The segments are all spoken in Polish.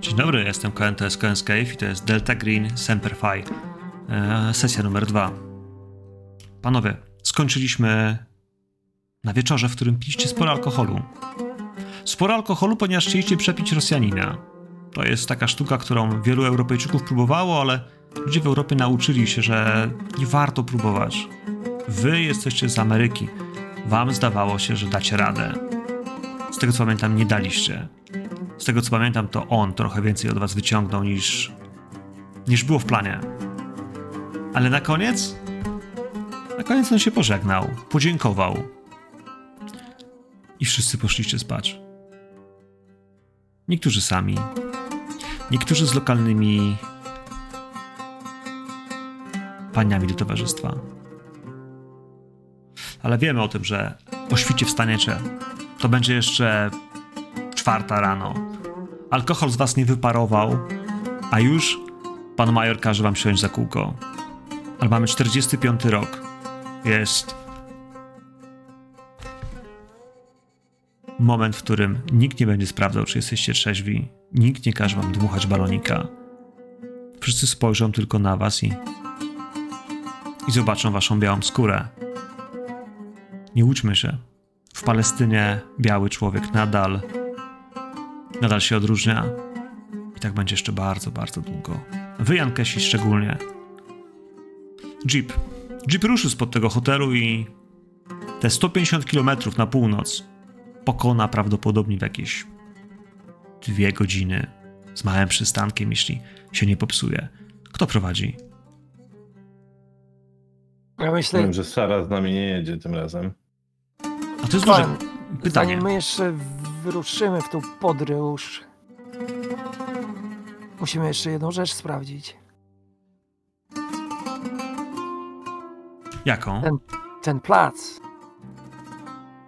Dzień dobry, jestem KNTS Cave i to jest Delta Green Semper Fi. Eee, sesja numer dwa. Panowie, skończyliśmy na wieczorze, w którym piliście sporo alkoholu. Sporo alkoholu, ponieważ chcieliście przepić Rosjanina. To jest taka sztuka, którą wielu Europejczyków próbowało, ale ludzie w Europie nauczyli się, że nie warto próbować. Wy jesteście z Ameryki. Wam zdawało się, że dacie radę. Z tego co pamiętam, nie daliście. Z tego co pamiętam, to on trochę więcej od was wyciągnął niż. niż było w planie. Ale na koniec. Na koniec on się pożegnał, podziękował. I wszyscy poszliście spać. Niektórzy sami, niektórzy z lokalnymi paniami do towarzystwa. Ale wiemy o tym, że o świcie wstaniecie. To będzie jeszcze czwarta rano. Alkohol z was nie wyparował, a już pan major każe wam siąść za kółko. Ale mamy 45 rok. Jest moment, w którym nikt nie będzie sprawdzał, czy jesteście trzeźwi. Nikt nie każe wam dmuchać balonika. Wszyscy spojrzą tylko na was i i zobaczą waszą białą skórę. Nie łudźmy się. W Palestynie biały człowiek nadal nadal się odróżnia. I tak będzie jeszcze bardzo, bardzo długo. Wy, Jankesi, szczególnie. Jeep. Jeep ruszył spod tego hotelu i te 150 km na północ pokona prawdopodobnie w jakieś dwie godziny z małym przystankiem, jeśli się nie popsuje. Kto prowadzi? Ja myślę, Wiem, że Sara z nami nie jedzie tym razem. A to jest duże Pan, pytanie. zanim my jeszcze wyruszymy w tą podróż, musimy jeszcze jedną rzecz sprawdzić. Jaką? Ten- Ten plac.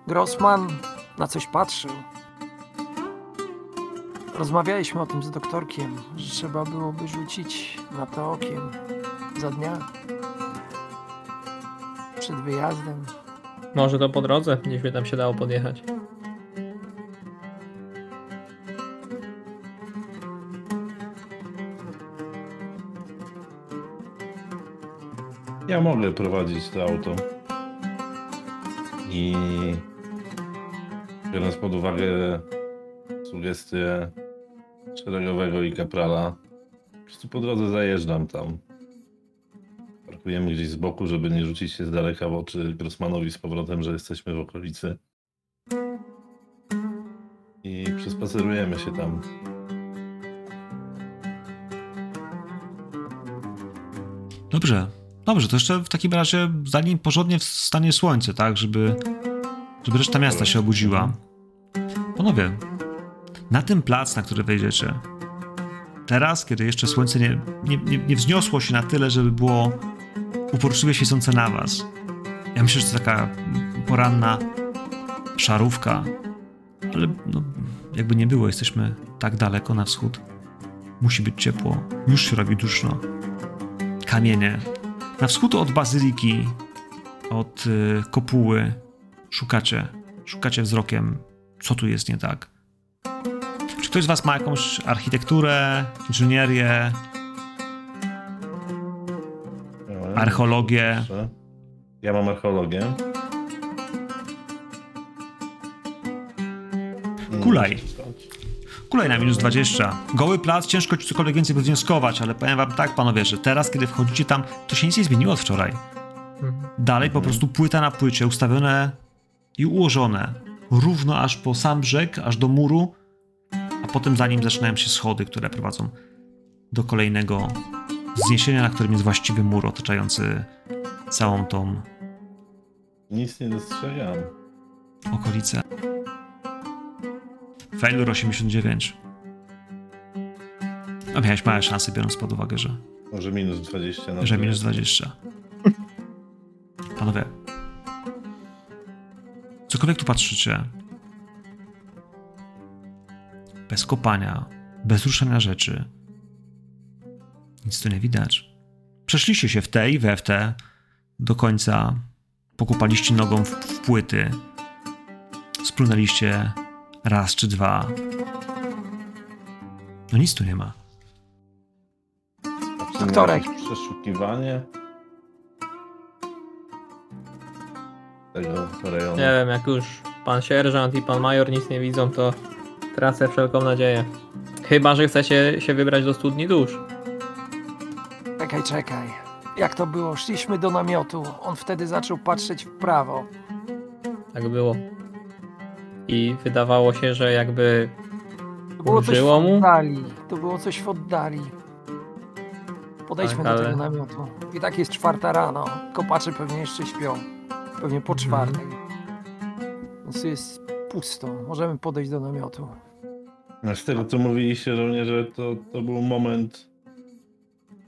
Grossman na coś patrzył. Rozmawialiśmy o tym z doktorkiem, że trzeba byłoby rzucić na to okiem za dnia. Przed wyjazdem. Może to po drodze, gdzieś by tam się dało podjechać. Ja mogę prowadzić to auto. I biorąc pod uwagę sugestie szeregowego i kaprala, po prostu po drodze zajeżdżam tam. Parkujemy gdzieś z boku, żeby nie rzucić się z daleka w oczy Grossmanowi z powrotem, że jesteśmy w okolicy. I przespacerujemy się tam. Dobrze. Dobrze, to jeszcze w takim razie zanim porządnie wstanie słońce, tak, żeby, żeby reszta miasta się obudziła. Panowie, na ten plac, na który wejdziecie, teraz, kiedy jeszcze słońce nie, nie, nie wzniosło się na tyle, żeby było uporczywie świecące na was. Ja myślę, że to taka poranna szarówka, ale no, jakby nie było, jesteśmy tak daleko na wschód. Musi być ciepło, już się robi duszno. Kamienie. Na wschód od bazyliki, od y, kopuły szukacie, szukacie wzrokiem, co tu jest nie tak. Czy ktoś z was ma jakąś architekturę, inżynierię, archeologię? Ja mam archeologię. I Kulaj. Kulej na minus 20. Goły plac, ciężko ci cokolwiek więcej wywnioskować, ale powiem wam tak, panowie, że teraz, kiedy wchodzicie tam, to się nic nie zmieniło od wczoraj. Mhm. Dalej po prostu płyta na płycie, ustawione i ułożone równo aż po sam brzeg, aż do muru, a potem za nim zaczynają się schody, które prowadzą do kolejnego zniesienia, na którym jest właściwy mur otaczający całą tą Nic nie dostrzegam. okolicę. Failure 89. A miałeś małe szanse, biorąc pod uwagę, że, Może minus 20 na że minus 20. Panowie, cokolwiek tu patrzycie, bez kopania, bez ruszania rzeczy, nic tu nie widać. Przeszliście się w te i we w te do końca, pokopaliście nogą w, w płyty, splunęliście Raz czy dwa. No nic tu nie ma. Doktorek. Jakieś Przeszukiwanie tego rejonu. Nie wiem, jak już pan sierżant i pan major nic nie widzą, to tracę wszelką nadzieję. Chyba, że chcecie się wybrać do studni dusz. Czekaj, czekaj. Jak to było? Szliśmy do namiotu. On wtedy zaczął patrzeć w prawo. Tak było. I wydawało się, że jakby To było coś w Żyło mu? oddali. To było coś w oddali. Podejdźmy Tak, do ale- tego namiotu. I tak jest czwarta rano. Kopacze pewnie jeszcze śpią. Pewnie po Mhm. czwartej. Więc tu jest pusto. Możemy podejść do namiotu. A z tego co mówiliście żołnierze, to, to był moment,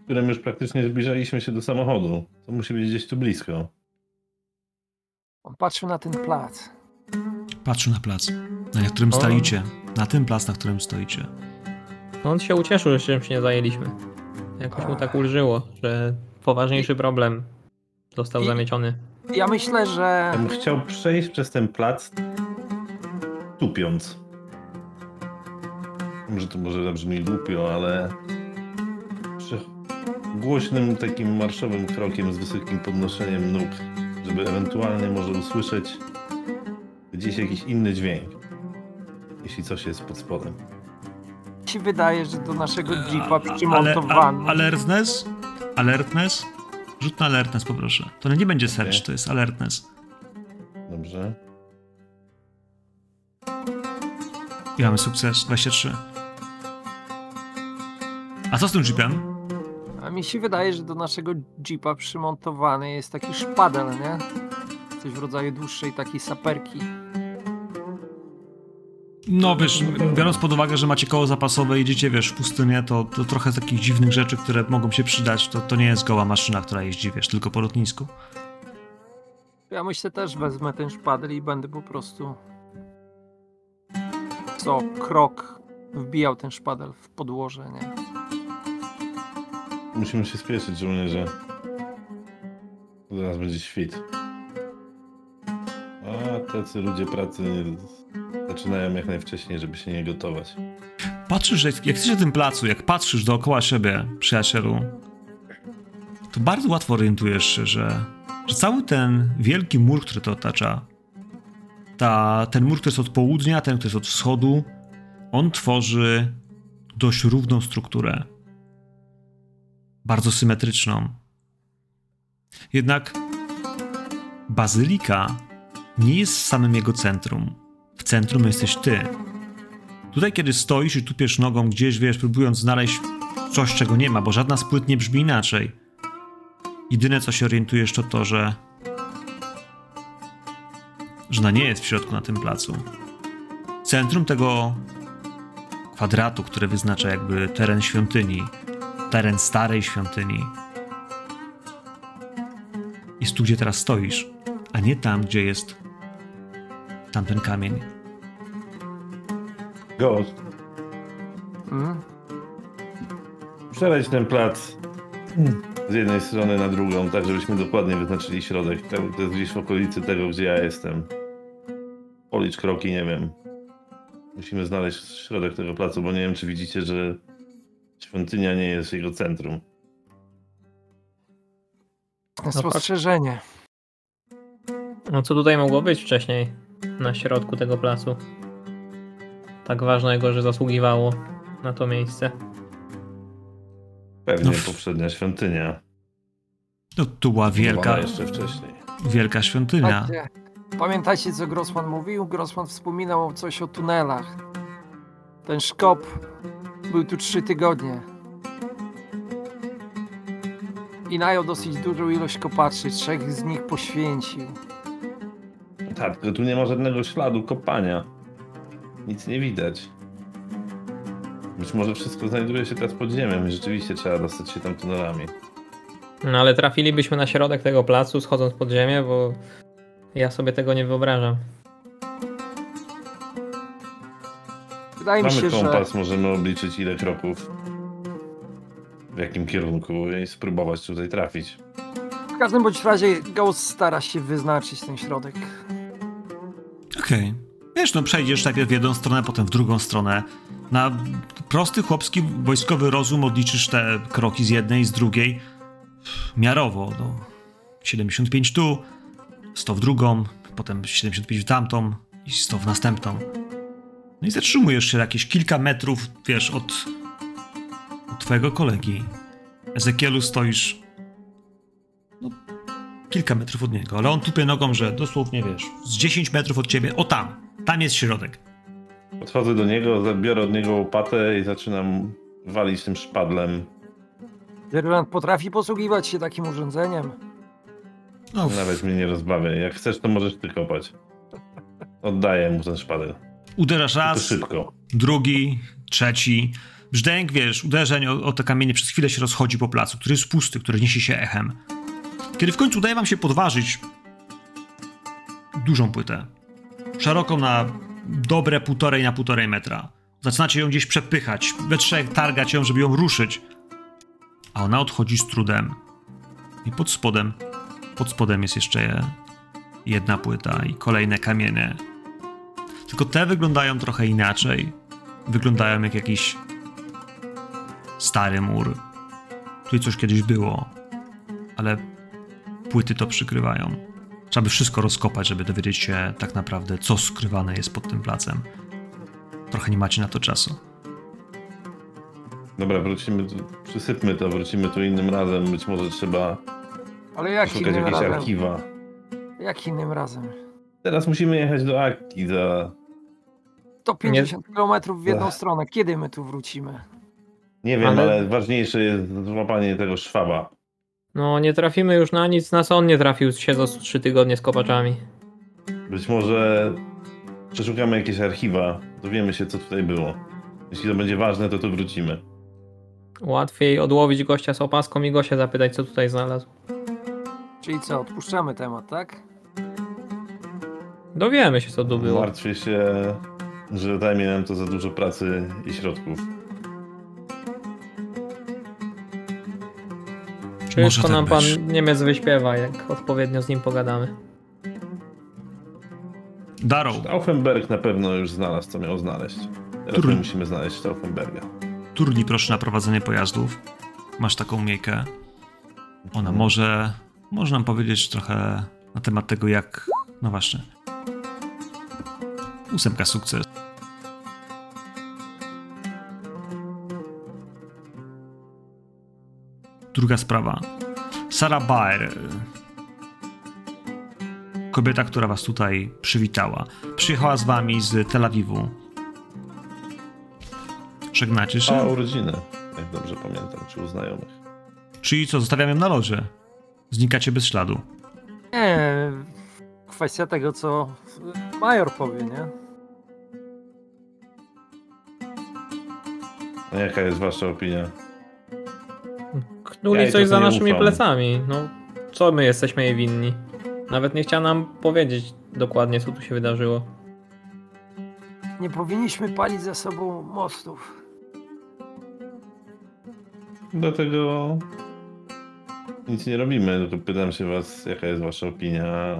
którym już praktycznie zbliżaliśmy się do samochodu. To musi być gdzieś tu blisko. On patrzył na ten plac. Patrzył na plac, na którym O. stoicie. Na tym plac, na którym stoicie. no on się ucieszył, że czymś nie zajęliśmy. Jakoś mu tak ulżyło, że poważniejszy problem został I- zamieciony. Ja myślę, że... Ja bym chciał przejść przez ten plac tupiąc. Może to może zabrzmi głupio, ale głośnym takim marszowym krokiem z wysokim podnoszeniem nóg, żeby ewentualnie może usłyszeć gdzieś jakiś inny dźwięk, jeśli coś jest pod spodem. Mi się wydaje, że do naszego jeepa przymontowano. alertness? Alertness? Rzut na alertness poproszę. To nie będzie search, to jest alertness. Dobrze? I mamy sukces, 23. A co z tym jeepem? A mi się wydaje, że do naszego jeepa przymontowany jest taki szpadel, nie? Coś w rodzaju dłuższej takiej saperki. No wiesz, biorąc pod uwagę, że macie koło zapasowe i idziecie, wiesz, w pustynię, to, to trochę takich dziwnych rzeczy, które mogą się przydać, to, to nie jest goła maszyna, która jeździ, wiesz, tylko po lotnisku. Ja myślę też wezmę ten szpadel i będę po prostu co krok wbijał ten szpadel w podłoże, nie? Musimy się spieszyć, żołnierze. Zaraz będzie świt. A tacy ludzie pracy zaczynają jak najwcześniej, żeby się nie gotować. Patrzysz, jak, jak jesteś na tym placu, jak patrzysz dookoła siebie, przyjacielu, to bardzo łatwo orientujesz się, że, że cały ten wielki mur, który to otacza, ta, ten mur, który jest od południa, ten, który jest od wschodu, on tworzy dość równą strukturę. Bardzo symetryczną. Jednak bazylika nie jest w samym jego centrum. W centrum jesteś ty. Tutaj, kiedy stoisz i tupiesz nogą gdzieś, wiesz, próbując znaleźć coś, czego nie ma, bo żadna z płyt nie brzmi inaczej. Jedyne, co się orientujesz, to to, że że ona nie jest w środku na tym placu. Centrum tego kwadratu, który wyznacza jakby teren świątyni, teren starej świątyni, jest tu, gdzie teraz stoisz, a nie tam, gdzie jest tamten kamień. Ghost, Mm? przeleć ten plac z jednej strony na drugą, tak żebyśmy dokładnie wyznaczyli środek. To jest gdzieś w okolicy tego, gdzie ja jestem. Policz kroki, nie wiem. Musimy znaleźć środek tego placu, bo nie wiem, czy widzicie, że świątynia nie jest jego centrum. Spostrzeżenie. No co tutaj mogło być wcześniej na środku tego placu? Tak ważnego, że zasługiwało na to miejsce. Pewnie No poprzednia świątynia. No, tu była wielka, jeszcze wcześniej. wielka świątynia. Chodźcie. Pamiętacie, co Grossman mówił? Grossman wspominał coś o tunelach. Ten szkop był tu trzy tygodnie. I najął dosyć dużą ilość kopaczy. Trzech z nich poświęcił. Tak, tylko tu nie ma żadnego śladu kopania. Nic nie widać. Być może wszystko znajduje się teraz pod ziemią i rzeczywiście trzeba dostać się tam tunelami. No ale trafilibyśmy na środek tego placu, schodząc pod ziemię, bo ja sobie tego nie wyobrażam. Wydaje mi Mamy się, że kompas, możemy obliczyć ile kroków, w jakim kierunku i spróbować tutaj trafić. w każdym bądź razie Ghost stara się wyznaczyć ten środek. Okej. Wiesz, wiesz, no przejdziesz najpierw w jedną stronę, potem w drugą stronę. Na prosty chłopski wojskowy rozum odliczysz te kroki z jednej, z drugiej. Miarowo, no. 75 tu, 100 w drugą, potem 75 w tamtą i 100 w następną. No i zatrzymujesz się jakieś kilka metrów, wiesz, od, od twojego kolegi. Ezekielu stoisz no, kilka metrów od niego, ale on tupie nogą, że dosłownie, wiesz, z 10 metrów od ciebie, o tam, tam jest środek. Podchodzę do niego, biorę od niego łopatę i zaczynam walić tym szpadlem. Zerland potrafi posługiwać się takim urządzeniem. No, Nawet mnie nie rozbawia. Jak chcesz, to możesz ty kopać. Oddaję mu ten szpadel. Uderzasz raz, drugi, trzeci. Brzdęk, wiesz, uderzeń o, o te kamienie przez chwilę się rozchodzi po placu, który jest pusty, który niesie się echem. Kiedy w końcu udaje wam się podważyć dużą płytę, szeroką na dobre półtorej na półtorej metra, zaczynacie ją gdzieś przepychać, we trzech targać ją, żeby ją ruszyć, a ona odchodzi z trudem. I pod spodem, pod spodem jest jeszcze jedna płyta i kolejne kamienie. Tylko te wyglądają trochę inaczej. Wyglądają jak jakiś stary mur. Tutaj coś kiedyś było, ale płyty to przykrywają. Trzeba by wszystko rozkopać, żeby dowiedzieć się tak naprawdę, co skrywane jest pod tym placem. Trochę nie macie na to czasu. Dobra, wrócimy, tu, przysypmy to, wrócimy tu innym razem. Być może trzeba Ale jak szukać innym jakieś razem? archiwa. Jak innym razem? Teraz musimy jechać do Akki za... 150 km w jedną Ech. stronę. Kiedy my tu wrócimy? Nie wiem, Ale- ale, ważniejsze jest złapanie tego szwaba. No, nie trafimy już na nic, na co on nie trafił siedząc trzy tygodnie z kopaczami. Być może przeszukamy jakieś archiwa, dowiemy się, co tutaj było. Jeśli to będzie ważne, to tu wrócimy. Łatwiej odłowić gościa z opaską i go się zapytać, co tutaj znalazł. Czyli co, odpuszczamy temat, tak? Dowiemy się, co tu było. Martwię się, że zajmie nam to za dużo pracy i środków. Czy Może to tak nam pan być. Niemiec wyśpiewa, jak odpowiednio z nim pogadamy. Darrow, Stauffenberg na pewno już znalazł, co miał znaleźć. Teraz my musimy znaleźć Stauffenberga. turli proszę na prowadzenie pojazdów. Masz taką miejkę. Ona Mhm. może, może nam powiedzieć trochę na temat tego, jak. No właśnie. Ósemka sukces. Druga sprawa. Sarah Baer. Kobieta, która was tutaj przywitała. Przyjechała z wami z Tel Awiwu. Żegnacie się? A urodziny, jak dobrze pamiętam, czy u znajomych. Czyli co, zostawiam ją na lodzie? Znikacie bez śladu. Nie, kwestia tego, co major powie, nie? A jaka jest wasza opinia? Knuli Ja coś za naszymi ufam. plecami. No, co my jesteśmy jej winni? Nawet nie chciała nam powiedzieć dokładnie, co tu się wydarzyło. Nie powinniśmy palić za sobą mostów. Dlatego nic nie robimy, tylko pytam się was, jaka jest wasza opinia.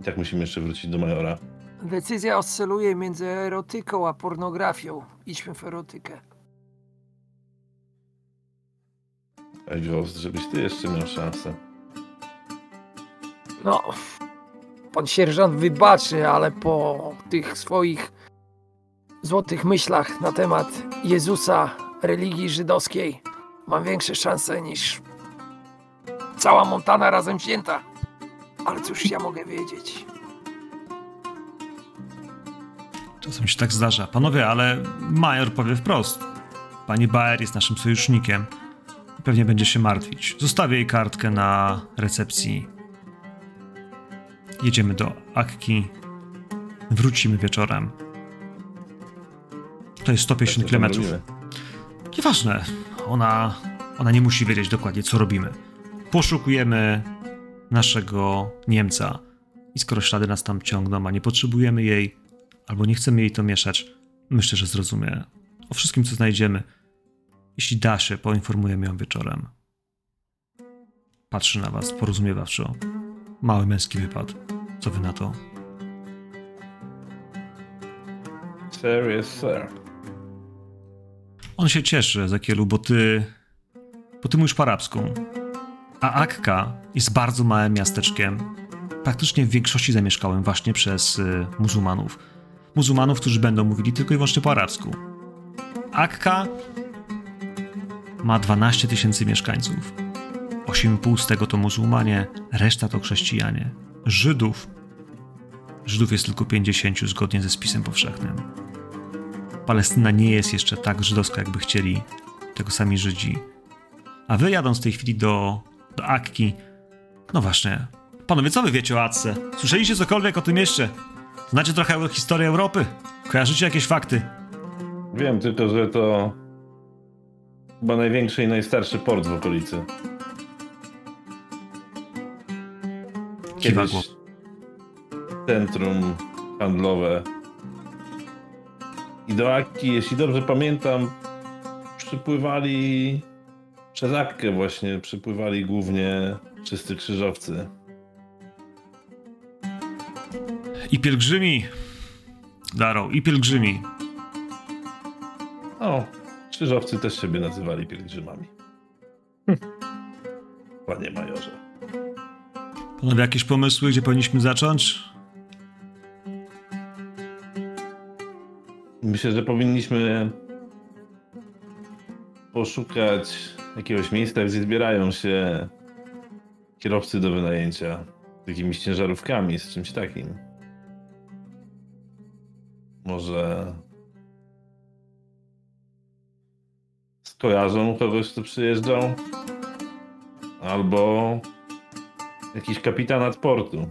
I tak musimy jeszcze wrócić do Majora. Decyzja oscyluje między erotyką a pornografią. Idźmy w erotykę. Ej, Ghost, żebyś ty jeszcze miał szansę. No, pan sierżant wybaczy, ale po tych swoich złotych myślach na temat Jezusa, religii żydowskiej, mam większe szanse niż cała Montana razem wzięta. Ale cóż ja mogę wiedzieć? Czasem się tak zdarza. Panowie, ale major powie wprost. Pani Baer jest naszym sojusznikiem. Pewnie będzie się martwić. Zostawię jej kartkę na recepcji. Jedziemy do Akki. Wrócimy wieczorem. To jest 150 Tak, km. Nieważne. Ona, ona nie musi wiedzieć dokładnie, co robimy. Poszukujemy naszego Niemca. I skoro ślady nas tam ciągną, a nie potrzebujemy jej, albo nie chcemy jej to mieszać, myślę, że zrozumie. O wszystkim, co znajdziemy. Jeśli da się, poinformujemy ją wieczorem. Patrzy na was porozumiewawczo. Mały męski wypad. Co wy na to? yes, sir. On się cieszy, Ezekielu, bo ty. bo ty mówisz po arabsku. A Akka jest bardzo małym miasteczkiem, praktycznie w większości zamieszkałym właśnie przez y, muzułmanów. Muzułmanów, którzy będą mówili tylko i wyłącznie po arabsku. Akka ma 12 tysięcy mieszkańców. 8,5 z tego to muzułmanie, reszta to chrześcijanie. Żydów. Żydów jest tylko 50 zgodnie ze spisem powszechnym. Palestyna nie jest jeszcze tak żydowska, jakby chcieli tego sami Żydzi. A wy jadąc w tej chwili do, do Akki, no właśnie, panowie, co wy wiecie o Akce? Słyszeliście cokolwiek o tym mieście? Znacie trochę historię Europy? Kojarzycie jakieś fakty? Wiem tylko, że to chyba największy i najstarszy port w okolicy. Kiedyś centrum handlowe. I do Akki, jeśli dobrze pamiętam, przypływali przez Akkę właśnie, przypływali głównie wszyscy krzyżowcy. I pielgrzymi, Daro, i pielgrzymi. O, krzyżowcy też siebie nazywali pielgrzymami. Panie majorze. Panowie, jakieś pomysły, gdzie powinniśmy zacząć? Myślę, że powinniśmy poszukać jakiegoś miejsca, gdzie zbierają się kierowcy do wynajęcia z jakimiś ciężarówkami, z czymś takim. Może skojarzą kogoś, kto przyjeżdżał, albo jakiś kapitanat portu.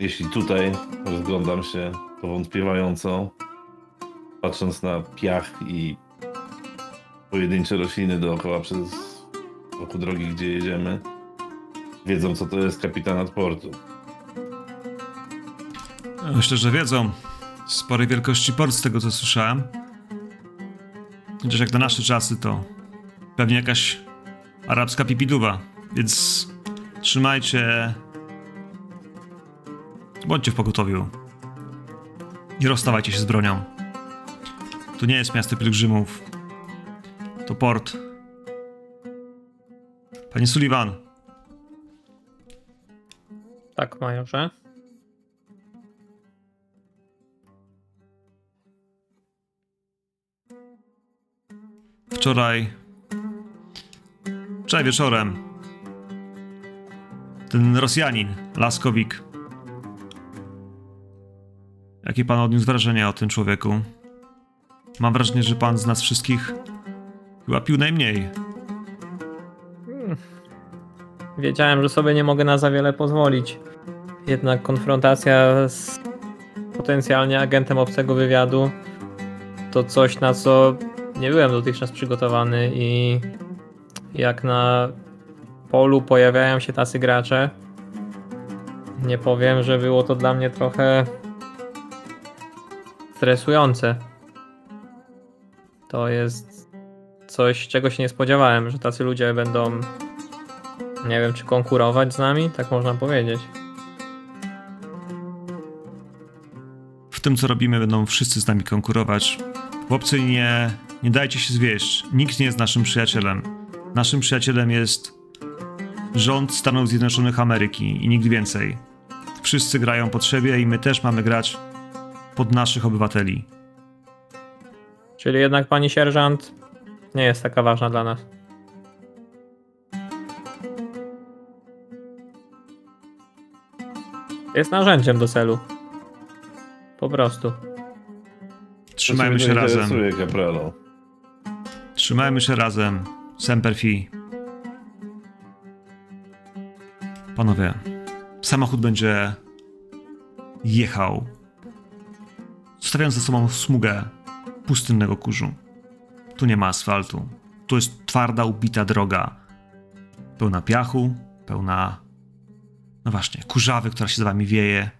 Jeśli tutaj rozglądam się powątpiewająco, patrząc na piach i pojedyncze rośliny dookoła przez wokół drogi, gdzie jedziemy, wiedzą, co to jest kapitanat portu. Myślę, że wiedzą. Sporej wielkości port, z tego co słyszałem. Chociaż jak na nasze czasy, to pewnie jakaś arabska pipiduwa. Więc trzymajcie. Bądźcie w pogotowiu. Nie rozstawajcie się z bronią. To nie jest miasto pielgrzymów. To port. Panie Sullivan, Tak, majorze. wczoraj. Wczoraj wieczorem. Ten Rosjanin, Laskowik. Jakie pan odniósł wrażenie o tym człowieku? Mam wrażenie, że pan z nas wszystkich chyba pił najmniej. Wiedziałem, że sobie nie mogę na za wiele pozwolić. Jednak konfrontacja z potencjalnie agentem obcego wywiadu to coś, na co nie byłem dotychczas przygotowany i jak na polu pojawiają się tacy gracze, nie powiem, że było to dla mnie trochę stresujące. To jest coś, czego się nie spodziewałem, że tacy ludzie będą nie wiem, czy konkurować z nami, tak można powiedzieć. W tym, co robimy, będą wszyscy z nami konkurować. Chłopcy, nie, nie dajcie się zwieść. Nikt nie jest naszym przyjacielem. Naszym przyjacielem jest rząd Stanów Zjednoczonych Ameryki i nikt więcej. Wszyscy grają pod siebie i my też mamy grać pod naszych obywateli. Czyli jednak pani sierżant nie jest taka ważna dla nas. Jest narzędziem do celu. Po prostu. Trzymajmy się razem. kapralo. Trzymajmy się razem. Semper Fi. Panowie, samochód będzie jechał, zostawiając za sobą smugę pustynnego kurzu. Tu nie ma asfaltu. Tu jest twarda, ubita droga. Pełna piachu, pełna. No właśnie, kurzawy, która się za wami wieje.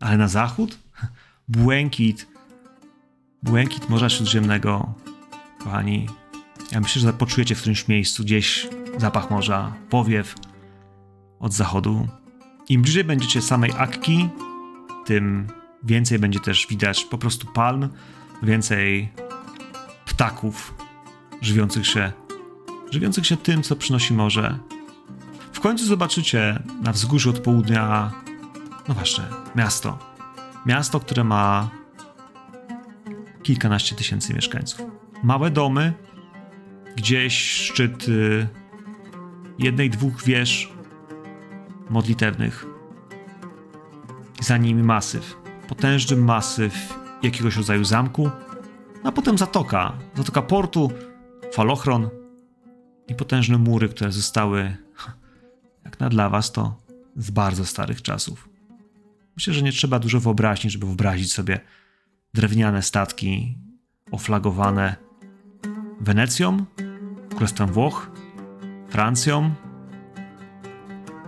Ale na zachód? Błękit. Błękit Morza Śródziemnego. Kochani, ja myślę, że poczujecie w którymś miejscu gdzieś zapach morza, powiew od zachodu. Im bliżej będziecie samej Akki, tym więcej będzie też widać po prostu palm, więcej ptaków żywiących się, żywiących się tym, co przynosi morze. W końcu zobaczycie na wzgórzu od południa, no właśnie, miasto. Miasto, które ma kilkanaście tysięcy mieszkańców. Małe domy, gdzieś szczyt y, jednej, dwóch wież modlitewnych. Za nimi masyw, potężny masyw jakiegoś rodzaju zamku, a potem zatoka, zatoka portu, falochron i potężne mury, które zostały, jak na dla was, to z bardzo starych czasów. Myślę, że nie trzeba dużo wyobraźni, żeby wyobrazić sobie drewniane statki oflagowane Wenecją, Królestwem Włoch, Francją,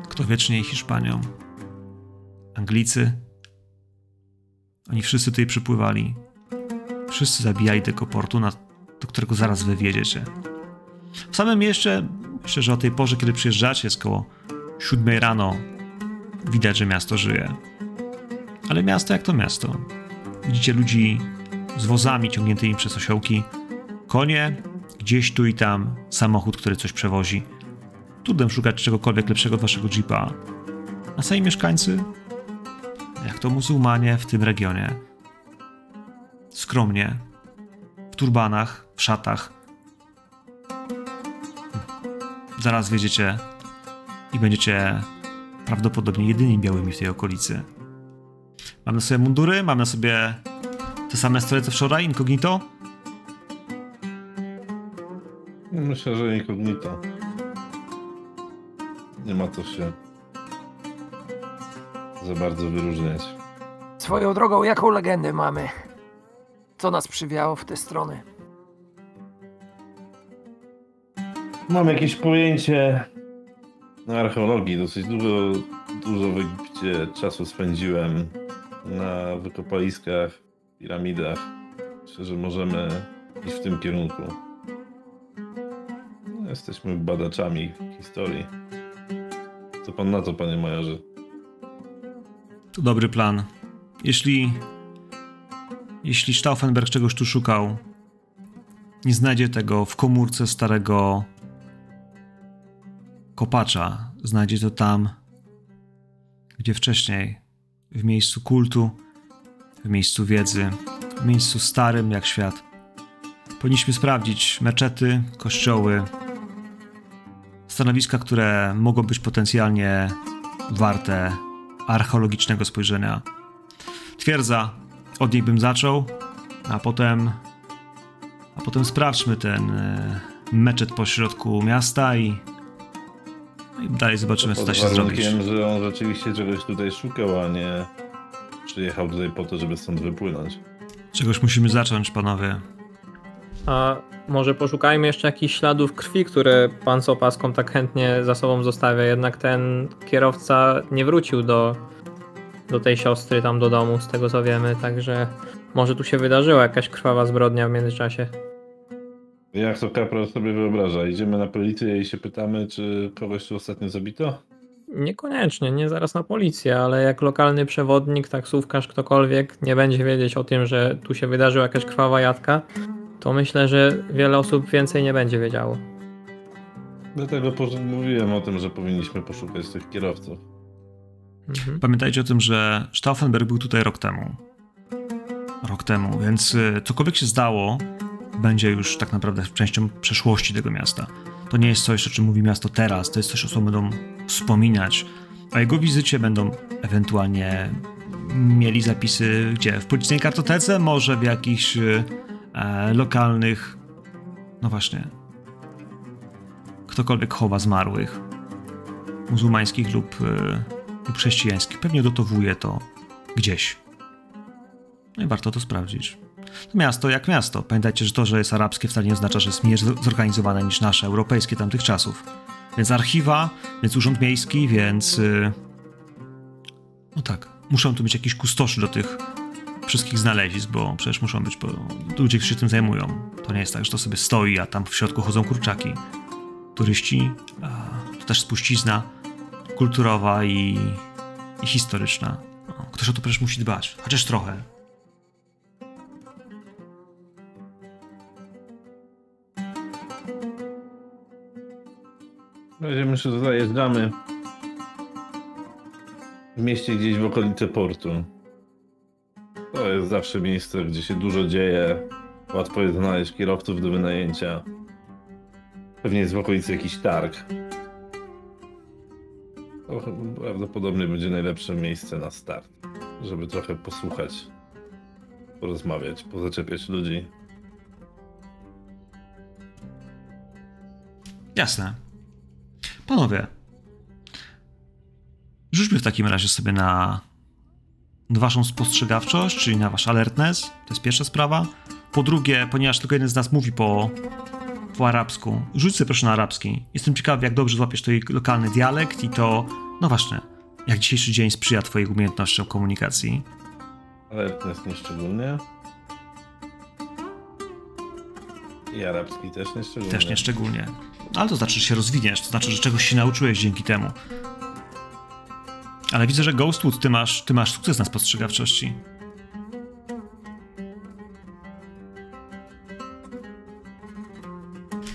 kto wiecznie Hiszpanią, Anglicy. Oni wszyscy tutaj przypływali. Wszyscy zabijali tego portu, na, do którego zaraz wy wiedziecie. W samym mieście, myślę, że o tej porze, kiedy przyjeżdżacie, jest koło siódmej rano, widać, że miasto żyje. Ale miasto jak to miasto. Widzicie ludzi z wozami ciągniętymi przez osiołki, konie, gdzieś tu i tam samochód, który coś przewozi. Trudem szukać czegokolwiek lepszego od waszego jeepa. A sami mieszkańcy, jak to muzułmanie w tym regionie, skromnie, w turbanach, w szatach. Zaraz wiedziecie i będziecie prawdopodobnie jedynymi białymi w tej okolicy. Mam na sobie mundury, mam na sobie te same stroje co wczoraj, incognito. Myślę, że incognito. Nie ma co się za bardzo wyróżniać. Swoją drogą, jaką legendę mamy? Co nas przywiało w te strony? Mam jakieś pojęcie na archeologii. Dosyć dużo, dużo w Egipcie czasu spędziłem na wykopaliskach, piramidach. Myślę, że możemy iść w tym kierunku. No, jesteśmy badaczami historii. Co pan na to, panie majorze? To dobry plan. Jeśli. Jeśli Stauffenberg czegoś tu szukał, nie znajdzie tego w komórce starego kopacza. Znajdzie to tam, gdzie wcześniej, w miejscu kultu, w miejscu wiedzy, w miejscu starym jak świat. Powinniśmy sprawdzić meczety, kościoły, stanowiska, które mogą być potencjalnie warte archeologicznego spojrzenia. Twierdza, od niej bym zaczął, a potem. A potem sprawdźmy ten e, meczet pośrodku miasta i. no i dalej zobaczymy, co da się zrobić. że on rzeczywiście czegoś tutaj szukał, a nie przyjechał tutaj po to, żeby stąd wypłynąć. Czegoś musimy zacząć, panowie. A może poszukajmy jeszcze jakichś śladów krwi, które pan z opaską tak chętnie za sobą zostawia. Jednak ten kierowca nie wrócił do, do tej siostry tam do domu, z tego co wiemy, także może tu się wydarzyła jakaś krwawa zbrodnia w międzyczasie. Jak to kapral sobie wyobraża? Idziemy na policję i się pytamy, czy kogoś tu ostatnio zabito? Niekoniecznie, nie zaraz na policję, ale jak lokalny przewodnik, taksówkarz, ktokolwiek nie będzie wiedzieć o tym, że tu się wydarzyła jakaś krwawa jadka, to myślę, że wiele osób więcej nie będzie wiedziało. Dlatego mówiłem o tym, że powinniśmy poszukać tych kierowców. Mhm. Pamiętajcie o tym, że Stauffenberg był tutaj rok temu. Rok temu, więc y, cokolwiek się zdało, będzie już tak naprawdę częścią przeszłości tego miasta. To nie jest coś, o czym mówi miasto teraz, to jest coś, o czym będą wspominać. O jego wizycie będą ewentualnie mieli zapisy gdzie? W policyjnej kartotece, może w jakichś y, e, lokalnych. No właśnie. Ktokolwiek chowa zmarłych, muzułmańskich lub, y, lub chrześcijańskich, pewnie dotowuje to gdzieś. No i warto to sprawdzić. To miasto jak miasto. Pamiętajcie, że to, że jest arabskie, wcale nie oznacza, że jest mniej zorganizowane niż nasze, europejskie tamtych czasów. Więc archiwa, więc urząd miejski, więc. y, No tak, muszą tu być jakieś kustoszy do tych wszystkich znalezisk, bo przecież muszą być bo ludzie, którzy się tym zajmują. To nie jest tak, że to sobie stoi, a tam w środku chodzą kurczaki. Turyści, to też spuścizna kulturowa i, i historyczna. No, ktoś o to przecież musi dbać, chociaż trochę. Razie myślę, że zajeżdżamy w mieście gdzieś w okolice portu. To jest zawsze miejsce, gdzie się dużo dzieje. Łatwo jest znaleźć kierowców do wynajęcia. Pewnie jest w okolicy jakiś targ. To prawdopodobnie będzie najlepsze miejsce na start, żeby trochę posłuchać, porozmawiać, pozaczepiać ludzi. Jasne. Panowie, rzućmy w takim razie sobie na waszą spostrzegawczość, czyli na wasz alertness. To jest pierwsza sprawa. Po drugie, ponieważ tylko jeden z nas mówi po, po arabsku, rzuć sobie proszę na arabski. Jestem ciekawy, jak dobrze złapiesz twój lokalny dialekt i to, no właśnie, jak dzisiejszy dzień sprzyja twoich umiejętnościom komunikacji. Ale to jest nieszczególnie. I arabski też nieszczególnie. Też nieszczególnie. Ale to znaczy, że się rozwiniesz, to znaczy, że czegoś się nauczyłeś dzięki temu. Ale widzę, że Ghostwood, ty masz, ty masz sukces na spostrzegawczości.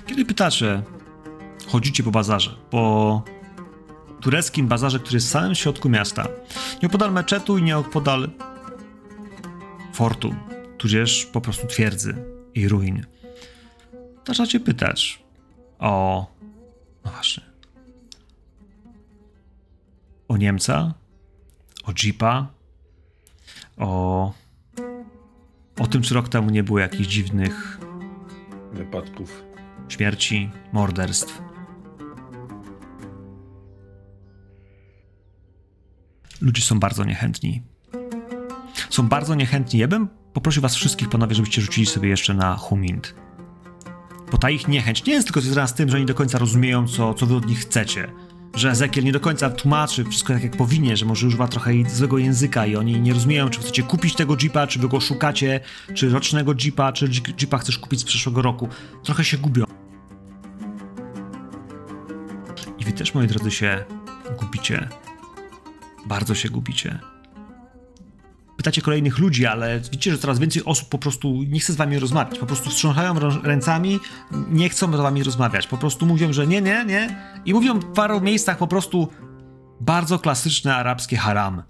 Kiedy pytacie, chodzicie po bazarze, po tureckim bazarze, który jest w samym środku miasta, nieopodal meczetu i nieopodal fortu, tudzież po prostu twierdzy i ruin, zaczynacie pytać o. No właśnie. O Niemca, o Jeepa, o. O tym, czy rok temu nie było jakichś dziwnych Wypadków. śmierci, morderstw. Ludzie są bardzo niechętni. Są bardzo niechętni. Ja bym poprosił was wszystkich, panowie, żebyście rzucili sobie jeszcze na Humint. Bo ta ich niechęć nie jest tylko związana z tym, że nie do końca rozumieją, co, co wy od nich chcecie. Że Ezekiel nie do końca tłumaczy wszystko tak, jak powinien, że może używa trochę złego języka i oni nie rozumieją, czy chcecie kupić tego Jeepa, czy wy go szukacie, czy rocznego Jeepa, czy Jeep- Jeepa chcesz kupić z przyszłego roku. Trochę się gubią. I wy też, moi drodzy, się gubicie. Bardzo się gubicie. Pytacie kolejnych ludzi, ale widzicie, że coraz więcej osób po prostu nie chce z wami rozmawiać. Po prostu wstrząsają ręcami, nie chcą z wami rozmawiać. Po prostu mówią, że nie, nie, nie. I mówią w paru miejscach po prostu bardzo klasyczne arabskie haram.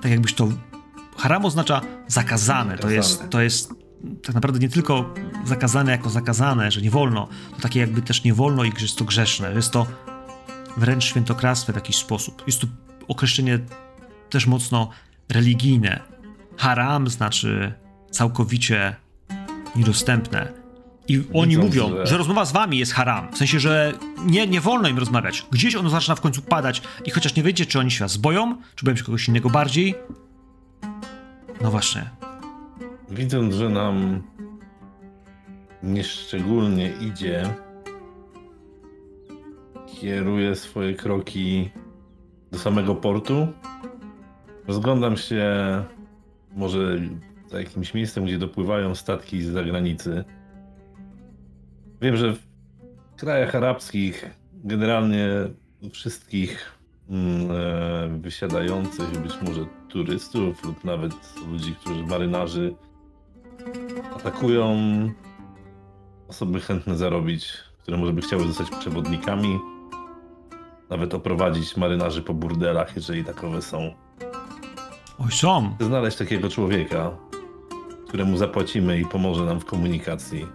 Tak jakbyś to... Haram oznacza zakazane. To jest, to jest tak naprawdę nie tylko zakazane jako zakazane, że nie wolno, to takie jakby też nie wolno i jest to grzeszne. Jest to wręcz świętokradztwo w jakiś sposób. Jest to określenie też mocno religijne. Haram znaczy całkowicie niedostępne. I oni Widzą, mówią, że- że rozmowa z wami jest haram. W sensie, że nie, nie wolno im rozmawiać. Gdzieś ono zaczyna w końcu padać i chociaż nie wiecie, czy oni się was boją, czy boją się kogoś innego bardziej. No właśnie. Widząc, że nam nieszczególnie idzie, kieruję swoje kroki do samego portu. Rozglądam się może za jakimś miejscem, gdzie dopływają statki z zagranicy. Wiem, że w krajach arabskich generalnie wszystkich mm, e, wysiadających, być może turystów lub nawet ludzi, którzy marynarzy atakują osoby chętne zarobić, które może by chciały zostać przewodnikami, nawet oprowadzić marynarzy po burdelach, jeżeli takowe są. Oj, są. Znaleźć takiego człowieka, któremu zapłacimy i pomoże nam w komunikacji.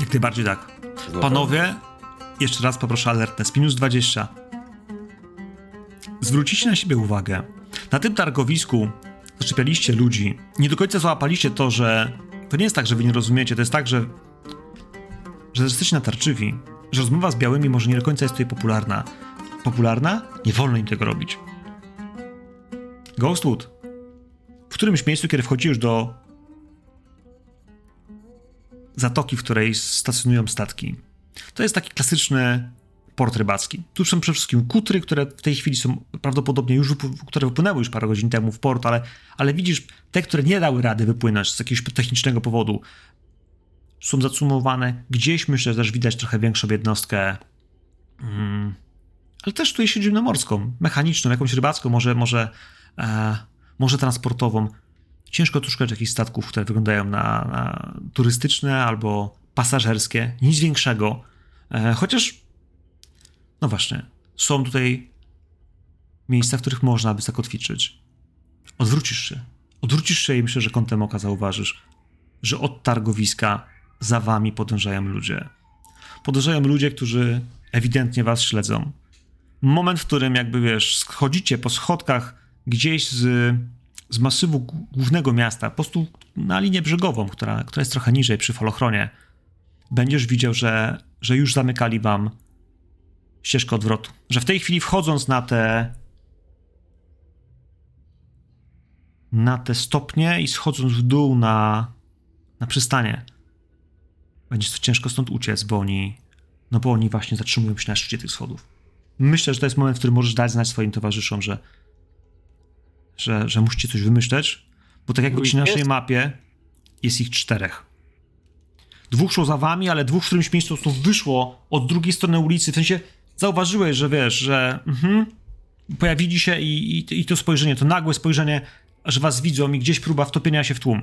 Jak najbardziej tak. Panowie, jeszcze raz poproszę alertness. Minus 20. Zwrócicie na siebie uwagę. Na tym targowisku zaczepialiście ludzi. Nie do końca złapaliście to, że to nie jest tak, że wy nie rozumiecie. To jest tak, że, że jesteście natarczywi. Że rozmowa z białymi może nie do końca jest tutaj popularna. Popularna? Nie wolno im tego robić. Ghostwood. W którymś miejscu, kiedy wchodzi już do zatoki, w której stacjonują statki. To jest taki klasyczny port rybacki. Tu są przede wszystkim kutry, które w tej chwili są prawdopodobnie już, które wypłynęły już parę godzin temu w port, ale, ale widzisz, te, które nie dały rady wypłynąć z jakiegoś technicznego powodu, są zacumowane. Gdzieś myślę, że też widać trochę większą jednostkę mm, ale też tutaj śródziemnomorską, mechaniczną, jakąś rybacką, może, może, e, może transportową. Ciężko tu szukać jakichś statków, które wyglądają na, na turystyczne albo pasażerskie. Nic większego. E, chociaż, no właśnie, są tutaj miejsca, w których można by zakotwiczyć. Odwrócisz się. Odwrócisz się i myślę, że kątem oka zauważysz, że od targowiska za wami podążają ludzie. Podążają ludzie, którzy ewidentnie was śledzą. Moment, w którym jakby wiesz, schodzicie po schodkach gdzieś z, z masywu głównego miasta, po prostu na linię brzegową, która, która jest trochę niżej przy falochronie, będziesz widział, że, że już zamykali wam ścieżkę odwrotu. Że w tej chwili wchodząc na te na te stopnie i schodząc w dół na, na przystanie, będzie to ciężko stąd uciec, bo oni, no bo oni właśnie zatrzymują się na szczycie tych schodów. Myślę, że to jest moment, w którym możesz dać znać swoim towarzyszom, że, że, że musicie coś wymyśleć, bo tak jak ich naszej mapie, jest ich czterech. Dwóch szło za wami, ale dwóch w którymś miejscu po wyszło od drugiej strony ulicy, w sensie zauważyłeś, że wiesz, że mhm, pojawili się i, i, i to spojrzenie, to nagłe spojrzenie, że was widzą i gdzieś próba wtopienia się w tłum.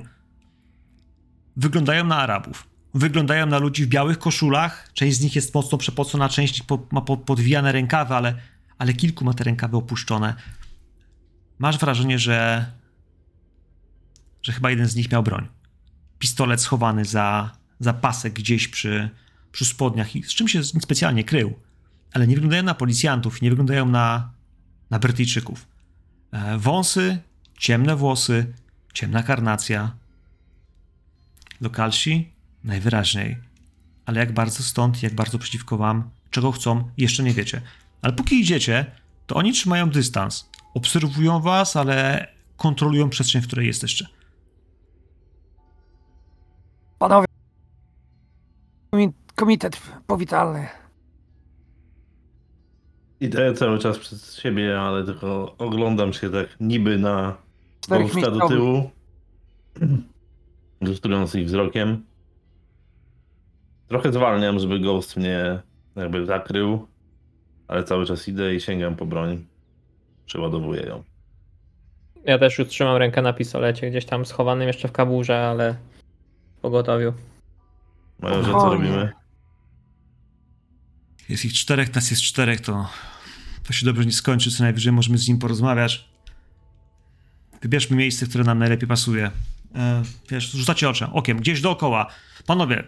Wyglądają na Arabów. Wyglądają na ludzi w białych koszulach. Część z nich jest mocno przepocona, część ma po, podwijane rękawy, ale, ale kilku ma te rękawy opuszczone. Masz wrażenie, że, że chyba jeden z nich miał broń. Pistolet schowany za, za pasek gdzieś przy, przy spodniach i z czym się specjalnie krył. Ale nie wyglądają na policjantów, nie wyglądają na, na Brytyjczyków. E, wąsy, ciemne włosy, ciemna karnacja. Lokalsi? Najwyraźniej. Ale jak bardzo stąd, jak bardzo przeciwko wam, czego chcą, jeszcze nie wiecie. Ale póki idziecie, to oni trzymają dystans. Obserwują was, ale kontrolują przestrzeń, w której jesteście. Panowie, komi- komitet powitalny. Idę cały czas przed siebie, ale tylko oglądam się tak niby na Gąska do tyłu. Ilustrując ich wzrokiem. Trochę zwalniam, żeby Ghost mnie jakby zakrył, ale cały czas idę i sięgam po broń. Przeładowuję ją. Ja też już trzymam rękę na pistolecie, gdzieś tam schowanym jeszcze w kaburze, ale w pogotowiu. Majorze, co robimy? Jest ich czterech, nas jest czterech, to, to się dobrze nie skończy. Co najwyżej możemy z nim porozmawiać. Wybierzmy miejsce, które nam najlepiej pasuje. E, wiesz, rzucacie oczem, okiem, gdzieś dookoła. Panowie,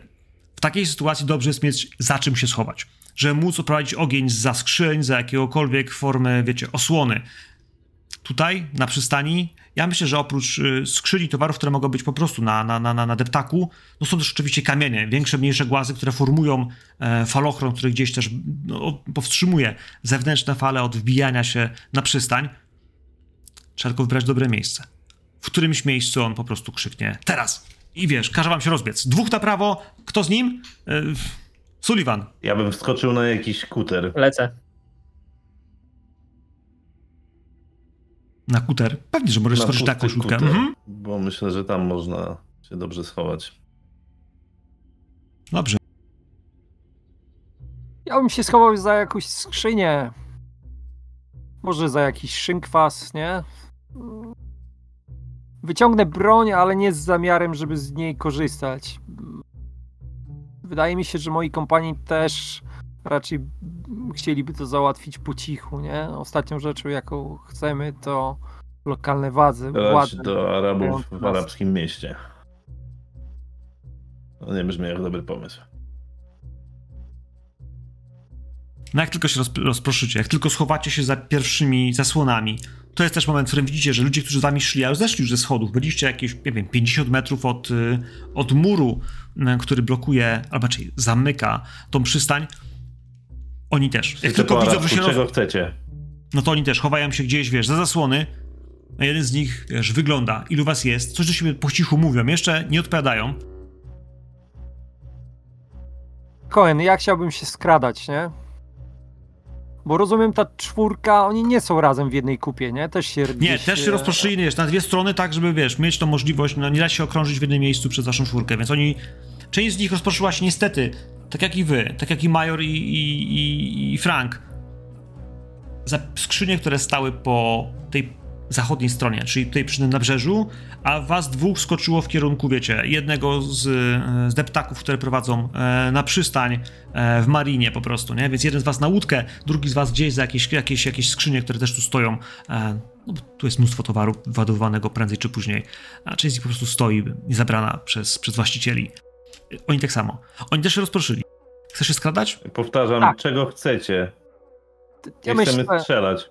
w takiej sytuacji dobrze jest mieć za czym się schować. Żeby móc oprowadzić ogień za skrzyń, za jakiegokolwiek formy, wiecie, osłony. Tutaj, na przystani, ja myślę, że oprócz y, skrzyni towarów, które mogą być po prostu na, na, na, na- na deptaku, no są też oczywiście kamienie, większe, mniejsze głazy, które formują e, falochron, który gdzieś też no, powstrzymuje zewnętrzne fale od wbijania się na przystań. Trzeba tylko wybrać dobre miejsce. W którymś miejscu on po prostu krzyknie teraz. I wiesz, każe wam się rozbiec. Dwóch na prawo, kto z nim? E, Sullivan. Ja bym wskoczył na jakiś kuter. Lecę. Na kuter. Pewnie, że możesz Na stworzyć taką pusty szutkę. kuter, Mhm. Bo myślę, że tam można się dobrze schować. Dobrze. Ja bym się schował za jakąś skrzynię. Może za jakiś szynkwas, nie? Wyciągnę broń, ale nie z zamiarem, żeby z niej korzystać. Wydaje mi się, że moi kompani też raczej chcieliby to załatwić po cichu, nie? Ostatnią rzeczą, jaką chcemy, to lokalne władze. Władze. do Arabów w arabskim mieście. No nie brzmi jak dobry pomysł. No jak tylko się rozp- rozproszycie, jak tylko schowacie się za pierwszymi zasłonami, to jest też moment, w którym widzicie, że ludzie, którzy z wami szli, a już zeszli już ze schodów, byliście jakieś, nie wiem, 50 metrów od, y, od muru, y, który blokuje, albo raczej zamyka tą przystań, oni też. Jak tylko po widzą, że się czego chcecie? no to oni też chowają się gdzieś, wiesz, za zasłony, a jeden z nich, wiesz, wygląda, ilu was jest, coś do siebie po cichu mówią, jeszcze nie odpowiadają, Cohen, ja chciałbym się skradać, nie? Bo rozumiem, ta czwórka, oni nie są razem w jednej kupie, nie? Też się Nie, gdzieś, też się e, rozproszyli wiesz, na dwie strony, tak, żeby wiesz, mieć tą możliwość, no nie da się okrążyć w jednym miejscu przez waszą czwórkę, więc oni, część z nich rozproszyła się niestety, tak jak i wy, tak jak i Major i, i, i, i Frank, za skrzynie, które stały po tej zachodniej stronie, czyli tutaj przy tym nabrzeżu, a was dwóch skoczyło w kierunku, wiecie, jednego z, z deptaków, które prowadzą e, na przystań e, w marinie po prostu, nie? Więc jeden z was na łódkę, drugi z was gdzieś za jakieś, jakieś, jakieś skrzynie, które też tu stoją. E, no, bo tu jest mnóstwo towaru ładowanego prędzej czy później, a część z nich po prostu stoi niezabrana przez, przez właścicieli. Oni tak samo. Oni też się rozproszyli. Chcesz się skradać? Powtarzam, Tak. czego chcecie? Ja chcemy myślę, strzelać.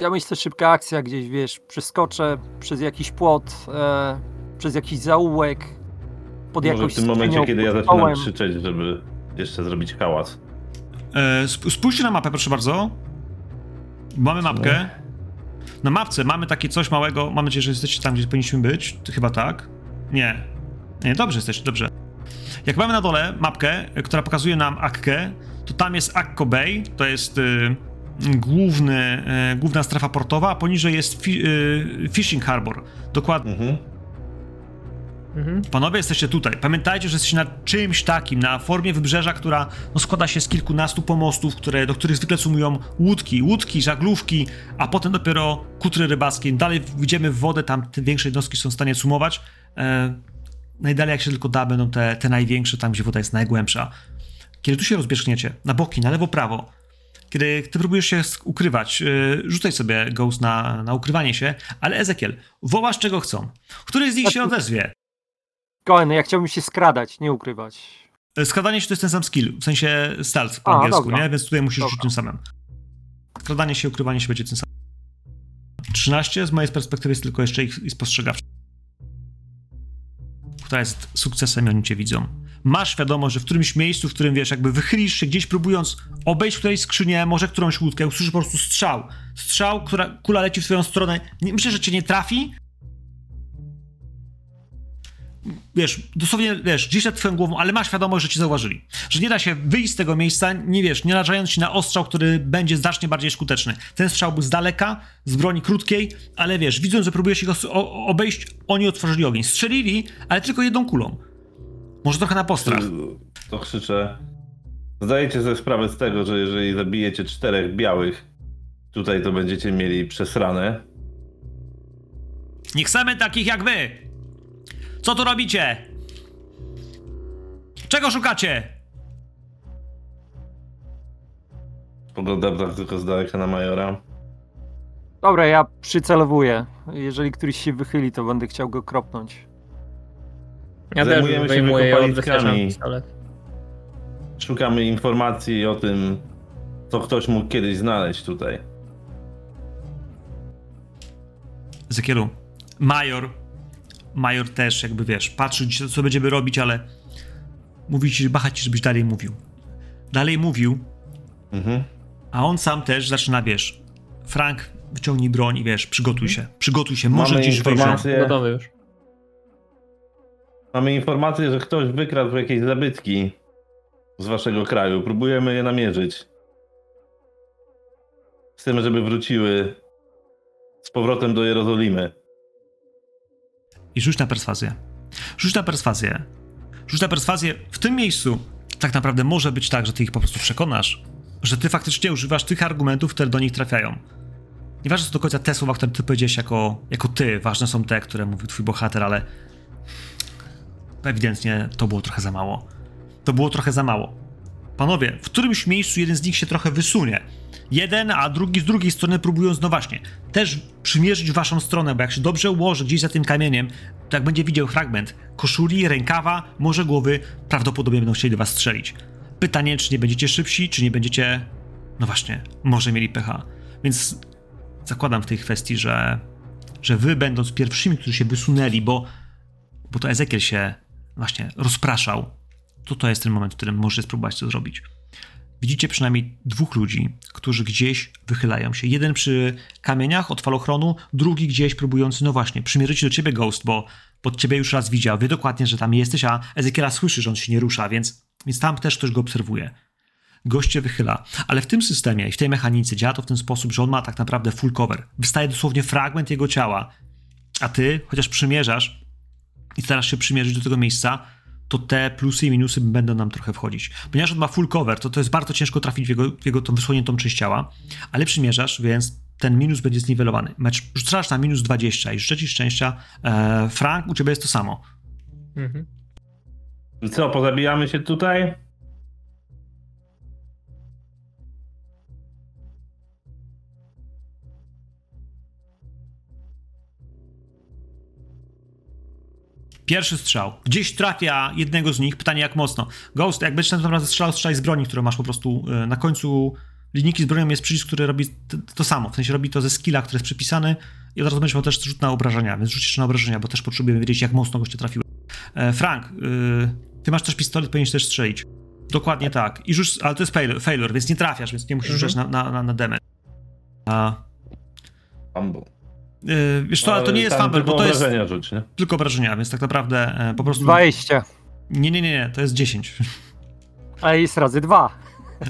Ja myślę, szybka akcja gdzieś, wiesz, przeskoczę przez jakiś płot, e, przez jakiś zaułek, pod Może jakąś w tym momencie, kiedy ja zaczynam stołem. krzyczeć, żeby jeszcze zrobić hałas. E, sp- spójrzcie na mapę, proszę bardzo. Mamy mapkę. Na mapce mamy takie coś małego. Mam nadzieję, że jesteście tam, gdzie powinniśmy być. Chyba tak. Nie. Nie, dobrze jesteście, dobrze. Jak mamy na dole mapkę, która pokazuje nam Akkę, to tam jest Akko Bay, to jest y, główny, y, główna strefa portowa, a poniżej jest fi, y, Fishing Harbor. Dokładnie. Mhm. Mhm. Panowie, jesteście tutaj. Pamiętajcie, że jesteście na czymś takim, na formie wybrzeża, która no, składa się z kilkunastu pomostów, które, do których zwykle sumują łódki, łódki, żaglówki, a potem dopiero kutry rybackie. Im dalej wjdziemy w wodę, tam te większe jednostki są w stanie sumować. E, najdalej jak się tylko da, będą te, te największe, tam gdzie woda jest najgłębsza. Kiedy tu się rozbierzchniecie, na boki, na lewo, prawo, kiedy ty próbujesz się ukrywać, yy, rzucaj sobie Ghost na, na ukrywanie się, ale Ezekiel, wołasz czego chcą. Który z nich się odezwie? Koen, ja chciałbym się skradać, nie ukrywać. E, Skradanie się to jest ten sam skill, w sensie stealth po A, angielsku, dobra. nie? Więc tutaj musisz Dobra. rzucić tym samym. Skradanie się, ukrywanie się będzie tym samym. 13 z mojej perspektywy jest tylko jeszcze ich, ich spostrzegawcza. Która jest sukcesem i oni cię widzą. Masz świadomość, że w którymś miejscu, w którym wiesz, jakby wychylisz się gdzieś próbując obejść którejś skrzynię, może którąś łódkę, usłyszysz po prostu strzał. Strzał, która, kula leci w twoją stronę. Myślę, że cię nie trafi, wiesz, dosłownie, wiesz, gdzieś nad twoją głową, ale masz świadomość, że ci zauważyli. Że nie da się wyjść z tego miejsca, nie wiesz, nie narażając się na ostrzał, który będzie znacznie bardziej skuteczny. Ten strzał był z daleka, z broni krótkiej, ale wiesz, widząc, że próbujesz ich obejść, oni otworzyli ogień. Strzelili, ale tylko jedną kulą. Może trochę na postrach. To krzyczę. Zdajecie sobie sprawę z tego, że jeżeli zabijecie czterech białych, tutaj to będziecie mieli przesrane. Nie chcemy takich jak wy! Co tu robicie? Czego szukacie? Spoglądam tak tylko z daleka na Majora. Dobra, ja przycelowuję. Jeżeli któryś się wychyli, to będę chciał go kropnąć. Ja Zajmujemy też się wykopaliskami. Szukamy informacji o tym, co ktoś mógł kiedyś znaleźć tutaj. Zekielu, major, major też jakby wiesz, patrzy ci, co będziemy robić, ale mówi ci, bacha ci, żebyś dalej mówił. Dalej mówił, Mhm. a on sam też zaczyna, wiesz, Frank, wyciągnij broń i wiesz, przygotuj się, przygotuj się, może Mamy gdzieś wejrzą. informacje, Gotowy już. Mamy informację, że ktoś wykradł jakieś zabytki z waszego kraju. Próbujemy je namierzyć. Chcemy, żeby wróciły z powrotem do Jerozolimy. I rzuć na perswazję. Rzuć na perswazję. Rzuć na perswazję w tym miejscu. Tak naprawdę może być tak, że ty ich po prostu przekonasz, że ty faktycznie używasz tych argumentów, które do nich trafiają. Nieważne są do końca te słowa, które ty powiedziałeś jako, jako ty, ważne są te, które mówił twój bohater, ale ewidentnie to było trochę za mało. To było trochę za mało. Panowie, w którymś miejscu jeden z nich się trochę wysunie. Jeden, a drugi z drugiej strony próbując, no właśnie, też przymierzyć waszą stronę, bo jak się dobrze ułoży gdzieś za tym kamieniem, to jak będzie widział fragment koszuli, rękawa, może głowy, prawdopodobnie będą chcieli do was strzelić. Pytanie, czy nie będziecie szybsi, czy nie będziecie, no właśnie, może mieli pecha. Więc zakładam w tej kwestii, że, że wy będąc pierwszymi, którzy się wysunęli, bo, bo to Ezekiel się właśnie rozpraszał, to to jest ten moment, w którym możecie spróbować to zrobić. Widzicie przynajmniej dwóch ludzi, którzy gdzieś wychylają się. Jeden przy kamieniach od falochronu, drugi gdzieś próbujący, no właśnie, przymierzyć do ciebie Ghost, bo pod ciebie już raz widział, wie dokładnie, że tam jesteś, a Ezekiela słyszy, że on się nie rusza, więc, więc tam też ktoś go obserwuje. Gość się wychyla, ale w tym systemie i w tej mechanice działa to w ten sposób, że on ma tak naprawdę full cover. Wystaje dosłownie fragment jego ciała, a ty, chociaż przymierzasz i starasz się przymierzyć do tego miejsca, to te plusy i minusy będą nam trochę wchodzić. Ponieważ on ma full cover, to to jest bardzo ciężko trafić w jego, w jego tą wysłoniętą część ciała, ale przymierzasz, więc ten minus będzie zniwelowany. Mecz rzucasz na minus 20 i życzę ci szczęścia. E, Frank, u ciebie jest to samo. Mhm. I co, pozabijamy się tutaj? Pierwszy strzał. Gdzieś trafia jednego z nich. Pytanie jak mocno. Ghost, jak będziesz naprawdę strzelał, strzelaj z broni, którą masz po prostu e, na końcu linijki z bronią jest przycisk, który robi to, samo. W sensie robi to ze skilla, który jest przypisany i od razu będziesz miał też rzut na obrażenia, więc jeszcze na obrażenia, bo też potrzebujemy wiedzieć, jak mocno goście trafiły. E, Frank, y, ty masz też pistolet, powinieneś też strzelić. Dokładnie tak. I rzuć, ale to jest failure, failure więc nie trafiasz, więc nie musisz Mhm. rzucać na, na, na, na damage. A, Fumble. Y, wiesz co, ale to nie jest fumble, bo to jest obrażenia rzuć, nie? tylko obrażenia, więc tak naprawdę e, po prostu... 20. Nie, nie, nie, nie, to jest 10. A jest razy dwa.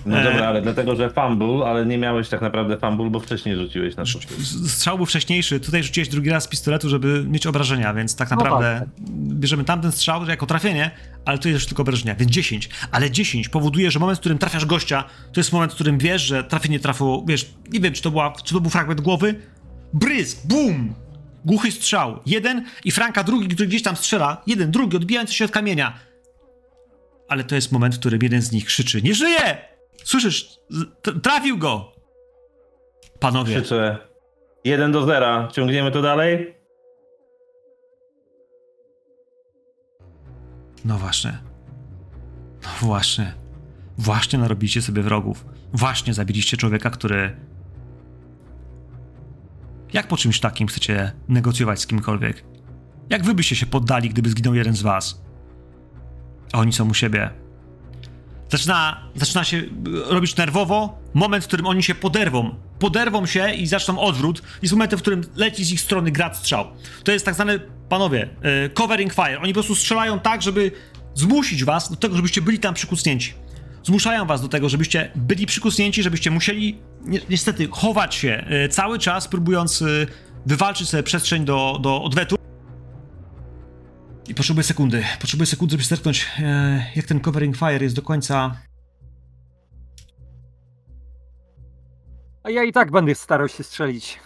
No E. dobra, ale dlatego, że fumble, ale nie miałeś tak naprawdę fumble, bo wcześniej rzuciłeś na to. Strzał był wcześniejszy, tutaj rzuciłeś drugi raz z pistoletu, żeby mieć obrażenia, więc tak No naprawdę tak. bierzemy tamten strzał jako trafienie, ale to jest już tylko obrażenia, więc 10. Ale 10 powoduje, że moment, w którym trafiasz gościa, to jest moment, w którym wiesz, że trafienie trafiło, wiesz, nie wiem, czy to, była, czy to był fragment głowy, brysk, bum! Głuchy strzał, jeden i Franka drugi, który gdzieś tam strzela, jeden, drugi, odbijający się od kamienia. Ale to jest moment, w którym jeden z nich krzyczy, nie żyje! Słyszysz? Trafił go! Panowie. Krzyczę 1 do 0. Ciągniemy to dalej? No właśnie. No właśnie. Właśnie narobicie sobie wrogów. Właśnie zabiliście człowieka, który. Jak po czymś takim chcecie negocjować z kimkolwiek? Jak wy byście się poddali, gdyby zginął jeden z was? A oni są u siebie. Zaczyna, zaczyna się y, robić nerwowo. Moment, w którym oni się poderwą. Poderwą się i zaczną odwrót. Jest moment, w którym leci z ich strony grad strzał. To jest tak zwany, panowie, y, covering fire. Oni po prostu strzelają tak, żeby zmusić was do tego, żebyście byli tam przykucnięci. Zmuszają was do tego, żebyście byli przykucnięci, żebyście musieli ni niestety chować się y, cały czas, próbując y, wywalczyć sobie przestrzeń do, do odwetu. I potrzebuję sekundy. Potrzebuję sekundy, żeby zerknąć, e, jak ten covering fire jest do końca. A ja i tak będę starał się strzelić.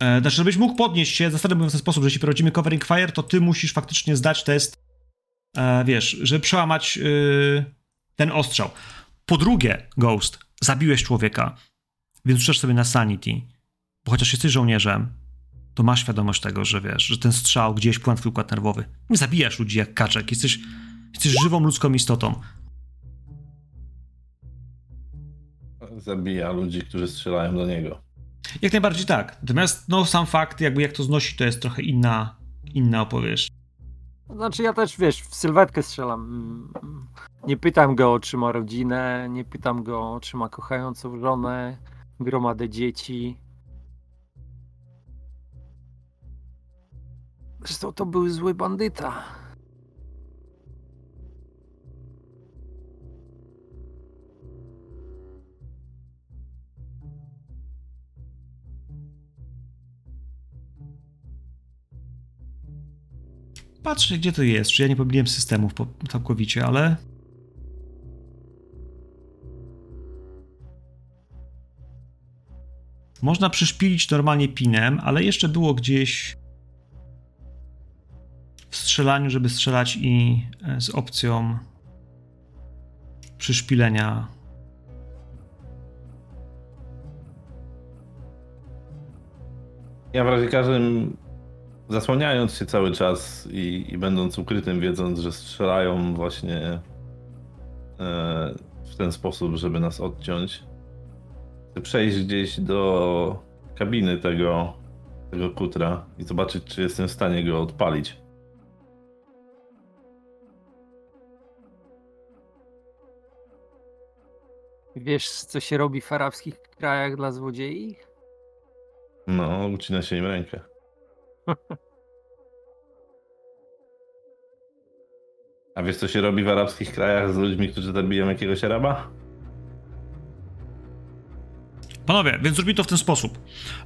E, znaczy, żebyś mógł podnieść się, mówiąc w ten sposób, że jeśli prowadzimy covering fire, to ty musisz faktycznie zdać test, e, wiesz, żeby przełamać ten ostrzał. Po drugie, Ghost, zabiłeś człowieka, więc rzucasz sobie na sanity, bo chociaż jesteś żołnierzem, to masz świadomość tego, że wiesz, że ten strzał gdzieś na twój układ nerwowy. Nie zabijasz ludzi jak kaczek, jesteś, jesteś żywą ludzką istotą. Zabija ludzi, którzy strzelają do niego. Jak najbardziej tak. Natomiast no, sam fakt, jakby jak to znosi, to jest trochę inna, inna opowieść. Znaczy ja też, wiesz, w sylwetkę strzelam. Nie pytam go, czy ma rodzinę, nie pytam go, czy ma kochającą żonę, gromadę dzieci. Zresztą to był zły bandyta. Patrzę, gdzie to jest. Czy ja nie pomyliłem systemów całkowicie, ale. Można przyszpilić normalnie pinem, ale jeszcze było gdzieś w strzelaniu, żeby strzelać i e, z opcją przyszpilenia. Ja w razie każdym, zasłaniając się cały czas i, i będąc ukrytym, wiedząc, że strzelają właśnie e, w ten sposób, żeby nas odciąć, chcę przejść gdzieś do kabiny tego, tego kutra i zobaczyć, czy jestem w stanie go odpalić. Wiesz, co się robi w arabskich krajach dla złodziei? No, ucina się im rękę. A wiesz, co się robi w arabskich krajach z ludźmi, którzy zabiją jakiegoś Araba? Panowie, więc zrobimy to w ten sposób.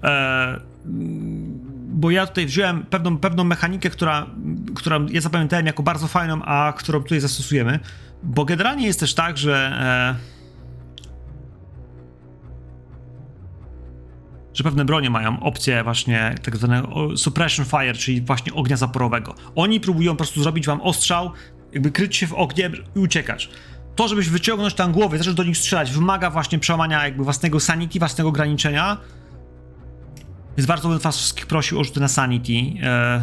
E, mm, bo ja tutaj wziąłem pewną, pewną mechanikę, która, która ja zapamiętałem jako bardzo fajną, a którą tutaj zastosujemy, bo generalnie jest też tak, że e, że pewne bronie mają opcję właśnie tak zwanego suppression fire, czyli właśnie ognia zaporowego. Oni próbują po prostu zrobić wam ostrzał, jakby kryć się w ognie i uciekać. To, żebyś wyciągnąć tam głowę i zacząć do nich strzelać, wymaga właśnie przełamania jakby własnego sanity, własnego ograniczenia. Więc bardzo bym was wszystkich prosił o rzuty na sanity. E,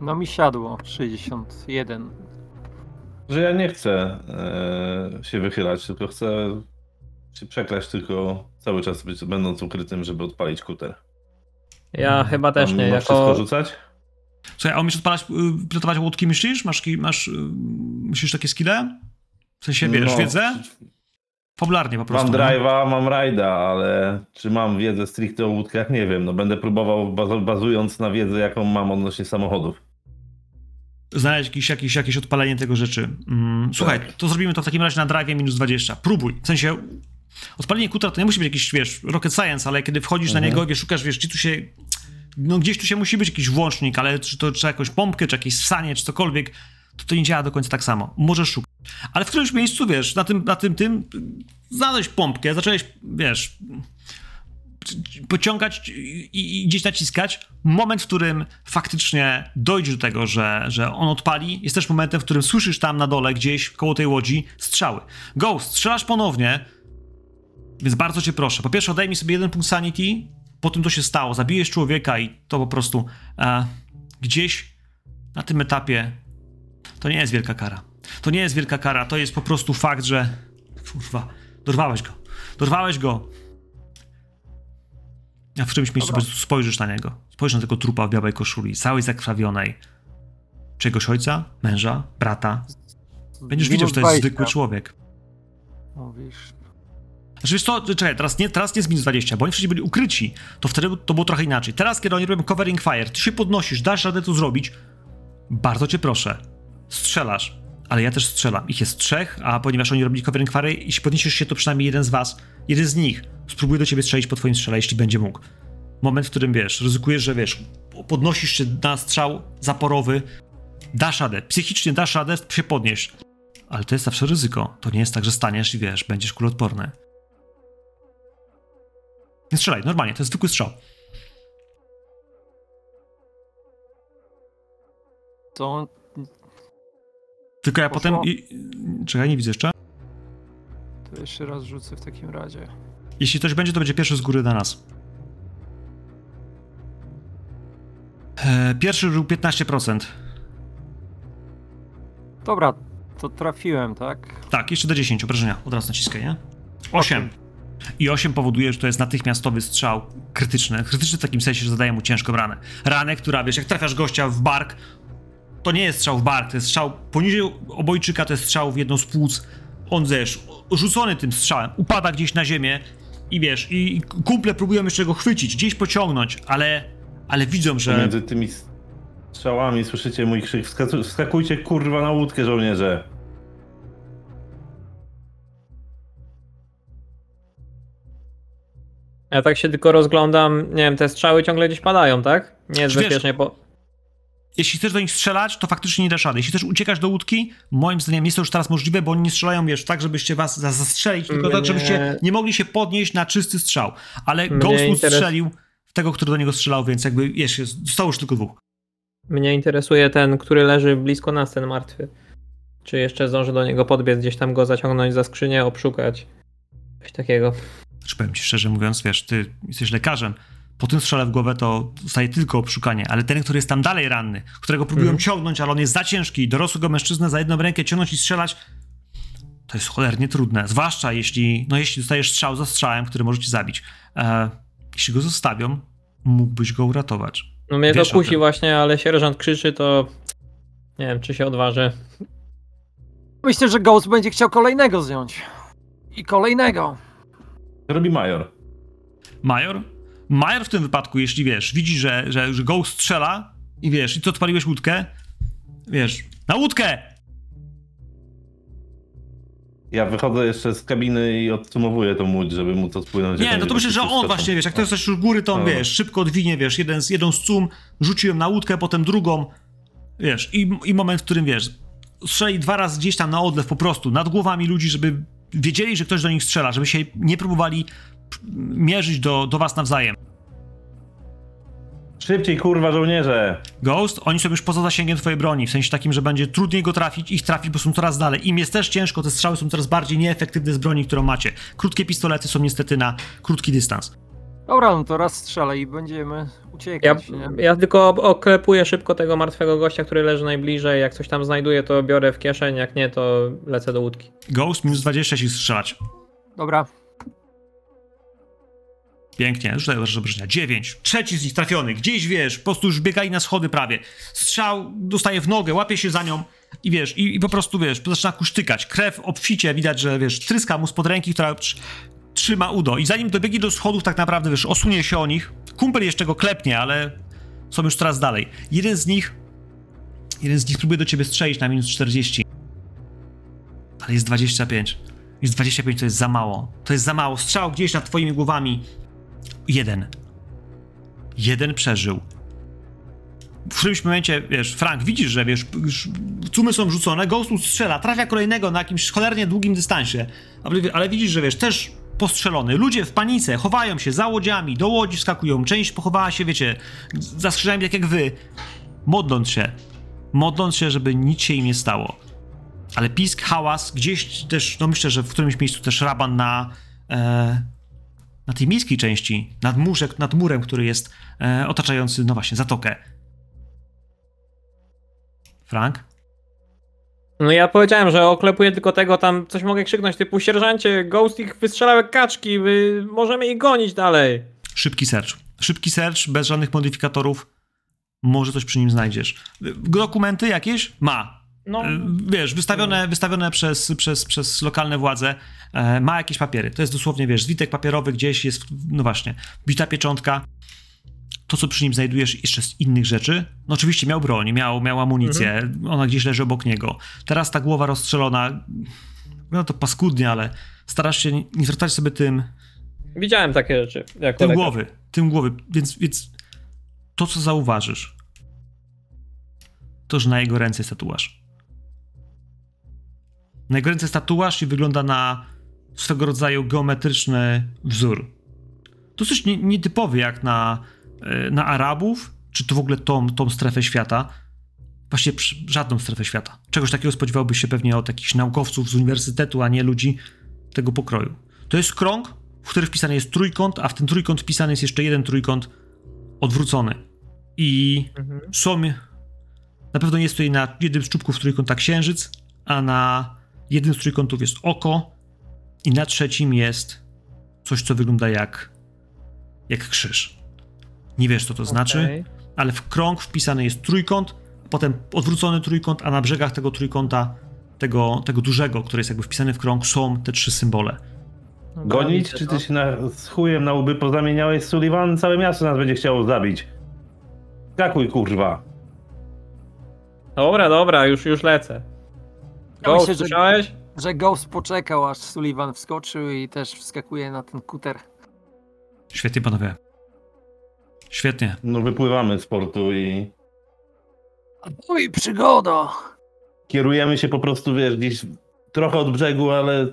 No mi siadło 61. Że ja nie chcę e, się wychylać, tylko chcę się przekraść tylko cały czas być, będąc ukrytym, żeby odpalić kuter. Ja chyba też Mam nie. mimo wszystko rzucać? Słuchaj, a umiesz odpalać, y, pilotować łódki, myślisz? Masz, masz y, myślisz takie skille? W sensie, wiesz, No, wiedzę? Fabularnie po prostu. Mam drive'a, mam rajda, ale czy mam wiedzę stricte o łódkach? Nie wiem. No będę próbował bazu- bazując na wiedzy, jaką mam odnośnie samochodów. znaleźć jakieś, jakieś, jakieś odpalenie tego rzeczy. Mm, słuchaj, Tak. to zrobimy to w takim razie na drive minus 20. Próbuj. W sensie odpalenie kutera to nie musi być jakiś, wiesz, rocket science, ale kiedy wchodzisz na Mhm. niego, wiesz, szukasz, wiesz, gdzie tu się... No gdzieś tu się musi być jakiś włącznik, ale czy to czy jakąś pompkę, czy jakieś ssanie, czy cokolwiek, to to nie działa do końca tak samo. Możesz szukać. Ale w którymś miejscu, wiesz, na tym, na tym, tym, znaleźć pompkę, zacząłeś, wiesz, pociągać i, i gdzieś naciskać. Moment, w którym faktycznie dojdzie do tego, że, że on odpali, jest też momentem, w którym słyszysz tam na dole, gdzieś koło tej łodzi, strzały. Ghost, strzelasz ponownie, więc bardzo cię proszę. Po pierwsze, odejmij sobie jeden punkt sanity, po tym to się stało. Zabijesz człowieka i to po prostu e, gdzieś na tym etapie to nie jest wielka kara. To nie jest wielka kara, to jest po prostu fakt, że kurwa, dorwałeś go. Dorwałeś go. A w którymś miejscu po prostu spojrzysz na niego. Spojrzysz na tego trupa w białej koszuli, całej zakrwawionej. Czegoś ojca, męża, brata. Będziesz widział, że to jest zwykły człowiek. Mówisz. Znaczy, wiesz co, czekaj, teraz nie, teraz nie jest minus 20, bo oni wcześniej byli ukryci, to wtedy to było trochę inaczej. Teraz, kiedy oni robią covering fire, ty się podnosisz, dasz radę to zrobić, bardzo cię proszę, strzelasz, ale ja też strzelam. Ich jest trzech, a ponieważ oni robili covering fire, jeśli podniesiesz się, to przynajmniej jeden z was, jeden z nich spróbuje do ciebie strzelić po twoim strzele, jeśli będzie mógł. Moment, w którym, wiesz, ryzykujesz, że, wiesz, podnosisz się na strzał zaporowy, dasz radę, psychicznie dasz radę się podnieść. Ale to jest zawsze ryzyko. To nie jest tak, że staniesz i wiesz, będziesz kuloodporny. Nie strzelaj, normalnie, to jest zwykły strzał. To Tylko ja Poszło. potem. I, czekaj, nie widzę jeszcze. To jeszcze raz rzucę w takim razie. Jeśli coś będzie, to będzie pierwszy z góry na nas. E, pierwszy był 15%. Dobra, to trafiłem, tak? Tak, jeszcze do 10 obrażenia. Od razu naciskaj, nie? 8. I 8 powoduje, że to jest natychmiastowy strzał krytyczny. Krytyczny w takim sensie, że zadaje mu ciężką ranę. Ranę, która, wiesz, jak trafiasz gościa w bark, to nie jest strzał w bark, to jest strzał poniżej obojczyka, to jest strzał w jedną z płuc. On, wiesz, rzucony tym strzałem, upada gdzieś na ziemię i wiesz, i kumple próbują jeszcze go chwycić, gdzieś pociągnąć, ale, ale widzą, że... Pomiędzy tymi strzałami słyszycie mój krzyk. Wskakujcie kurwa na łódkę, żołnierze. Ja tak się tylko rozglądam, nie wiem, te strzały ciągle gdzieś padają, tak? Nie jest Wiesz- bezpiecznie, bo... Jeśli chcesz do nich strzelać, to faktycznie nie dasz rady. Jeśli chcesz uciekać do łódki, moim zdaniem jest to już teraz możliwe, bo oni nie strzelają, wiesz, tak, żebyście was za- zastrzelić, tylko tak, Mnie- żebyście nie mogli się podnieść na czysty strzał. Ale Mnie interes- strzelił w tego, który do niego strzelał, więc jakby, wiesz, zostało już tylko dwóch. Mnie interesuje ten, który leży blisko nas, ten martwy. Czy jeszcze zdąży do niego podbiec, gdzieś tam go zaciągnąć za skrzynię, obszukać. Coś takiego. Znaczy, powiem ci szczerze mówiąc, wiesz, ty jesteś lekarzem, po tym strzale w głowę to zostaje tylko obszukanie, ale ten, który jest tam dalej ranny, którego próbują Mhm. ciągnąć, ale on jest za ciężki, dorosłego mężczyznę za jedną rękę ciągnąć i strzelać, to jest cholernie trudne. Zwłaszcza jeśli, no jeśli dostajesz strzał za strzałem, który może ci zabić. E, jeśli go zostawią, mógłbyś go uratować. No mnie Wiesz to kusi właśnie, ale sierżant krzyczy, to... Nie wiem, czy się odważy. Myślę, że Ghost będzie chciał kolejnego zdjąć. I kolejnego. Co robi major? Major? Major w tym wypadku, jeśli wiesz, widzi, że, że, że Ghost strzela i wiesz, i co odpaliłeś łódkę, wiesz, na łódkę! Ja wychodzę jeszcze z kabiny i odsumowuję tą łódź, żeby móc odpłynąć. Nie, jak no to myślę, że on skoczą. właśnie, wiesz, jak to jest coś u góry, to on, Dobra. wiesz, szybko odwinie, wiesz, jeden z, jedną z cum, rzuciłem na łódkę, potem drugą, wiesz, i, i moment, w którym, wiesz, strzeli dwa razy gdzieś tam na odlew po prostu, nad głowami ludzi, żeby wiedzieli, że ktoś do nich strzela, żeby się nie próbowali mierzyć do, do was nawzajem. Szybciej, kurwa, żołnierze! Ghost, oni są już poza zasięgiem twojej broni, w sensie takim, że będzie trudniej go trafić, ich trafić, bo są coraz dalej. Im jest też ciężko, te strzały są coraz bardziej nieefektywne z broni, którą macie. Krótkie pistolety są niestety na krótki dystans. Dobra, no to raz strzelaj i będziemy Ja, uciekać, nie? ja tylko oklepuję szybko tego martwego gościa, który leży najbliżej. Jak coś tam znajduję, to biorę w kieszeń, jak nie, to lecę do łódki. Ghost minus 20 jeśli strzelać. Dobra, Pięknie, rzucaj do obrażenia. 9. Trzeci z nich trafiony. Gdzieś wiesz, po prostu już biegali na schody prawie. Strzał dostaje w nogę, łapie się za nią i wiesz, i, i po prostu wiesz, zaczyna kusztykać. Krew obficie, widać, że wiesz, tryska mu spod ręki, która trzyma udo. I zanim dobiegnie do schodów, tak naprawdę wiesz, osunie się o nich. Kumpel jeszcze go klepnie, ale są już coraz dalej. Jeden z nich, jeden z nich próbuje do ciebie strzelić na minus 40. Ale jest 25. Jest 25 to jest za mało. To jest za mało. Strzał gdzieś nad twoimi głowami. Jeden. Jeden przeżył. W którymś momencie, wiesz, Frank, widzisz, że wiesz, cumy są rzucone, Ghostu strzela, trafia kolejnego na jakimś cholernie długim dystansie, ale widzisz, że wiesz, też postrzelony. Ludzie w panice chowają się za łodziami, do łodzi wskakują, część pochowała się, wiecie, za skrzyżami tak jak wy, modląc się, modląc się, żeby nic się im nie stało. Ale pisk, hałas, gdzieś też, no myślę, że w którymś miejscu też raban na, e, na tej miejskiej części, nad, murzek, nad murem, który jest e, otaczający, no właśnie, zatokę. Frank? No ja powiedziałem, że oklepuję tylko tego, tam coś mogę krzyknąć typu sierżancie, Ghost ich wystrzelał jak kaczki, my możemy ich gonić dalej. Szybki search. Szybki search, bez żadnych modyfikatorów. Może coś przy nim znajdziesz. Dokumenty jakieś? Ma. No, E, Wiesz, wystawione, wystawione przez, przez, przez lokalne władze, e, ma jakieś papiery. To jest dosłownie, wiesz, zwitek papierowy gdzieś jest, no właśnie, bita pieczątka. To, co przy nim znajdujesz jeszcze z innych rzeczy, no oczywiście miał broń, miał, miał amunicję, ona gdzieś leży obok niego. Teraz ta głowa rozstrzelona, no to paskudnie, ale starasz się nie zwracać sobie tym, widziałem takie rzeczy. Jako tym lekarz. głowy, tym głowy, więc, więc to, co zauważysz, to, że na jego ręce jest tatuaż. Na jego ręce jest tatuaż i wygląda na swego rodzaju geometryczny wzór. Dosyć nie- nietypowy jak na, na Arabów, czy to w ogóle tą, tą strefę świata. Przy- żadną strefę świata. Czegoś takiego spodziewałby się pewnie od jakichś naukowców z uniwersytetu, a nie ludzi tego pokroju. To jest krąg, w który wpisany jest trójkąt, a w ten trójkąt wpisany jest jeszcze jeden trójkąt odwrócony. I Mhm. są. Na pewno jest tutaj na jednym z czubków trójkąta księżyc, a na jednym z trójkątów jest oko, i na trzecim jest coś, co wygląda jak, jak krzyż. Nie wiesz, co to znaczy, Okej. ale w krąg wpisany jest trójkąt, potem odwrócony trójkąt, a na brzegach tego trójkąta, tego, tego dużego, który jest jakby wpisany w krąg, są te trzy symbole. Gonić, czy to. ty się na, z chujem na łby pozamieniałeś Sullivan? Całe miasto nas będzie chciało zabić. Skakuj, kurwa. Dobra, dobra, już, już lecę. Ja Ghost, myślę, że- że Ghost poczekał, aż Sullivan wskoczył i też wskakuje na ten kuter. Świetnie, panowie. Świetnie. No wypływamy z portu i No i przygoda. kierujemy się po prostu, wiesz, gdzieś trochę od brzegu, ale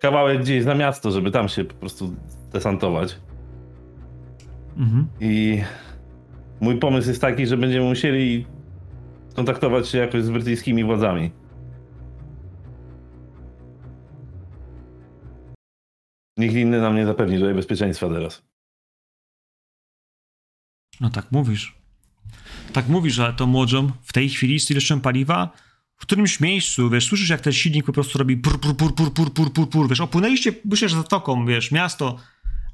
kawałek gdzieś za miasto, żeby tam się po prostu desantować. Mhm. I mój pomysł jest taki, że będziemy musieli kontaktować się jakoś z brytyjskimi władzami. Nikt inny nam nie zapewni tutaj bezpieczeństwa teraz. No tak mówisz. Tak mówisz, ale to młodziom w tej chwili z ilością paliwa w którymś miejscu, wiesz, słyszysz jak ten silnik po prostu robi pur, pur, pur, pur, pur, pur, pur, pur wiesz, opłynęliście, myślę, że zatoką, wiesz, miasto,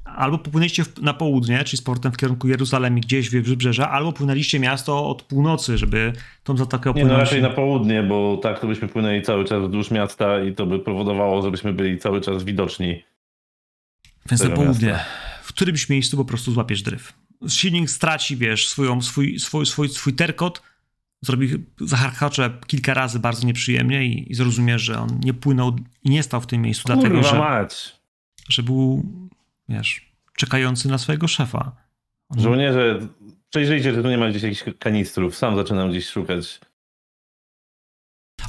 albo popłynęliście w, na południe, czyli z portem w kierunku Jeruzalem i gdzieś w wybrzeża, albo płynęliście miasto od północy, żeby tą zatokę opłynąć. Nie, no raczej na południe, bo tak to byśmy płynęli cały czas wzdłuż miasta i to by powodowało, żebyśmy byli cały czas widoczni. Więc na południe. Miasta. W którymś miejscu po prostu złapiesz dryf. Silnik straci, wiesz, swoją, swój, swój, swój, swój terkot, zrobi, zaharkacze kilka razy bardzo nieprzyjemnie i, i zrozumie, że on nie płynął i nie stał w tym miejscu, dlatego Kurwa że, mać. że był, wiesz, czekający na swojego szefa. On- Żołnierze, przejrzyjcie, czy tu nie ma gdzieś jakichś kanistrów. Sam zaczynam gdzieś szukać.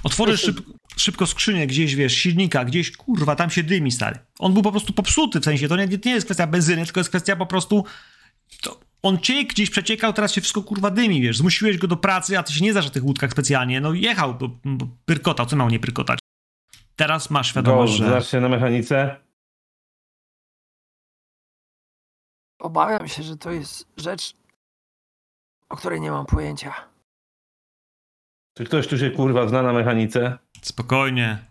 Otworzy szyb, szybko skrzynię gdzieś, wiesz, silnika, gdzieś, kurwa, tam się dymi, stary. On był po prostu popsuty, w sensie, to nie, nie jest kwestia benzyny, tylko jest kwestia po prostu, on ciek gdzieś przeciekał, teraz się wszystko, kurwa, dymi, wiesz, zmusiłeś go do pracy, a ty się nie znasz na tych łódkach specjalnie, no jechał, bo, bo pyrkotał, co miał nie pyrkotać. Teraz masz świadomość, że... znasz się na mechanice? Obawiam się, że to jest rzecz, o której nie mam pojęcia. Czy ktoś tu się kurwa zna na mechanice? Spokojnie.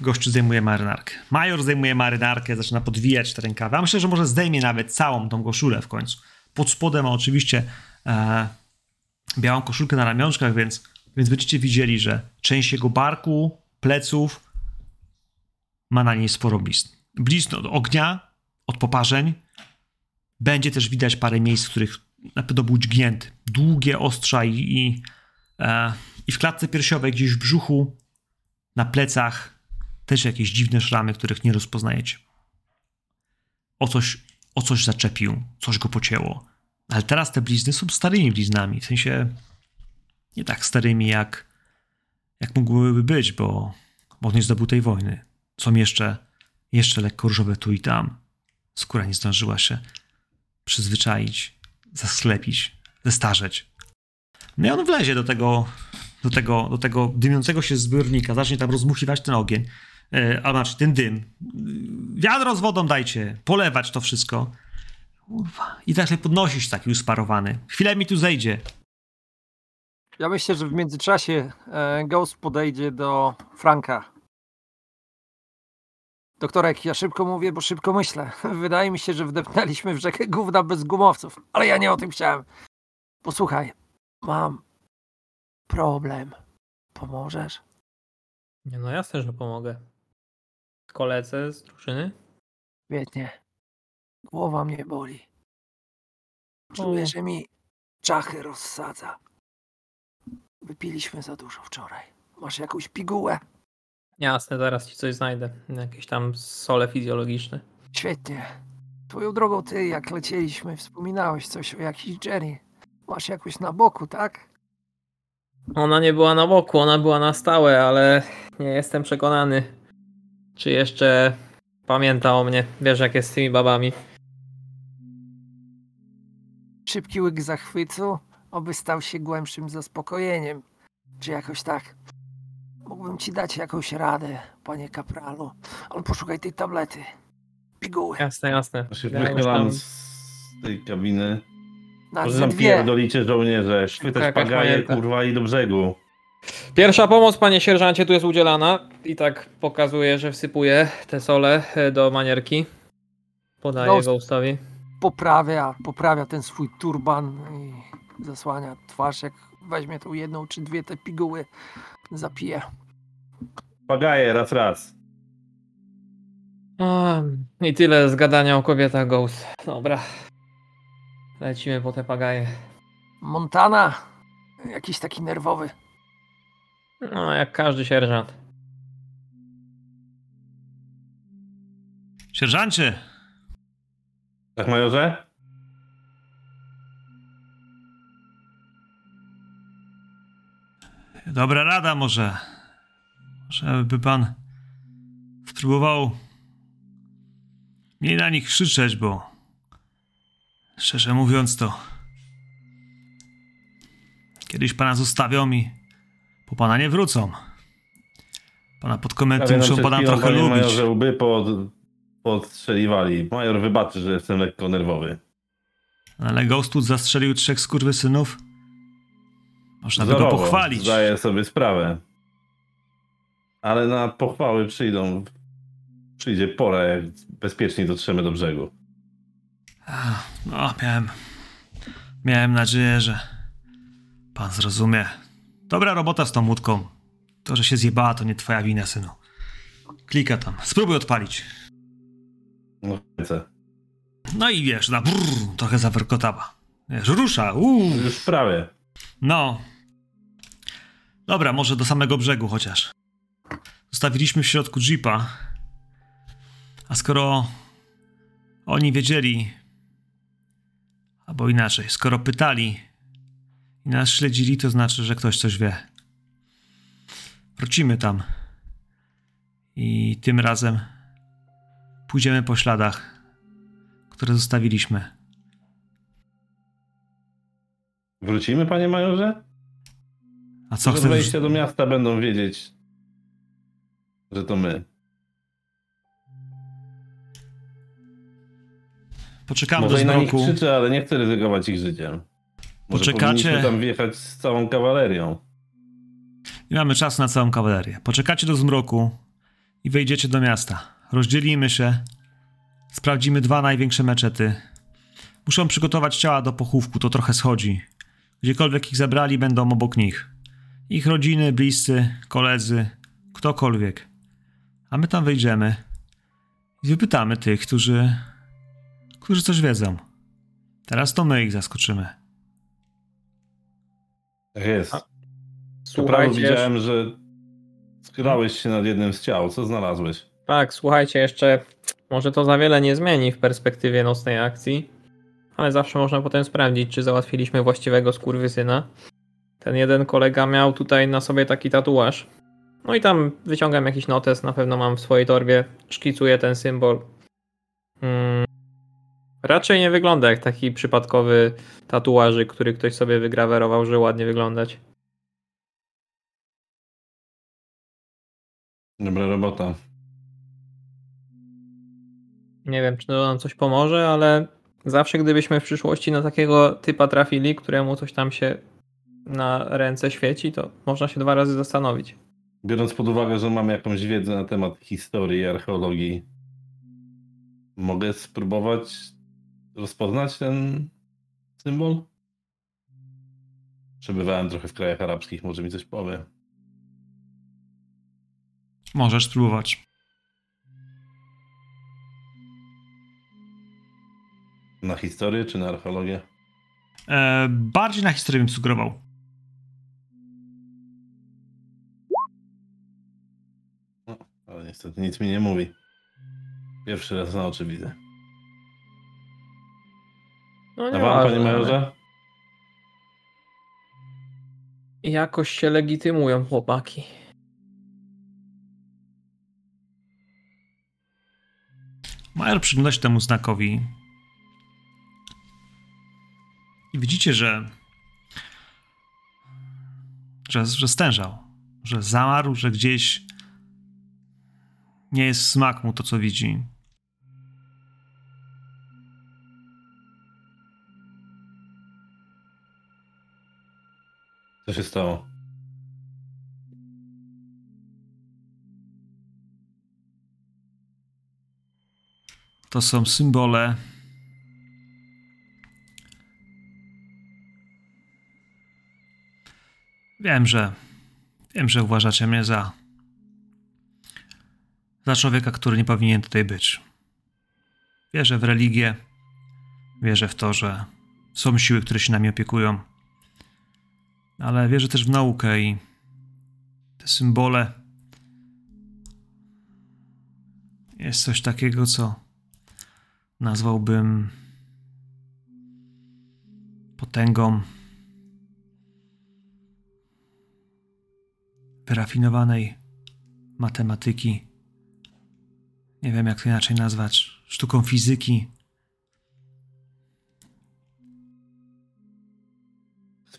Gościu zdejmuje marynarkę. Major zdejmuje marynarkę, zaczyna podwijać te rękawy. A myślę, że może zdejmie nawet całą tą koszulę w końcu. Pod spodem ma oczywiście e, białą koszulkę na ramionczkach, więc, więc będziecie widzieli, że część jego barku, pleców ma na niej sporo blizn. Blizn od ognia, od poparzeń. Będzie też widać parę miejsc, w których pewno był dźgnięty. Długie ostrza i, i E, I w klatce piersiowej, gdzieś w brzuchu, na plecach, też jakieś dziwne szramy, których nie rozpoznajecie. O coś, o coś zaczepił, coś go pocięło. Ale teraz te blizny są starymi bliznami, w sensie nie tak starymi, jak, jak mogłyby być, bo, bo on nie zdobył tej wojny. Są jeszcze, jeszcze lekko różowe tu i tam. Skóra nie zdążyła się przyzwyczaić, zasklepić, zestarzeć. No i on wlezie do tego, do tego, do tego dymiącego się zbiornika, zacznie tam rozmuchiwać ten ogień, a znaczy ten dym. Wiadro z wodą dajcie, polewać to wszystko. Kurwa. I tak się podnosisz taki usparowany. Chwilę mi tu zejdzie. Ja myślę, że w międzyczasie e, Ghost podejdzie do Franka. Doktorek, ja szybko mówię, bo szybko myślę. Wydaje mi się, że wdepnęliśmy w rzekę gówna bez gumowców, ale ja nie o tym chciałem. Posłuchaj, mam problem. Pomożesz? Nie, no jasne, że pomogę. Koledze z drużyny? Świetnie. Głowa mnie boli. Czuję, że mi czachy rozsadza. Wypiliśmy za dużo wczoraj. Masz jakąś pigułę? Jasne, zaraz ci coś znajdę. Jakieś tam sole fizjologiczne. Świetnie. Twoją drogą ty, jak lecieliśmy, wspominałeś coś o jakiejś Jenny. Masz jakoś na boku, tak? Ona nie była na boku, ona była na stałe, ale nie jestem przekonany, czy jeszcze pamięta o mnie. Wiesz, jak jest z tymi babami. Szybki łyk zachwytu, oby stał się głębszym zaspokojeniem. Czy jakoś tak. Mógłbym ci dać jakąś radę, panie kapralu. Ale poszukaj tej tablety. Piguły. Jasne, jasne. Ja wychylam z tej kabiny. Na Może nam pierdolicie żołnierze, chwytać Jakaś pagaje, kurwa i do brzegu. Pierwsza pomoc, panie sierżancie, tu jest udzielana. I tak pokazuje, że wsypuje te sole e, do manierki. Podaje No, Ghostowi. poprawia, poprawia ten swój turban i zasłania twarz, jak weźmie tą jedną czy dwie te piguły, zapije. Pagaje, raz, raz. A, I tyle z gadania o kobietach Ghost. Dobra. Lecimy po te pagaje. Montana, jakiś taki nerwowy. No, jak każdy sierżant. Sierżancie, Tak, majorze? dobra rada może. Może by pan spróbował mniej na nich krzyczeć, bo szczerze mówiąc to kiedyś pana zostawią i po pana nie wrócą. Pana podkomendy muszą pana trochę lubić. Majorze, łby pod, podstrzeliwali. Major wybaczy, że jestem lekko nerwowy. Ale Ghostwood zastrzelił trzech skurwysynów. Można by go pochwalić. Zdaję sobie sprawę. Ale na pochwały przyjdą. Przyjdzie pora, jak bezpiecznie dotrzemy do brzegu. No, miałem. Miałem nadzieję, że pan zrozumie. Dobra robota z tą łódką. To, że się zjebała, to nie twoja wina, synu. Klika tam. Spróbuj odpalić. No, chcę. No i wiesz, na brrr, trochę zawerkotała. Wiesz, rusza, uuu. Już prawie. No. Dobra, może do samego brzegu chociaż. Zostawiliśmy w środku jeepa. A skoro oni wiedzieli, albo inaczej, skoro pytali i nas śledzili, to znaczy, że ktoś coś wie. Wrócimy tam. I tym razem pójdziemy po śladach, które zostawiliśmy. Wrócimy, panie majorze? A co chcesz? wejścia do miasta będą wiedzieć, że to my. Poczekamy Może do i na nich zmroku. krzyczę, ale nie chcę ryzykować ich życiem. Może Poczekacie- tam wjechać z całą kawalerią. I mamy czas na całą kawalerię. Poczekacie do zmroku i wejdziecie do miasta. Rozdzielimy się. Sprawdzimy dwa największe meczety. Muszą przygotować ciała do pochówku, to trochę schodzi. Gdziekolwiek ich zabrali, będą obok nich. Ich rodziny, bliscy, koledzy, ktokolwiek. A my tam wejdziemy i wypytamy tych, którzy, którzy coś wiedzą. Teraz to my ich zaskoczymy. Tak jest. A- Słuchajcie, widziałem, że skierałeś się nad jednym z ciał. Co znalazłeś? tak, słuchajcie, jeszcze może to za wiele nie zmieni w perspektywie nocnej akcji, ale zawsze można potem sprawdzić, czy załatwiliśmy właściwego skurwysyna. Ten jeden kolega miał tutaj na sobie taki tatuaż. No i tam wyciągam jakiś notes, na pewno mam w swojej torbie, szkicuję ten symbol. Raczej nie wygląda jak taki przypadkowy tatuażyk, który ktoś sobie wygrawerował, że ładnie wyglądać. Dobra robota. Nie wiem, czy to nam coś pomoże, ale zawsze gdybyśmy w przyszłości na takiego typa trafili, któremu coś tam się na ręce świeci, to można się dwa razy zastanowić. Biorąc pod uwagę, że mam jakąś wiedzę na temat historii i archeologii, mogę spróbować rozpoznać ten symbol? Przebywałem trochę w krajach arabskich, może mi coś powie. Możesz spróbować. Na historię czy na archeologię? E, bardziej na historię bym sugerował. Ale niestety nic mi nie mówi. Pierwszy raz na oczy widzę. No A nie wam, panie majorze? Jakoś się legitymują chłopaki. Major przygląda się temu znakowi. I widzicie, że, że, że stężał, że zamarł, że gdzieś nie jest smak mu to, co widzi. Co się stało? To są symbole. Wiem, że. Wiem, że uważacie mnie za. za człowieka, który nie powinien tutaj być. Wierzę w religię. Wierzę w to, że są siły, które się nami opiekują. Ale wierzę też w naukę i te symbole. Jest coś takiego, co nazwałbym potęgą wyrafinowanej matematyki. Nie wiem, jak to inaczej nazwać. Sztuką fizyki.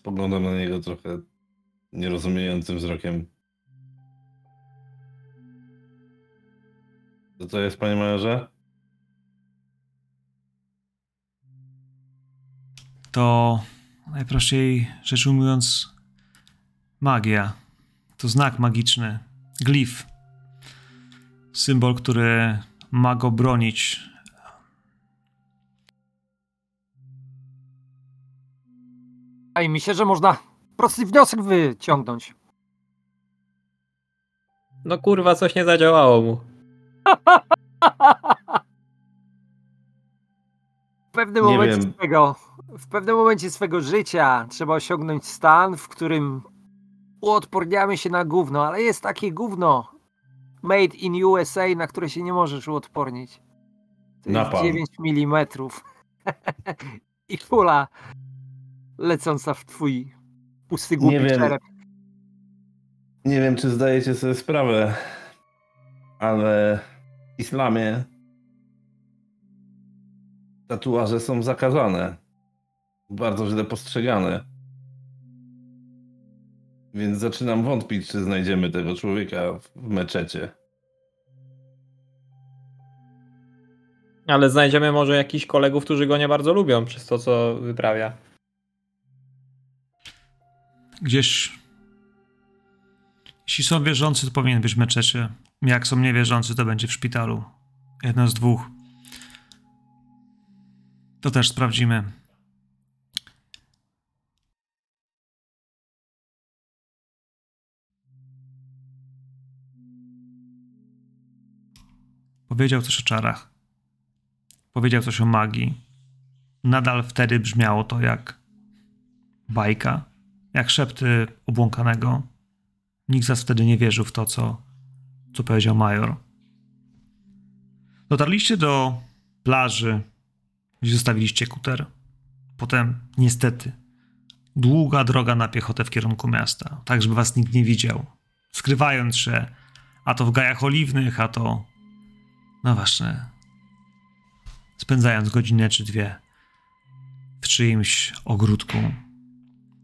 Spoglądam na niego trochę nierozumiejącym wzrokiem. Co to jest, panie majorze? To najprościej rzecz ujmując magia. To znak magiczny. Glif. Symbol, który ma go bronić. Wydaje mi się, że można prosty wniosek wyciągnąć. No kurwa, coś nie zadziałało mu. W pewnym Nie momencie wiem. z tego w pewnym momencie swego życia trzeba osiągnąć stan, w którym uodporniamy się na gówno, ale jest takie gówno made in USA, na które się nie możesz uodpornić. To jest Napalm. 9 mm i kula lecąca w twój pusty głupi Nie wiem. czerep. Nie wiem, czy zdajecie sobie sprawę, ale w islamie tatuaże są zakazane. Bardzo źle postrzegane. Więc zaczynam wątpić, czy znajdziemy tego człowieka w meczecie. Ale znajdziemy może jakichś kolegów, którzy go nie bardzo lubią przez to, co wyprawia. Gdzieś. Jeśli są wierzący, to powinien być w meczecie. Jak są niewierzący, to będzie w szpitalu. Jedno z dwóch. To też sprawdzimy. Powiedział coś o czarach. Powiedział coś o magii. Nadal wtedy brzmiało to jak bajka, jak szepty obłąkanego. Nikt z nas wtedy nie wierzył w to, co, co powiedział major. Dotarliście do plaży, gdzie zostawiliście kuter. Potem, niestety, długa droga na piechotę w kierunku miasta, tak żeby was nikt nie widział. Skrywając się, a to w gajach oliwnych, a to. No właśnie. Spędzając godzinę czy dwie w czyimś ogródku.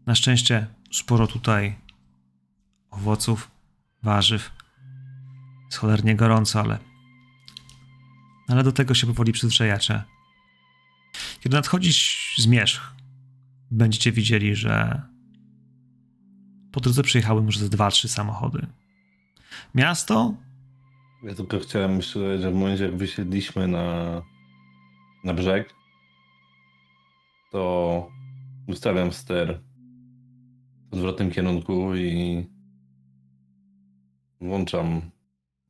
Na szczęście sporo tutaj owoców, warzyw. Jest cholernie gorąco, ale. Ale do tego się powoli przyzwyczajacie. Kiedy nadchodzi zmierzch, będziecie widzieli, że po drodze przyjechały może ze dwa, trzy samochody. Miasto Ja tylko chciałem jeszcze dodać, że w momencie jak wysiedliśmy na, na brzeg, to ustawiam ster odwrotnym kierunku i włączam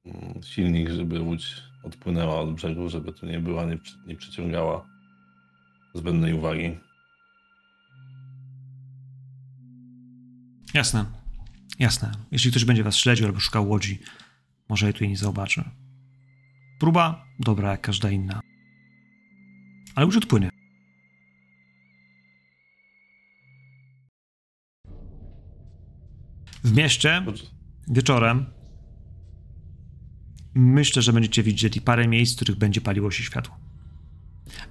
mm, silnik, żeby łódź odpłynęła od brzegu, żeby tu nie była, nie, nie przyciągała zbędnej uwagi. Jasne. Jasne. Jeśli ktoś będzie was śledził albo szukał łodzi, może jej tu nie zobaczy. Próba dobra jak każda inna. Ale już odpłynie. W mieście wieczorem myślę, że będziecie widzieli parę miejsc, w których będzie paliło się światło.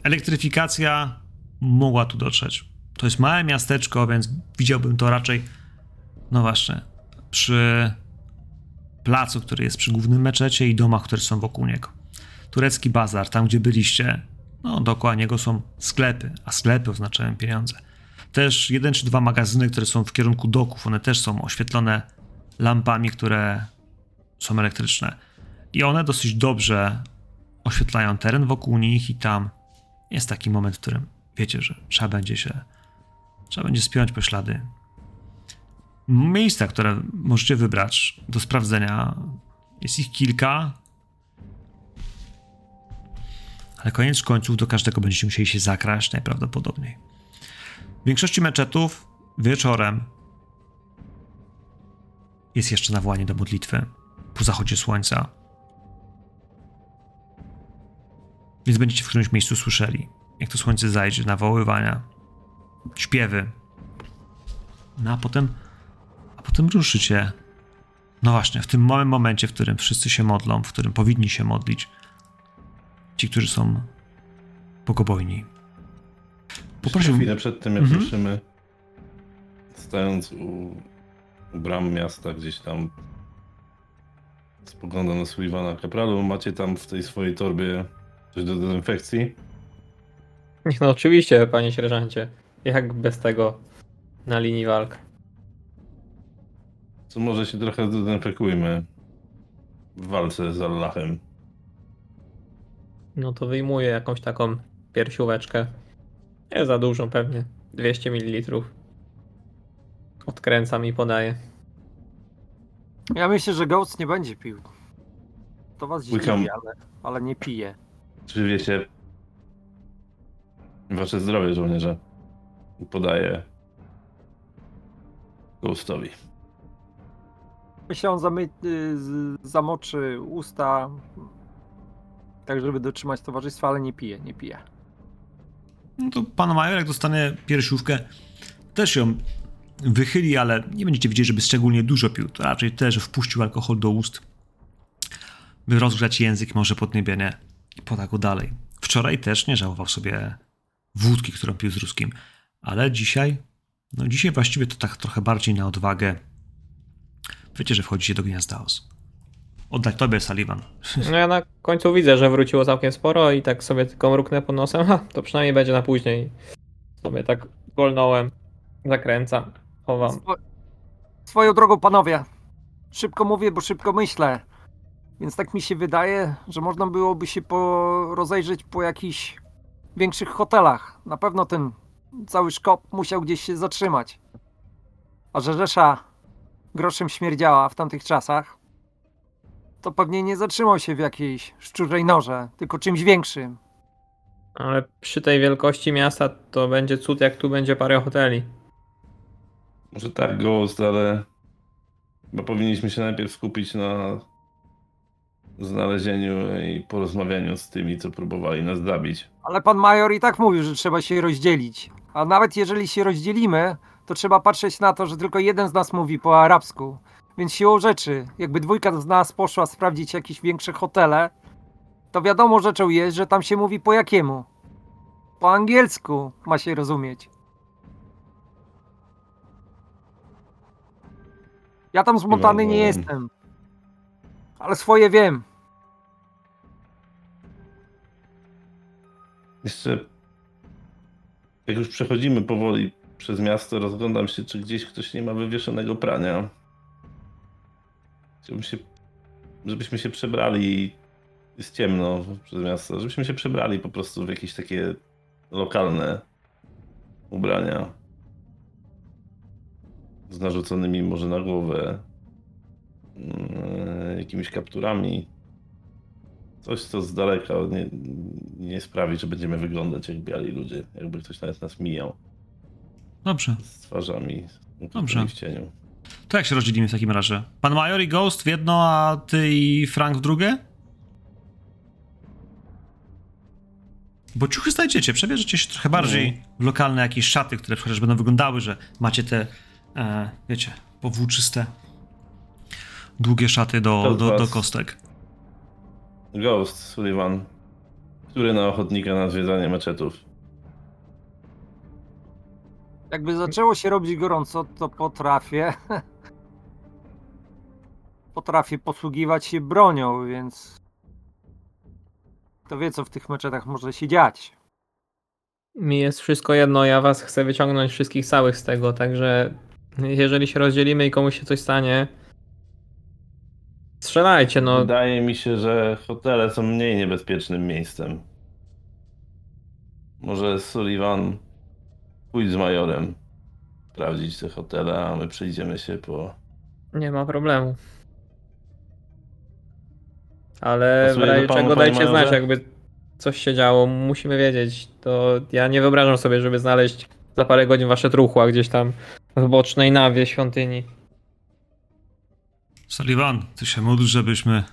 Elektryfikacja mogła tu dotrzeć. To jest małe miasteczko, więc widziałbym to raczej, no właśnie, przy placu, który jest przy głównym meczecie i domach, które są wokół niego. Turecki bazar, tam gdzie byliście, no dookoła niego są sklepy, a sklepy oznaczają pieniądze. Też jeden czy dwa magazyny, które są w kierunku doków, one też są oświetlone lampami, które są elektryczne. I one dosyć dobrze oświetlają teren wokół nich i tam jest taki moment, w którym wiecie, że trzeba będzie się, trzeba będzie spiąć po ślady. Miejsca, które możecie wybrać do sprawdzenia, jest ich kilka, ale koniec końców do każdego będziecie musieli się zakraść najprawdopodobniej. W większości meczetów wieczorem jest jeszcze nawołanie do modlitwy po zachodzie słońca. Więc będziecie w którymś miejscu słyszeli, jak to słońce zajdzie, nawoływania, śpiewy. No a potem, a potem ruszycie. No właśnie, w tym małym momencie, w którym wszyscy się modlą, w którym powinni się modlić, ci, którzy są bogobojni. Poprosił, Chwilę przed tym, jak Mhm. ruszymy, stając u, u bram miasta, gdzieś tam spoglądam na Sullivana Kapralu, macie tam w tej swojej torbie coś do dezynfekcji? No oczywiście, panie sierżancie. Jak bez tego na linii walk? Co może się trochę zdezynfekujmy w walce z Allahem. No to wyjmuję jakąś taką piersióweczkę. Nie za dużą pewnie. 200 ml. Odkręcam i podaję. Ja myślę, że Ghost nie będzie pił. To was Łykam. dziwi, ale, ale nie pije. Czy wiecie, wasze zdrowie, żołnierze? I podaję Ghostowi. Myślę, on zamy, y, z- zamoczy usta, tak żeby dotrzymać towarzystwa, ale nie pije, nie pije. No to pan major, jak dostanie piersiówkę, też ją wychyli, ale nie będziecie widzieć, żeby szczególnie dużo pił. To raczej też wpuścił alkohol do ust, by rozgrzać język może podniebienie i poda go dalej. Wczoraj też nie żałował sobie wódki, którą pił z ruskim, ale dzisiaj, no dzisiaj właściwie to tak trochę bardziej na odwagę. Wiecie, że wchodzicie do gniazda os. Oddać tobie, Sullivan. No ja na końcu widzę, że wróciło całkiem sporo i tak sobie tylko mruknę pod nosem. Ha, to przynajmniej będzie na później. Sobie tak golnąłem, zakręcam, chowam. Swo- swoją drogą, panowie, szybko mówię, bo szybko myślę. Więc tak mi się wydaje, że można byłoby się po, rozejrzeć po jakichś większych hotelach. Na pewno ten cały szkop musiał gdzieś się zatrzymać. A że Rzesza groszem śmierdziała w tamtych czasach, to pewnie nie zatrzymał się w jakiejś szczurzej norze, tylko czymś większym. Ale przy tej wielkości miasta to będzie cud, jak tu będzie parę hoteli. Może tak, Ghost, ale chyba powinniśmy się najpierw skupić na znalezieniu i porozmawianiu z tymi, co próbowali nas zabić. Ale pan major i tak mówił, że trzeba się rozdzielić. A nawet jeżeli się rozdzielimy, to trzeba patrzeć na to, że tylko jeden z nas mówi po arabsku. Więc siłą rzeczy, jakby dwójka z nas poszła sprawdzić jakieś większe hotele, to wiadomo rzeczą jest, że tam się mówi po jakiemu. Po angielsku ma się rozumieć. Ja tam z Montany nie No, no. jestem. Ale swoje wiem. Jeszcze jak już przechodzimy powoli przez miasto, rozglądam się, czy gdzieś ktoś nie ma wywieszonego prania. Chciałbym się, żebyśmy się przebrali, jest ciemno przez miasto, żebyśmy się przebrali po prostu w jakieś takie lokalne ubrania. Z narzuconymi może na głowę mm, jakimiś kapturami. Coś, co z daleka nie, nie sprawi, że będziemy wyglądać jak biali ludzie, jakby ktoś nawet nas mijał Dobrze. z twarzami Dobrze. w cieniu. To jak się rozdzielimy w takim razie? Pan Major i Ghost w jedno, a ty i Frank w drugie? Bo ciuchy znajdziecie, przebierzecie się trochę bardziej w lokalne jakieś szaty, które chociaż będą wyglądały, że macie te, e, wiecie, powłóczyste, długie szaty do, do, do kostek. Ghost, Sullivan, który na ochotnika na zwiedzanie meczetów. Jakby zaczęło się robić gorąco, to potrafię. potrafię posługiwać się bronią, więc. Kto wie, co w tych meczetach może się dziać. Mi jest wszystko jedno, ja was chcę wyciągnąć wszystkich całych z tego, także jeżeli się rozdzielimy i komuś się coś stanie, strzelajcie, no. Wydaje mi się, że hotele są mniej niebezpiecznym miejscem. Może Sullivan pójdź z majorem sprawdzić te hotele, a my przejdziemy się po... Nie ma problemu. Ale w razie panu, czego dajcie znać, jakby coś się działo, musimy wiedzieć. To ja nie wyobrażam sobie, żeby znaleźć za parę godzin wasze truchła gdzieś tam w bocznej nawie świątyni. Sullivan, ty się módl, żebyśmy,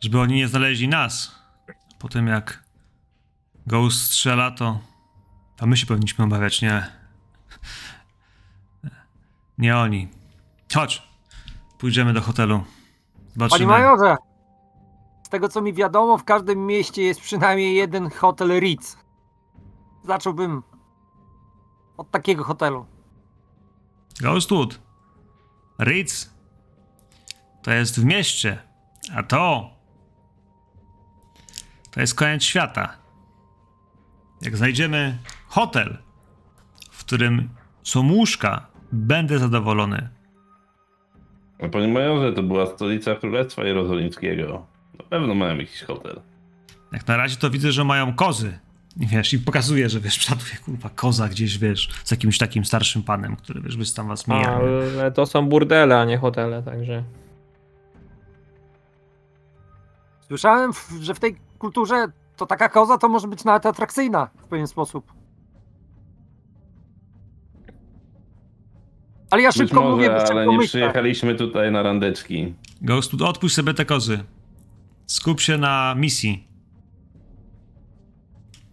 żeby oni nie znaleźli nas. Po tym jak Ghost strzela, to, to my się powinniśmy obawiać, nie, nie oni. Chodź, pójdziemy do hotelu. Panie Zobaczymy. majorze! Z tego co mi wiadomo, w każdym mieście jest przynajmniej jeden hotel Ritz. Zacząłbym od takiego hotelu. Ghostwood. Ritz. To jest w mieście. A to. To jest koniec świata. Jak znajdziemy hotel, w którym są łóżka, będę zadowolony. No, Panie majorze, to była stolica Królestwa Jerozolimskiego. Na pewno mają jakiś hotel. Jak na razie to widzę, że mają kozy. I wiesz, i pokazuje, że wiesz, przoduje kurwa koza gdzieś, wiesz, z jakimś takim starszym panem, który wiesz, by tam was mija. Ale to są burdele, a nie hotele, także. Słyszałem, że w tej kulturze to taka koza to może być nawet atrakcyjna w pewien sposób. Ale ja szybko może, mówię, bo ale nie myślę. przyjechaliśmy tutaj na randeczki. Ghost, odpuść sobie te kozy. Skup się na misji.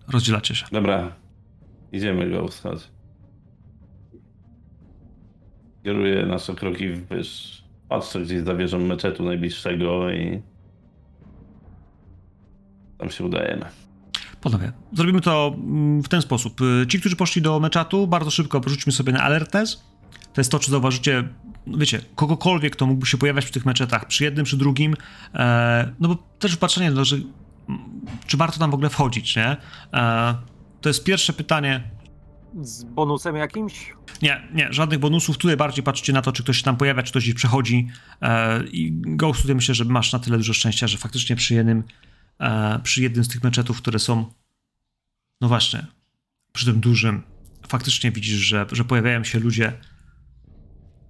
Rozdzielacie się. Dobra, idziemy go chodź. Kieruję nasze kroki w wyż. Patrzę gdzieś za wieżą meczetu najbliższego i tam się udajemy. Panowie, zrobimy to mm, w ten sposób. Y, Ci, którzy poszli do meczatu, bardzo szybko porzućmy sobie na alertes. To jest to, czy zauważycie, no wiecie, kogokolwiek, kto mógłby się pojawiać przy tych meczetach, przy jednym, czy drugim, e, no bo też patrzenie, no, że, mm, czy warto tam w ogóle wchodzić, nie? E, to jest pierwsze pytanie. Z bonusem jakimś? Nie, nie, żadnych bonusów. Tutaj bardziej patrzcie na to, czy ktoś się tam pojawia, czy ktoś gdzieś przechodzi. E, I Ghost tutaj myślę, że masz na tyle dużo szczęścia, że faktycznie przy jednym, e, przy jednym z tych meczetów, które są, no właśnie, przy tym dużym, faktycznie widzisz, że, że pojawiają się ludzie,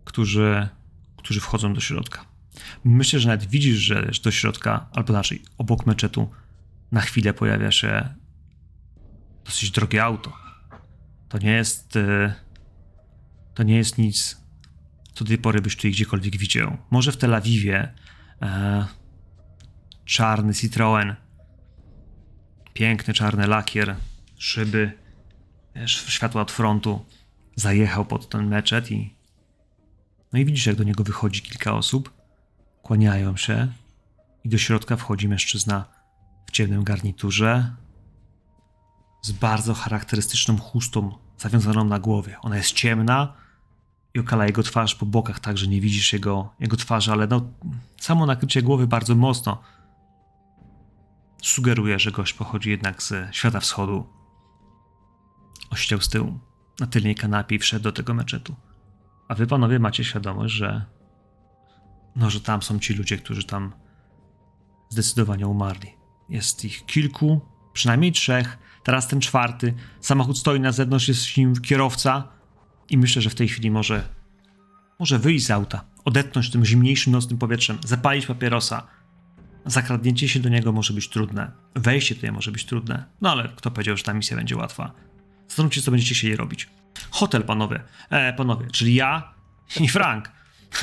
którzy, którzy wchodzą do środka. Myślę, że nawet widzisz, że do środka, albo inaczej, obok meczetu na chwilę pojawia się dosyć drogie auto. To nie jest... E, to nie jest nic, co do tej pory byś tutaj gdziekolwiek widział. Może w Tel Awiwie e, czarny Citroen, piękny czarny lakier, szyby, wiesz, światła od frontu, zajechał pod ten meczet i no i widzisz, jak do niego wychodzi kilka osób, kłaniają się i do środka wchodzi mężczyzna w ciemnym garniturze z bardzo charakterystyczną chustą zawiązaną na głowie. Ona jest ciemna i okala jego twarz po bokach, tak że nie widzisz jego, jego twarzy, ale no, samo nakrycie głowy bardzo mocno sugeruje, że gość pochodzi jednak ze świata wschodu. Ościał z tyłu, na tylnej kanapie i wszedł do tego meczetu. A wy panowie macie świadomość, że no, że tam są ci ludzie, którzy tam zdecydowanie umarli. Jest ich kilku, przynajmniej trzech, teraz ten czwarty. Samochód stoi na zewnątrz, jest w nim kierowca i myślę, że w tej chwili może, może wyjść z auta, odetchnąć tym zimniejszym nocnym powietrzem, zapalić papierosa. Zakradnięcie się do niego może być trudne, wejście tutaj może być trudne, no ale kto powiedział, że ta misja będzie łatwa? Zastanówcie się, co będziecie chcieli robić. Hotel, panowie, e, panowie, czyli ja i Frank.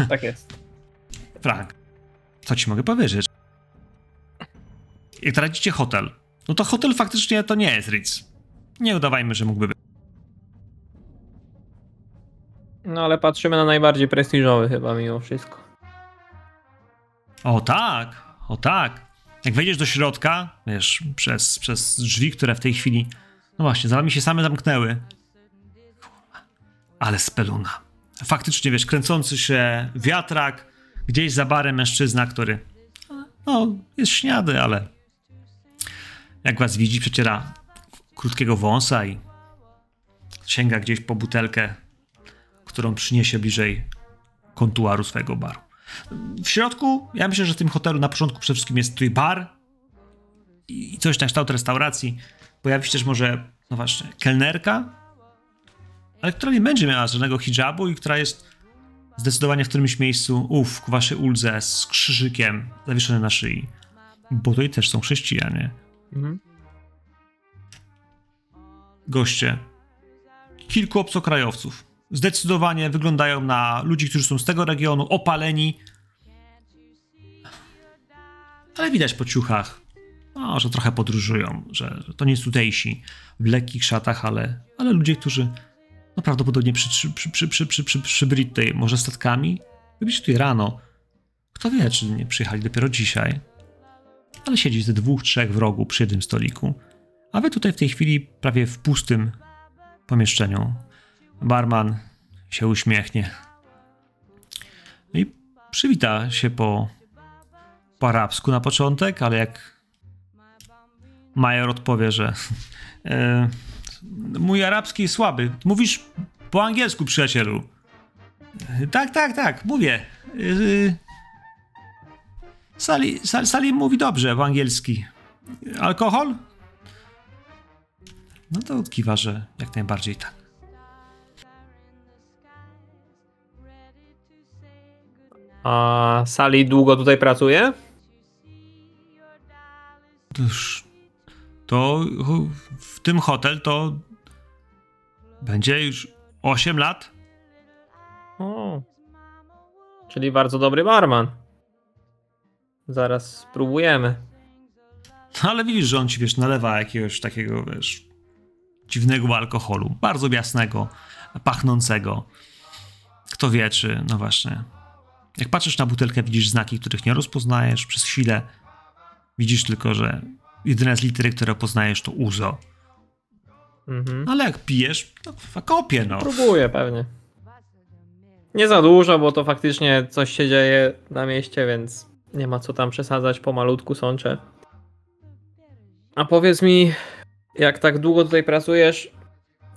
Tak jest. Frank, co ci mogę powiedzieć? Jak tracicie hotel, no to hotel faktycznie to nie jest Ritz. Nie udawajmy, że mógłby być. No ale patrzymy na najbardziej prestiżowy chyba mimo wszystko. O tak, o tak. Jak wejdziesz do środka, wiesz, przez, przez drzwi, które w tej chwili, no właśnie, za wami się same zamknęły. Ale speluna. Faktycznie, wiesz, kręcący się wiatrak, gdzieś za barem mężczyzna, który, no, jest śniady, ale jak was widzi, przeciera krótkiego wąsa i sięga gdzieś po butelkę, którą przyniesie bliżej kontuaru swojego baru. W środku, ja myślę, że w tym hotelu na początku przede wszystkim jest tutaj bar i coś na kształt restauracji. Pojawi się też może, no właśnie, kelnerka, ale która nie będzie miała żadnego hijabu i która jest zdecydowanie w którymś miejscu, uff, ku waszej uldze, z krzyżykiem zawieszony na szyi. Bo tutaj też są chrześcijanie. Mhm. Goście. Kilku obcokrajowców. Zdecydowanie wyglądają na ludzi, którzy są z tego regionu, opaleni. Ale widać po ciuchach, no, że trochę podróżują, że, że to nie tutejsi w lekkich szatach, ale, ale ludzie, którzy no prawdopodobnie przy, przy, przy, przy, przy, przy, przy, przybyli tutaj może statkami, byli tutaj rano. Kto wie, czy nie przyjechali dopiero dzisiaj. Ale siedzi ze dwóch, trzech w rogu przy jednym stoliku. A wy tutaj w tej chwili prawie w pustym pomieszczeniu. Barman się uśmiechnie. No i przywita się po, po arabsku na początek, ale jak major odpowie, że e, mój arabski jest słaby. Mówisz po angielsku, przyjacielu. Tak, tak, tak, mówię. E, Sali, Sal, Salim mówi dobrze po angielski. Alkohol? No to kiwa, że jak najbardziej tak. A Sali długo tutaj pracuje? Już. To w tym hotel to będzie już 8 lat. O. Czyli bardzo dobry barman. Zaraz spróbujemy. No, ale widzisz, że on ci, wiesz, nalewa jakiegoś takiego, wiesz, dziwnego alkoholu. Bardzo jasnego, pachnącego. Kto wie, czy, no właśnie. Jak patrzysz na butelkę, widzisz znaki, których nie rozpoznajesz przez chwilę. Widzisz tylko, że jedyne z litery, które poznajesz, to uzo. Mhm. Ale jak pijesz, to kopie, no. Próbuję pewnie. Nie za dużo, bo to faktycznie coś się dzieje na mieście, więc nie ma co tam przesadzać, pomalutku sączę. A powiedz mi, jak tak długo tutaj pracujesz,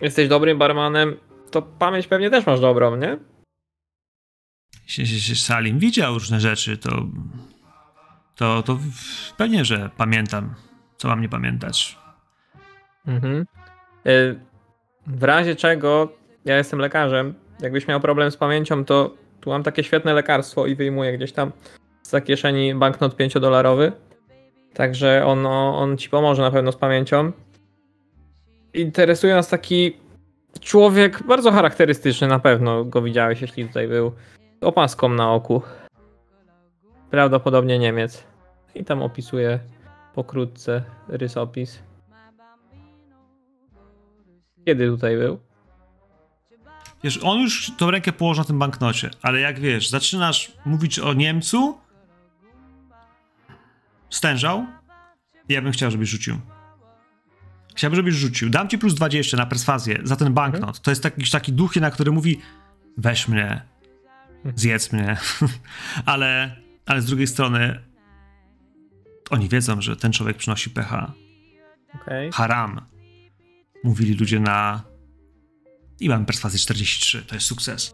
jesteś dobrym barmanem, to pamięć pewnie też masz dobrą, nie? się Salim widział różne rzeczy, to, to, to pewnie, że pamiętam, co mam nie pamiętać. Mhm. Y, W razie czego, ja jestem lekarzem, jakbyś miał problem z pamięcią, to tu mam takie świetne lekarstwo i wyjmuję gdzieś tam z kieszeni banknot 5-dolarowy. Także on, on ci pomoże na pewno z pamięcią. Interesuje nas taki człowiek bardzo charakterystyczny, na pewno go widziałeś, jeśli tutaj był. Z opaską na oku. Prawdopodobnie Niemiec. I tam opisuje pokrótce rysopis. Kiedy tutaj był? Wiesz, on już tą rękę położył na tym banknocie, ale jak wiesz, zaczynasz mówić o Niemcu, stężał, ja bym chciał, żebyś rzucił. Chciałbym, żebyś rzucił. Dam ci plus 20 na perswazję za ten banknot. To jest taki, taki duch, na który mówi weź mnie, zjedz mnie. ale, ale z drugiej strony oni wiedzą, że ten człowiek przynosi pecha. Okej. Haram. Mówili ludzie na. I mamy perswazję 43. To jest sukces.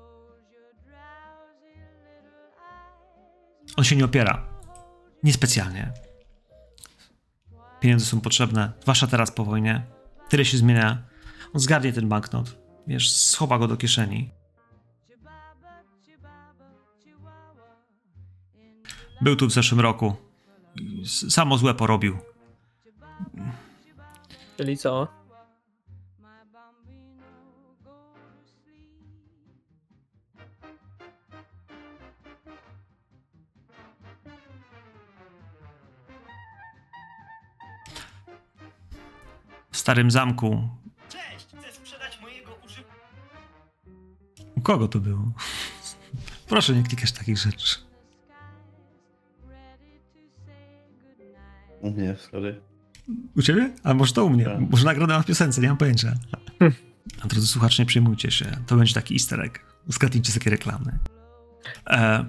On się nie opiera. Niespecjalnie. Pieniądze są potrzebne, zwłaszcza teraz po wojnie. Tyle się zmienia. On zgarnie ten banknot. Wiesz, schowa go do kieszeni. Był tu w zeszłym roku. Samo złe porobił. Czyli co? w starym zamku. Cześć, chcę sprzedać mojego uży... U kogo to było? Proszę nie klikać takich rzeczy. U mnie, sorry. U ciebie? A może to u mnie? Tak. Może nagroda na piosence, nie mam pojęcia. A drodzy słuchacze, nie przejmujcie się. To będzie taki easter egg. Zgadnijcie takie reklamy. E,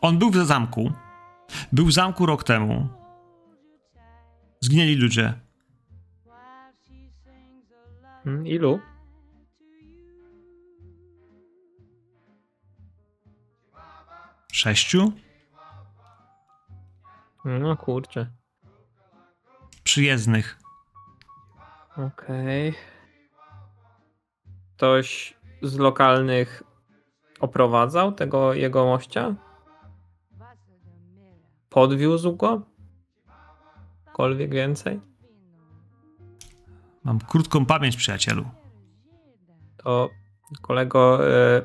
on był w zamku. Był w zamku rok temu. Zginęli ludzie. Hmm, ilu? Sześciu. No kurczę. Przyjezdnych. Okej. Ktoś z lokalnych oprowadzał tego jego mościa? Podwiózł go? Cokolwiek więcej? Mam krótką pamięć, przyjacielu. To kolego, e,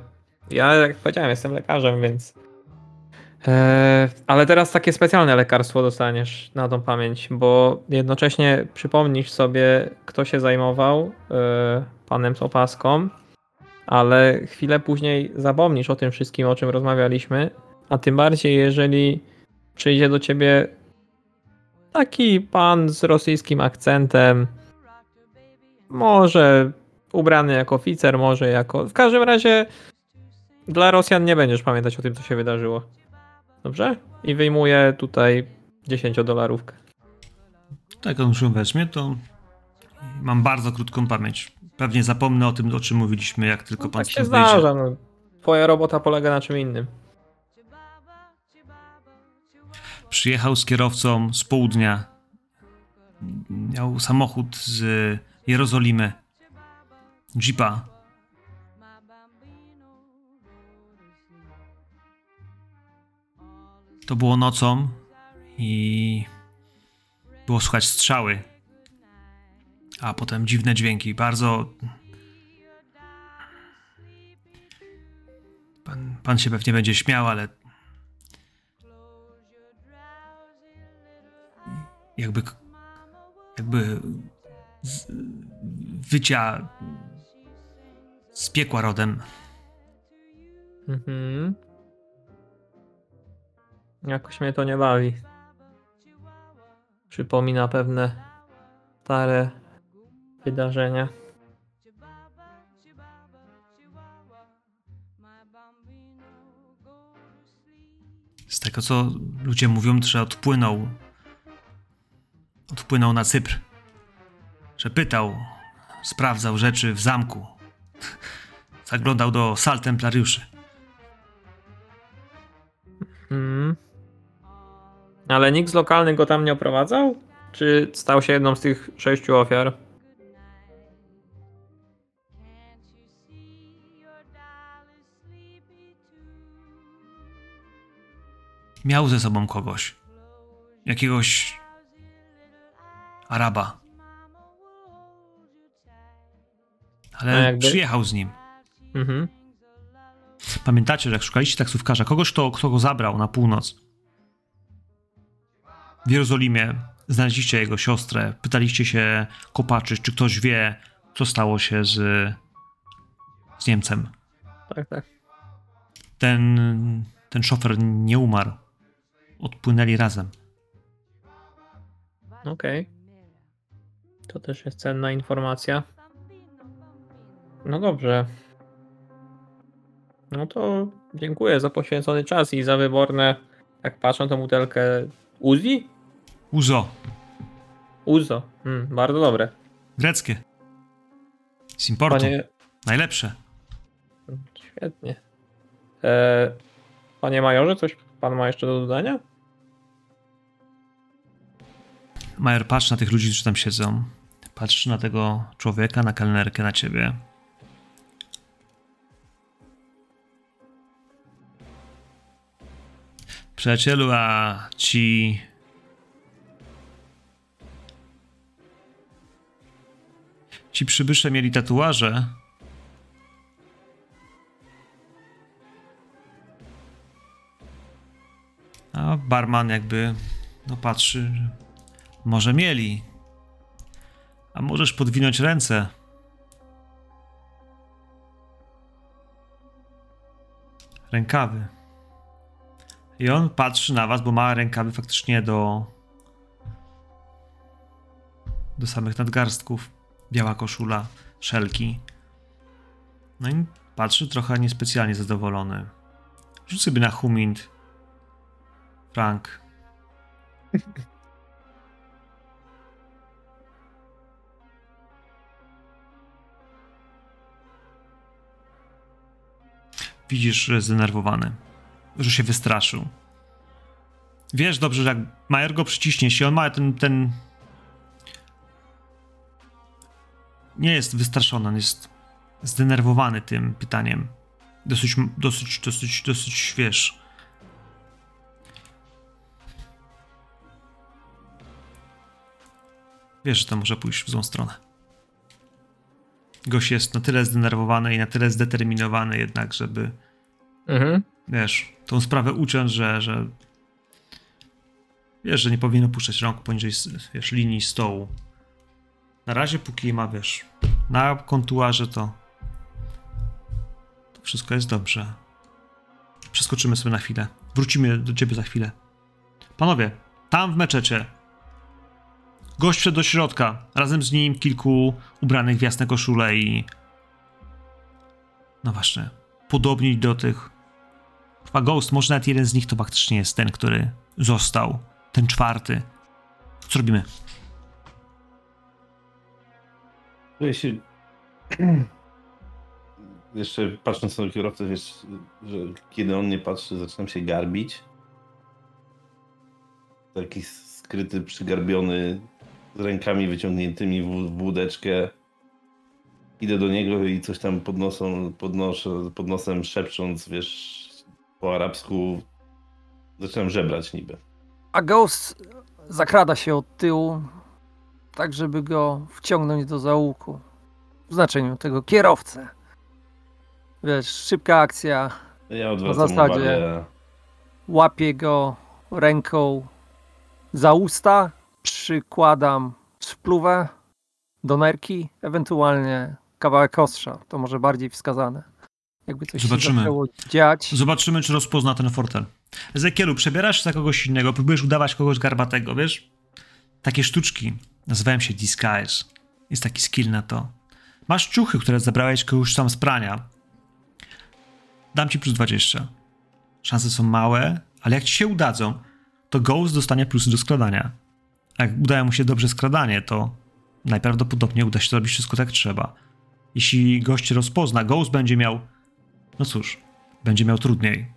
ja jak powiedziałem, jestem lekarzem, więc. E, ale teraz takie specjalne lekarstwo dostaniesz na tą pamięć, bo jednocześnie przypomnisz sobie, kto się zajmował e, panem z opaską, ale chwilę później zapomnisz o tym wszystkim, o czym rozmawialiśmy, a tym bardziej, jeżeli przyjdzie do ciebie taki pan z rosyjskim akcentem, może ubrany jako oficer, może jako. W każdym razie dla Rosjan nie będziesz pamiętać o tym, co się wydarzyło. Dobrze? I wyjmuję tutaj 10-dolarówkę. Tak, on już ją weźmie, to mam bardzo krótką pamięć. Pewnie zapomnę o tym, o czym mówiliśmy, jak tylko No, pan tak się zdarza. No. Twoja robota polega na czym innym. Przyjechał z kierowcą z południa. Miał samochód z Jerozolimy. Jeepa. To było nocą i było słychać strzały. A potem dziwne dźwięki. Bardzo. Pan Pan się pewnie będzie śmiał, ale. Jakby. Jakby. Z, wycia. Z piekła rodem. Mhm. Jakoś mnie to nie bawi. Przypomina pewne stare wydarzenia. Z tego co ludzie mówią, że odpłynął. Odpłynął na Cypr. Że pytał, sprawdzał rzeczy w zamku. Zaglądał do sal templariuszy. Mhm. Ale nikt z lokalnych go tam nie oprowadzał? Czy stał się jedną z tych sześciu ofiar? Miał ze sobą kogoś. Jakiegoś Araba. Ale jakby- przyjechał z nim. Mhm. Pamiętacie, że jak szukaliście taksówkarza, kogoś, kto, kto go zabrał na północ? W Jerozolimie znaleźliście jego siostrę, pytaliście się kopaczy, czy ktoś wie, co stało się z, z Niemcem. Tak, tak. Ten, ten szofer nie umarł. Odpłynęli razem. Okej. To też jest cenna informacja. No dobrze. No to dziękuję za poświęcony czas i za wyborne, jak patrzę, tą butelkę Uzi? Uzo, Uzo. Mm, bardzo dobre. greckie. Z importu. Panie, Najlepsze. Świetnie. E, panie majorze, coś pan ma jeszcze do dodania? Major, patrz na tych ludzi, którzy tam siedzą. Patrz na tego człowieka, na kelnerkę, na ciebie. Przyjacielu, a ci. Ci przybysze mieli tatuaże. A barman jakby no patrzy, że może mieli. A możesz podwinąć ręce. Rękawy. I on patrzy na was, bo ma rękawy faktycznie do. do samych nadgarstków. Biała koszula, szelki. No i patrzy trochę niespecjalnie zadowolony. Rzuć sobie na humint. Frank. Widzisz, że jest zdenerwowany, że się wystraszył. Wiesz dobrze, że jak Majer go przyciśnie się, on ma ten, ten... Nie jest wystraszony, on jest zdenerwowany tym pytaniem. Dosyć, dosyć, dosyć, dosyć, wiesz... Wiesz, że to może pójść w złą stronę. Gość jest na tyle zdenerwowany i na tyle zdeterminowany jednak, żeby, Mhm. wiesz, tą sprawę uciąć, że, że wiesz, że nie powinien opuszczać rąk poniżej, wiesz, linii stołu. Na razie, póki ma, wiesz, na kontuarze, to to wszystko jest dobrze. Przeskoczymy sobie na chwilę. Wrócimy do ciebie za chwilę. Panowie, tam w meczecie Gość wszedł do środka. Razem z nim kilku ubranych w jasne koszule i. No właśnie. Podobni do tych. Chyba Ghost, może nawet jeden z nich to faktycznie jest ten, który został. Ten czwarty. Co robimy? Jeśli... Jeszcze patrząc na kierowcę, wiesz, że kiedy on nie patrzy, zaczynam się garbić. Taki skryty, przygarbiony, z rękami wyciągniętymi w, w łódeczkę. Idę do niego i coś tam pod, nosą, podnoszę, pod nosem szepcząc, wiesz, po arabsku. Zaczynam żebrać niby. A Ghost zakrada się od tyłu, tak żeby go wciągnąć do zaułku. W znaczeniu tego kierowcę. Wiesz, szybka akcja, Ja odwracam zasadzie- uwagę. Łapię go ręką za usta, przykładam spluwę do nerki, ewentualnie kawałek ostrza. To może bardziej wskazane. Jakby coś Zobaczymy. się zaczęło dziać. Zobaczymy, czy rozpozna ten fortel. Ezekielu, przebierasz się za kogoś innego, próbujesz udawać kogoś garbatego, wiesz? Takie sztuczki nazywają się disguise. Jest taki skill na to. Masz ciuchy, które zabrałeś kogoś tam z prania. Dam ci plus 20. Szanse są małe, ale jak ci się udadzą, to Ghost dostanie plusy do skradania. A jak udaje mu się dobrze skradanie, to najprawdopodobniej uda się zrobić wszystko tak trzeba. Jeśli gość rozpozna, Ghost będzie miał no cóż, będzie miał trudniej.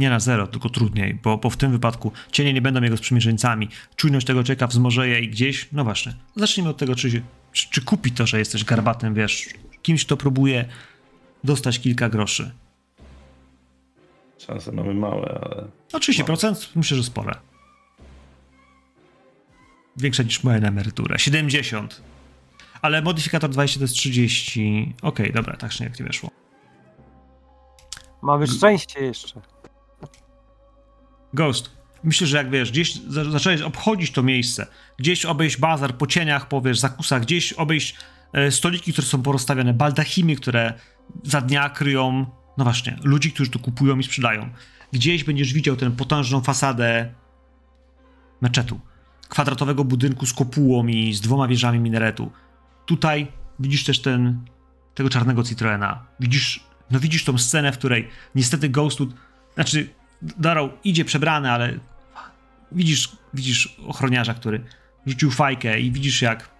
Nie na zero, tylko trudniej, bo, bo w tym wypadku cienie nie będą jego sprzymierzeńcami. Czujność tego człowieka wzmożeje i gdzieś, no właśnie. Zacznijmy od tego, czy, czy, czy kupi to, że jesteś garbatym, wiesz, kimś, kto próbuje dostać kilka groszy. Szanse mamy małe, ale No 30% myślę, że spore. Większe niż moja na emeryturę. 70. Ale modyfikator 20 to jest 30. Okej, dobra, tak się jak nie weszło. Mamy szczęście jeszcze. Ghost, myślę, że jak wiesz, gdzieś za- zacząłeś obchodzić to miejsce, gdzieś obejść bazar po cieniach, po wiesz, zakusach, gdzieś obejść e, stoliki, które są porozstawione, baldachimy, które za dnia kryją, no właśnie, ludzi, którzy to kupują i sprzedają. Gdzieś będziesz widział tę potężną fasadę meczetu, kwadratowego budynku z kopułą i z dwoma wieżami minaretu. Tutaj widzisz też ten, tego czarnego Citroena. Widzisz, no widzisz tą scenę, w której niestety Ghostwood, znaczy Darrow idzie przebrany, ale widzisz, widzisz ochroniarza, który rzucił fajkę i widzisz jak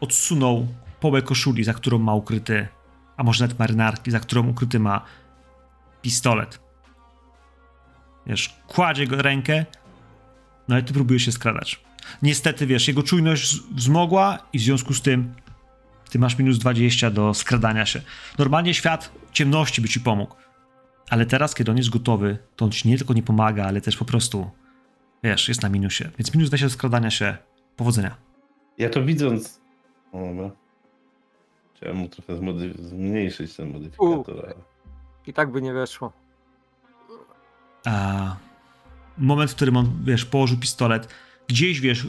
odsunął połę koszuli, za którą ma ukryty, a może nawet marynarki, za którą ukryty ma pistolet. Wiesz, kładzie go rękę, no ale ty próbujesz się skradać. Niestety, wiesz, jego czujność wzmogła i w związku z tym ty masz minus 20 do skradania się. Normalnie świat ciemności by ci pomógł. Ale teraz, kiedy on jest gotowy, to on ci nie tylko nie pomaga, ale też po prostu, wiesz, jest na minusie. Więc minus 20 do skradania się. Powodzenia. ja to widząc. O, dobra. Chciałem mu trochę zmodyf- zmniejszyć ten modyfikator, ale I tak by nie weszło. A moment, w którym on, wiesz, położył pistolet, gdzieś, wiesz,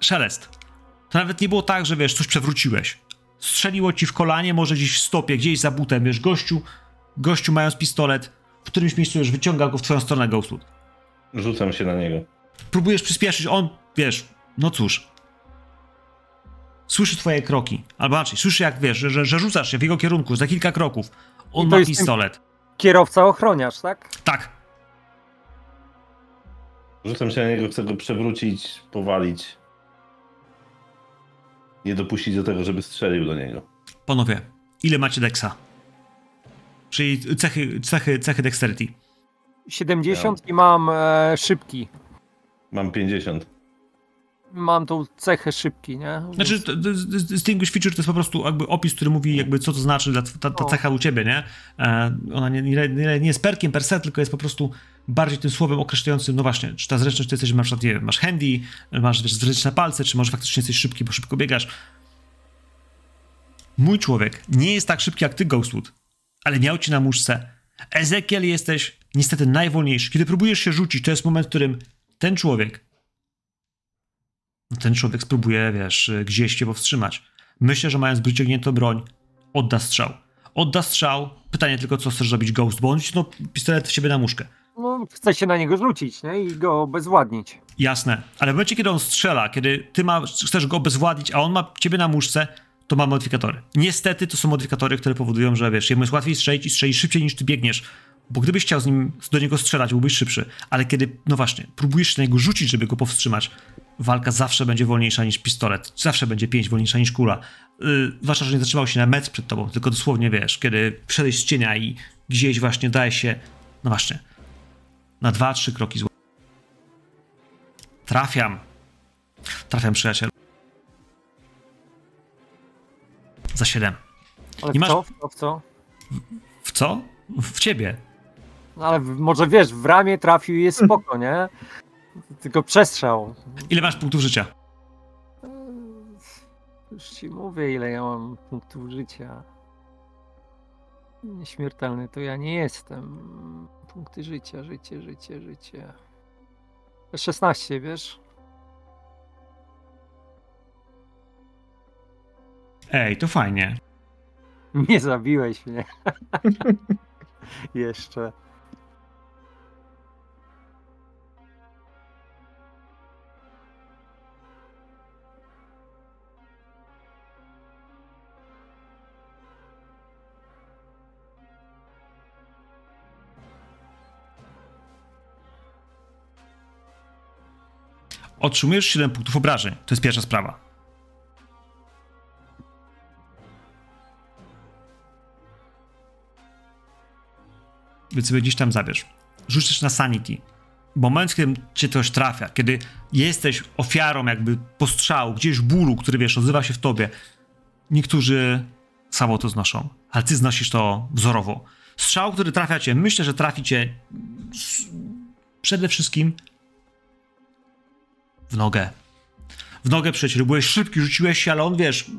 szelest. To nawet nie było tak, że, wiesz, coś przewróciłeś. Strzeliło ci w kolanie, może gdzieś w stopie, gdzieś za butem, wiesz, gościu, gościu mając pistolet, w którymś miejscu już wyciąga go w twoją stronę, Ghostwood. rzucam się na niego. próbujesz przyspieszyć, on, wiesz, no cóż. Słyszy twoje kroki, albo inaczej, słyszy jak, wiesz, że, że, że rzucasz się w jego kierunku za kilka kroków. On ma pistolet. Kierowca ochroniarz, tak? Tak, Rzucam się na niego, chcę go przewrócić, powalić. Nie dopuścić do tego, żeby strzelił do niego. panowie, ile macie deksa? Czyli cechy, cechy, cechy dexterity. 70 i mam e, szybki. Mam 50. Mam tą cechę szybki, nie? Znaczy, to- to- Distinguish Feature to jest po prostu jakby opis, który mówi jakby co to znaczy dla ta, ta cecha u ciebie, nie? E, ona nie, nie, nie jest perkiem per se, tylko jest po prostu bardziej tym słowem określającym, no właśnie, czy ta zręczność to jesteś, że masz, na przykład, nie wiem, masz handy, masz wiesz, zręczne palce, czy może faktycznie jesteś szybki, bo szybko biegasz. Mój człowiek nie jest tak szybki jak ty, Ghostwood, ale miał ci na muszce. Ezekiel jesteś niestety najwolniejszy. Kiedy próbujesz się rzucić, to jest moment, w którym ten człowiek ten człowiek spróbuje, wiesz, gdzieś cię powstrzymać. Myślę, że mając wyciągniętą broń, odda strzał. Odda strzał. Pytanie tylko, co chcesz zrobić Ghost, bo on ci no, pistolet w siebie na muszkę. No, chce się na niego rzucić, nie? I go obezwładnić. Jasne, ale w momencie, kiedy on strzela, kiedy ty ma, chcesz go obezwładnić, a on ma ciebie na muszce, to ma modyfikatory. Niestety to są modyfikatory, które powodują, że wiesz, jemu jest łatwiej strzelić i strzeli szybciej niż ty biegniesz, bo gdybyś chciał z nim, do niego strzelać, byłbyś szybszy, ale kiedy, no właśnie, próbujesz na niego rzucić, żeby go powstrzymać, walka zawsze będzie wolniejsza niż pistolet, zawsze będzie pięć wolniejsza niż kula. Yy, zwłaszcza, że nie zatrzymał się na metr przed tobą, tylko dosłownie, wiesz, kiedy przejść z cienia i gdzieś właśnie daje się, no właśnie, na dwa, trzy kroki zła. Trafiam. Trafiam, przyjaciel. Za 7. Ale Nie w masz- co? W co? W? W co? W ciebie. No ale może wiesz, w ramię trafił i jest spoko, nie? Tylko przestrzał. Ile masz punktów życia? Już ci mówię, ile ja mam punktów życia. Nieśmiertelny to ja nie jestem. Punkty życia, życie, życie, życie. 16, wiesz? Ej, to fajnie. Nie zabiłeś mnie. Jeszcze. Otrzymujesz 7 punktów obrażeń. To jest pierwsza sprawa. Więc sobie gdzieś tam zabierz. Też na sanity. Moment, kiedy cię coś trafia, kiedy jesteś ofiarą jakby postrzału, gdzieś bólu, który wiesz, odzywa się w tobie. Niektórzy samo to znoszą, ale ty znosisz to wzorowo. Strzał, który trafia cię, myślę, że trafi cię przede wszystkim w nogę. W nogę przecież byłeś szybki, rzuciłeś się, ale on wiesz.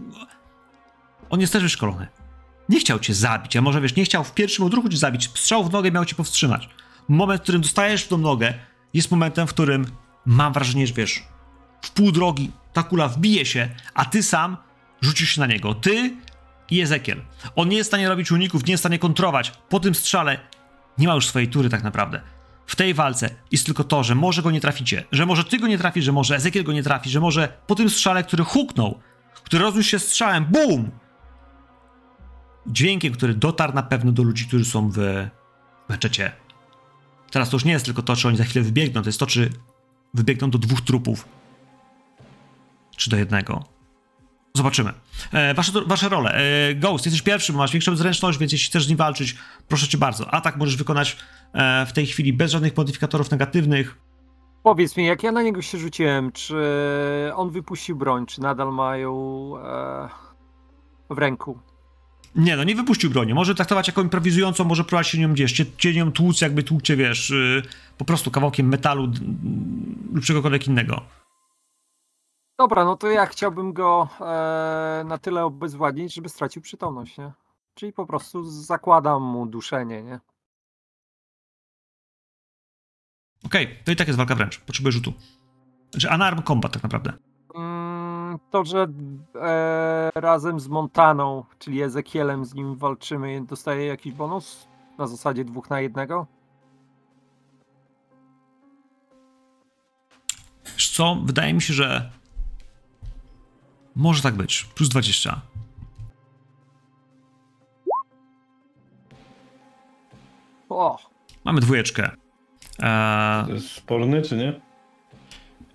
On jest też wyszkolony. Nie chciał cię zabić, a może wiesz, nie chciał w pierwszym odruchu cię zabić. Strzał w nogę miał cię powstrzymać. Moment, w którym dostajesz w tą nogę, jest momentem, w którym mam wrażenie, że wiesz, w pół drogi ta kula wbije się, a ty sam rzucisz się na niego. Ty i Ezekiel. On nie jest w stanie robić uników, nie jest w stanie kontrować. Po tym strzale nie ma już swojej tury tak naprawdę. W tej walce jest tylko to, że może go nie traficie, że może ty go nie trafisz, że może Ezekiel go nie trafi, że może po tym strzale, który huknął, który rozniósł się strzałem, BUM! Dźwiękiem, który dotarł na pewno do ludzi, którzy są w meczecie. Teraz to już nie jest tylko to, czy oni za chwilę wybiegną, to jest to, czy wybiegną do dwóch trupów. Czy do jednego. Zobaczymy. E, wasze, wasze role. E, Ghost, jesteś pierwszy, bo masz większą zręczność, więc jeśli chcesz z nim walczyć, proszę cię bardzo. Atak możesz wykonać e, w tej chwili bez żadnych modyfikatorów negatywnych. Powiedz mi, jak ja na niego się rzuciłem, czy on wypuścił broń, czy nadal mają e, w ręku? Nie, no nie wypuścił broni. Może traktować jako improwizującą, może próbować się nią gdzieś, cię, cię nią tłuc, jakby tłucie, wiesz, yy, po prostu kawałkiem metalu lub czegokolwiek innego. Dobra, no to ja chciałbym go e, na tyle obezwładnić, żeby stracił przytomność, nie? Czyli po prostu zakładam mu duszenie, nie? Okej, to i tak jest walka wręcz. Potrzebuję rzutu. Znaczy unarmed combat tak naprawdę. To, że e, razem z Montaną, czyli Ezekielem z nim walczymy, dostaje jakiś bonus? Na zasadzie dwóch na jednego? Wiesz co, wydaje mi się, że może tak być. Plus 20. O, Mamy dwójeczkę. Eee, To jest sporny, czy nie?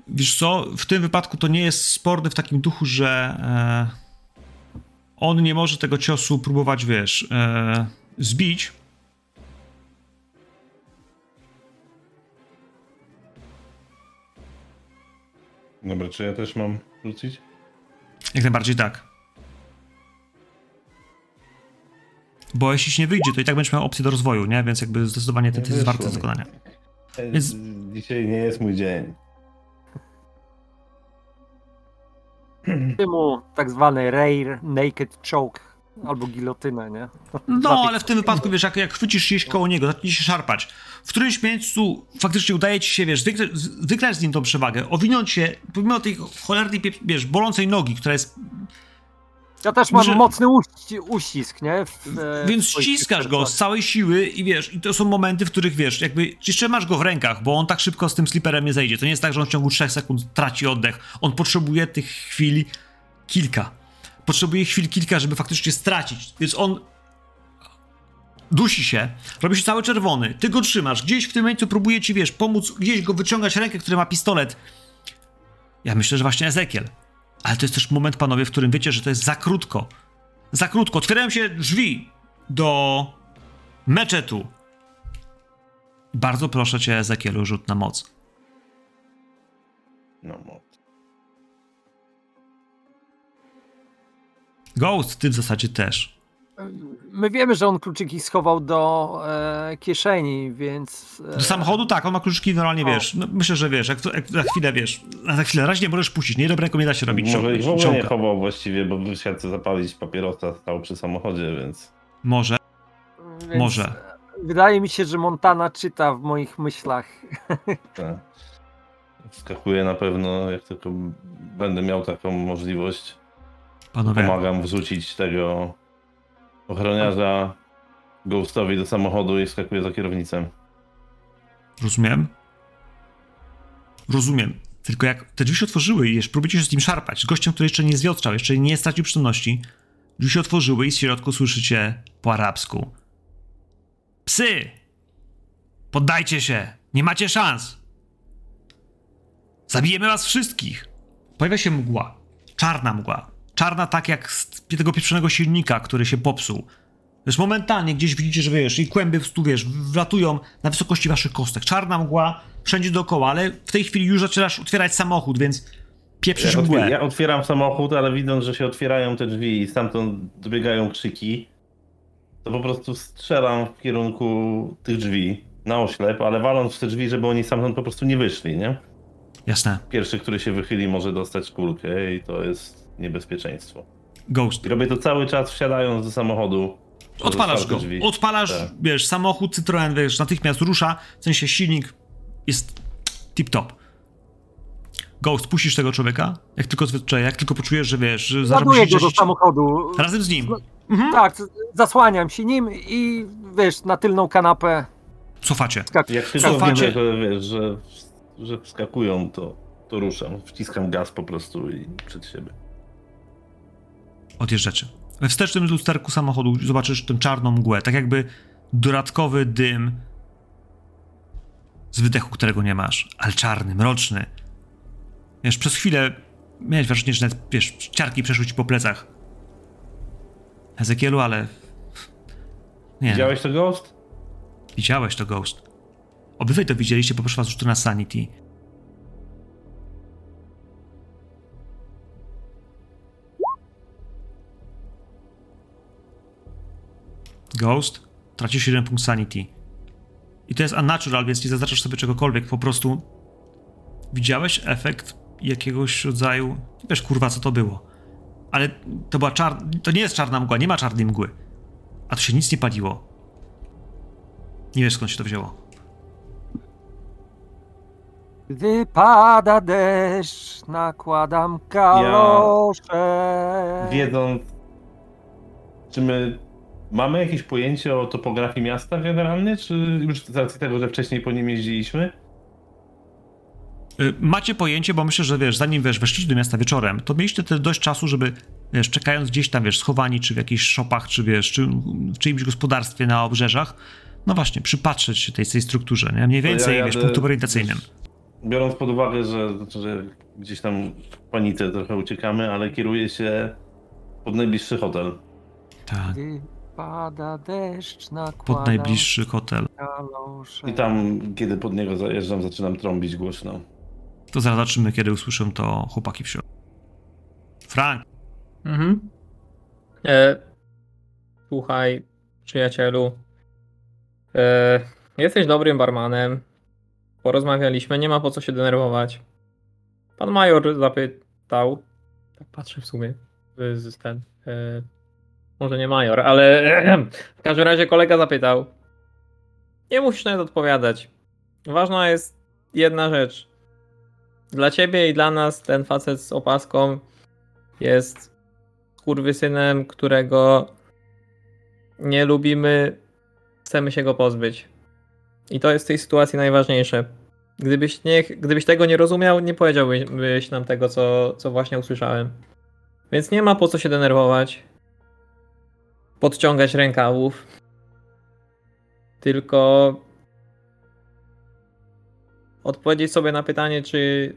Wiesz co, w tym wypadku to nie jest sporny w takim duchu, że e, on nie może tego ciosu próbować, wiesz, e, zbić. Dobra, czy ja też mam rzucić? Jak najbardziej tak. Bo jeśli ci nie wyjdzie, to i tak będziesz miał opcję do rozwoju, nie? Więc jakby zdecydowanie to, jest warte dokonania. E, Więc- Dzisiaj nie jest mój dzień. ty mu tak zwany rare naked choke albo gilotynę, nie? No, ale w tym wypadku, wiesz, jak, jak chwycisz jeść koło niego, zacznie się szarpać. W którymś miejscu faktycznie udaje ci się, wiesz, z- wygrać z nim tą przewagę, owinąć się, pomimo tej cholernej, wiesz, bolącej nogi, która jest Ja też mam Że- mocny uści- uścisk, nie? W, Więc w swoich ściskasz go z całej siły i wiesz, i to są momenty, w których wiesz, jakby jeszcze masz go w rękach, bo on tak szybko z tym sliperem nie zejdzie. To nie jest tak, że on w ciągu 3 sekund traci oddech. On potrzebuje tych chwil kilka. Potrzebuje chwil kilka, żeby faktycznie stracić. Więc on dusi się, robi się cały czerwony. Ty go trzymasz, gdzieś w tym momencie próbuje ci, wiesz, pomóc, gdzieś go wyciągać rękę, który ma pistolet. Ja myślę, że właśnie Ezekiel. Ale to jest też moment, panowie, w którym wiecie, że to jest za krótko. Za krótko. Otwierają się drzwi do meczetu. Bardzo proszę cię, Ezekielu, rzut na moc. No, mo- Ghost, ty w zasadzie też. My wiemy, że on kluczyki schował do e, kieszeni, więc. E, Do samochodu tak, on ma kluczyki normalnie, O. wiesz. No, myślę, że wiesz, jak, jak za chwilę, wiesz, na za chwilę, razie nie możesz puścić, nie ręką nie da się robić Może ich w ogóle nie chował właściwie, bo wysiadł zapalić papierosa, stał przy samochodzie, więc... Może. Więc Może. Wydaje mi się, że Montana czyta w moich myślach. Tak. Wskakuję na pewno, jak tylko będę miał taką możliwość. Panowie, Pomagam wrzucić tego ochroniarza Ghostowi do samochodu i wskakuję za kierownicę. rozumiem? Rozumiem. Tylko jak te drzwi się otworzyły i jeszcze próbujecie się z nim szarpać, z gościem, który jeszcze nie zwiotczał, jeszcze nie stracił przytomności, drzwi się otworzyły i z środku słyszycie po arabsku. Psy! Poddajcie się! Nie macie szans! Zabijemy was wszystkich! Pojawia się mgła. Czarna mgła. Czarna tak jak z tego pieprzonego silnika, który się popsuł. Wiesz, momentalnie gdzieś widzicie, że wiesz, i kłęby w stu, wiesz, wlatują na wysokości waszych kostek. Czarna mgła wszędzie dookoła, ale w tej chwili już zaczynasz otwierać samochód, więc pieprzysz Ja, mgłę. ja otwieram samochód, ale widząc, że się otwierają te drzwi i stamtąd dobiegają krzyki, to po prostu strzelam w kierunku tych drzwi na oślep, ale waląc w te drzwi, żeby oni stamtąd po prostu nie wyszli, nie? Jasne. Pierwszy, który się wychyli, może dostać kulkę i to jest niebezpieczeństwo. Ghost. I robię to cały czas wsiadając do samochodu. Odpalasz go. drzwi. Odpalasz, Tak. wiesz, samochód Citroen, wiesz, natychmiast rusza, w sensie silnik jest tip-top. Ghost, puścisz tego człowieka? Jak tylko, zwyczaj- jak tylko poczujesz, że wiesz, musisz go do samochodu. Razem z nim. Tak, zasłaniam się nim i wiesz, na tylną kanapę Cofacie. skakuję. Jak tylko Cofacie. że wiesz, że, że wskakują, to, to ruszam. Wciskam gaz po prostu i przed siebie. Odjeżdżacie. We wstecznym lusterku samochodu zobaczysz tę czarną mgłę, tak jakby dodatkowy dym z wydechu, którego nie masz, ale czarny, mroczny. Wiesz, przez chwilę miałeś wrażenie, że nawet, wiesz, ciarki przeszły ci po plecach. Ezekielu, ale... Nie, Widziałeś to Ghost? widziałeś to, Ghost. Obydwaj to widzieliście, poproszę was już tu na Sanity. Ghost, tracisz jeden punkt Sanity. I to jest unnatural, więc nie zaznaczasz sobie czegokolwiek, po prostu widziałeś efekt jakiegoś rodzaju... Nie wiesz, kurwa, co to było. Ale to była czar... To nie jest czarna mgła, nie ma czarnej mgły. A tu się nic nie paliło. Nie wiesz skąd się to wzięło. Gdy pada deszcz, nakładam kalosze. Wiedząc, czy my mamy jakieś pojęcie o topografii miasta generalnie, czy już z racji tego, że wcześniej po nim jeździliśmy? Y, Macie pojęcie, bo myślę, że wiesz, zanim wiesz, weszliście do miasta wieczorem, to mieliście też dość czasu, żeby wiesz, czekając gdzieś tam, wiesz, schowani, czy w jakichś szopach, czy wiesz, czy w czyimś gospodarstwie na obrzeżach, no właśnie, przypatrzeć się tej, tej strukturze, nie? Mniej To ja więcej, wiesz, jadę- punktem orientacyjnym. Biorąc pod uwagę, że, że gdzieś tam w panice trochę uciekamy, ale kieruję się pod najbliższy hotel. Tak, Gdy pada deszcz, nakładam pod najbliższy hotel. kalosze. I tam, kiedy pod niego zajeżdżam, zaczynam trąbić głośno. To zaraz zobaczymy, kiedy usłyszą to chłopaki w środku. Frank, Mhm. E, słuchaj, przyjacielu. E, jesteś dobrym barmanem. Porozmawialiśmy, nie ma po co się denerwować. Pan major zapytał. Tak patrzę w sumie. y, z- Ten, e, może nie major, ale w każdym razie kolega zapytał. Nie musisz nawet odpowiadać. Ważna jest jedna rzecz. Dla ciebie i dla nas ten facet z opaską jest kurwysynem, którego nie lubimy, chcemy się go pozbyć. I to jest w tej sytuacji najważniejsze. Gdybyś, nie, gdybyś tego nie rozumiał, nie powiedziałbyś nam tego, co, co właśnie usłyszałem. Więc nie ma po co się denerwować, podciągać rękawów, tylko odpowiedzieć sobie na pytanie, czy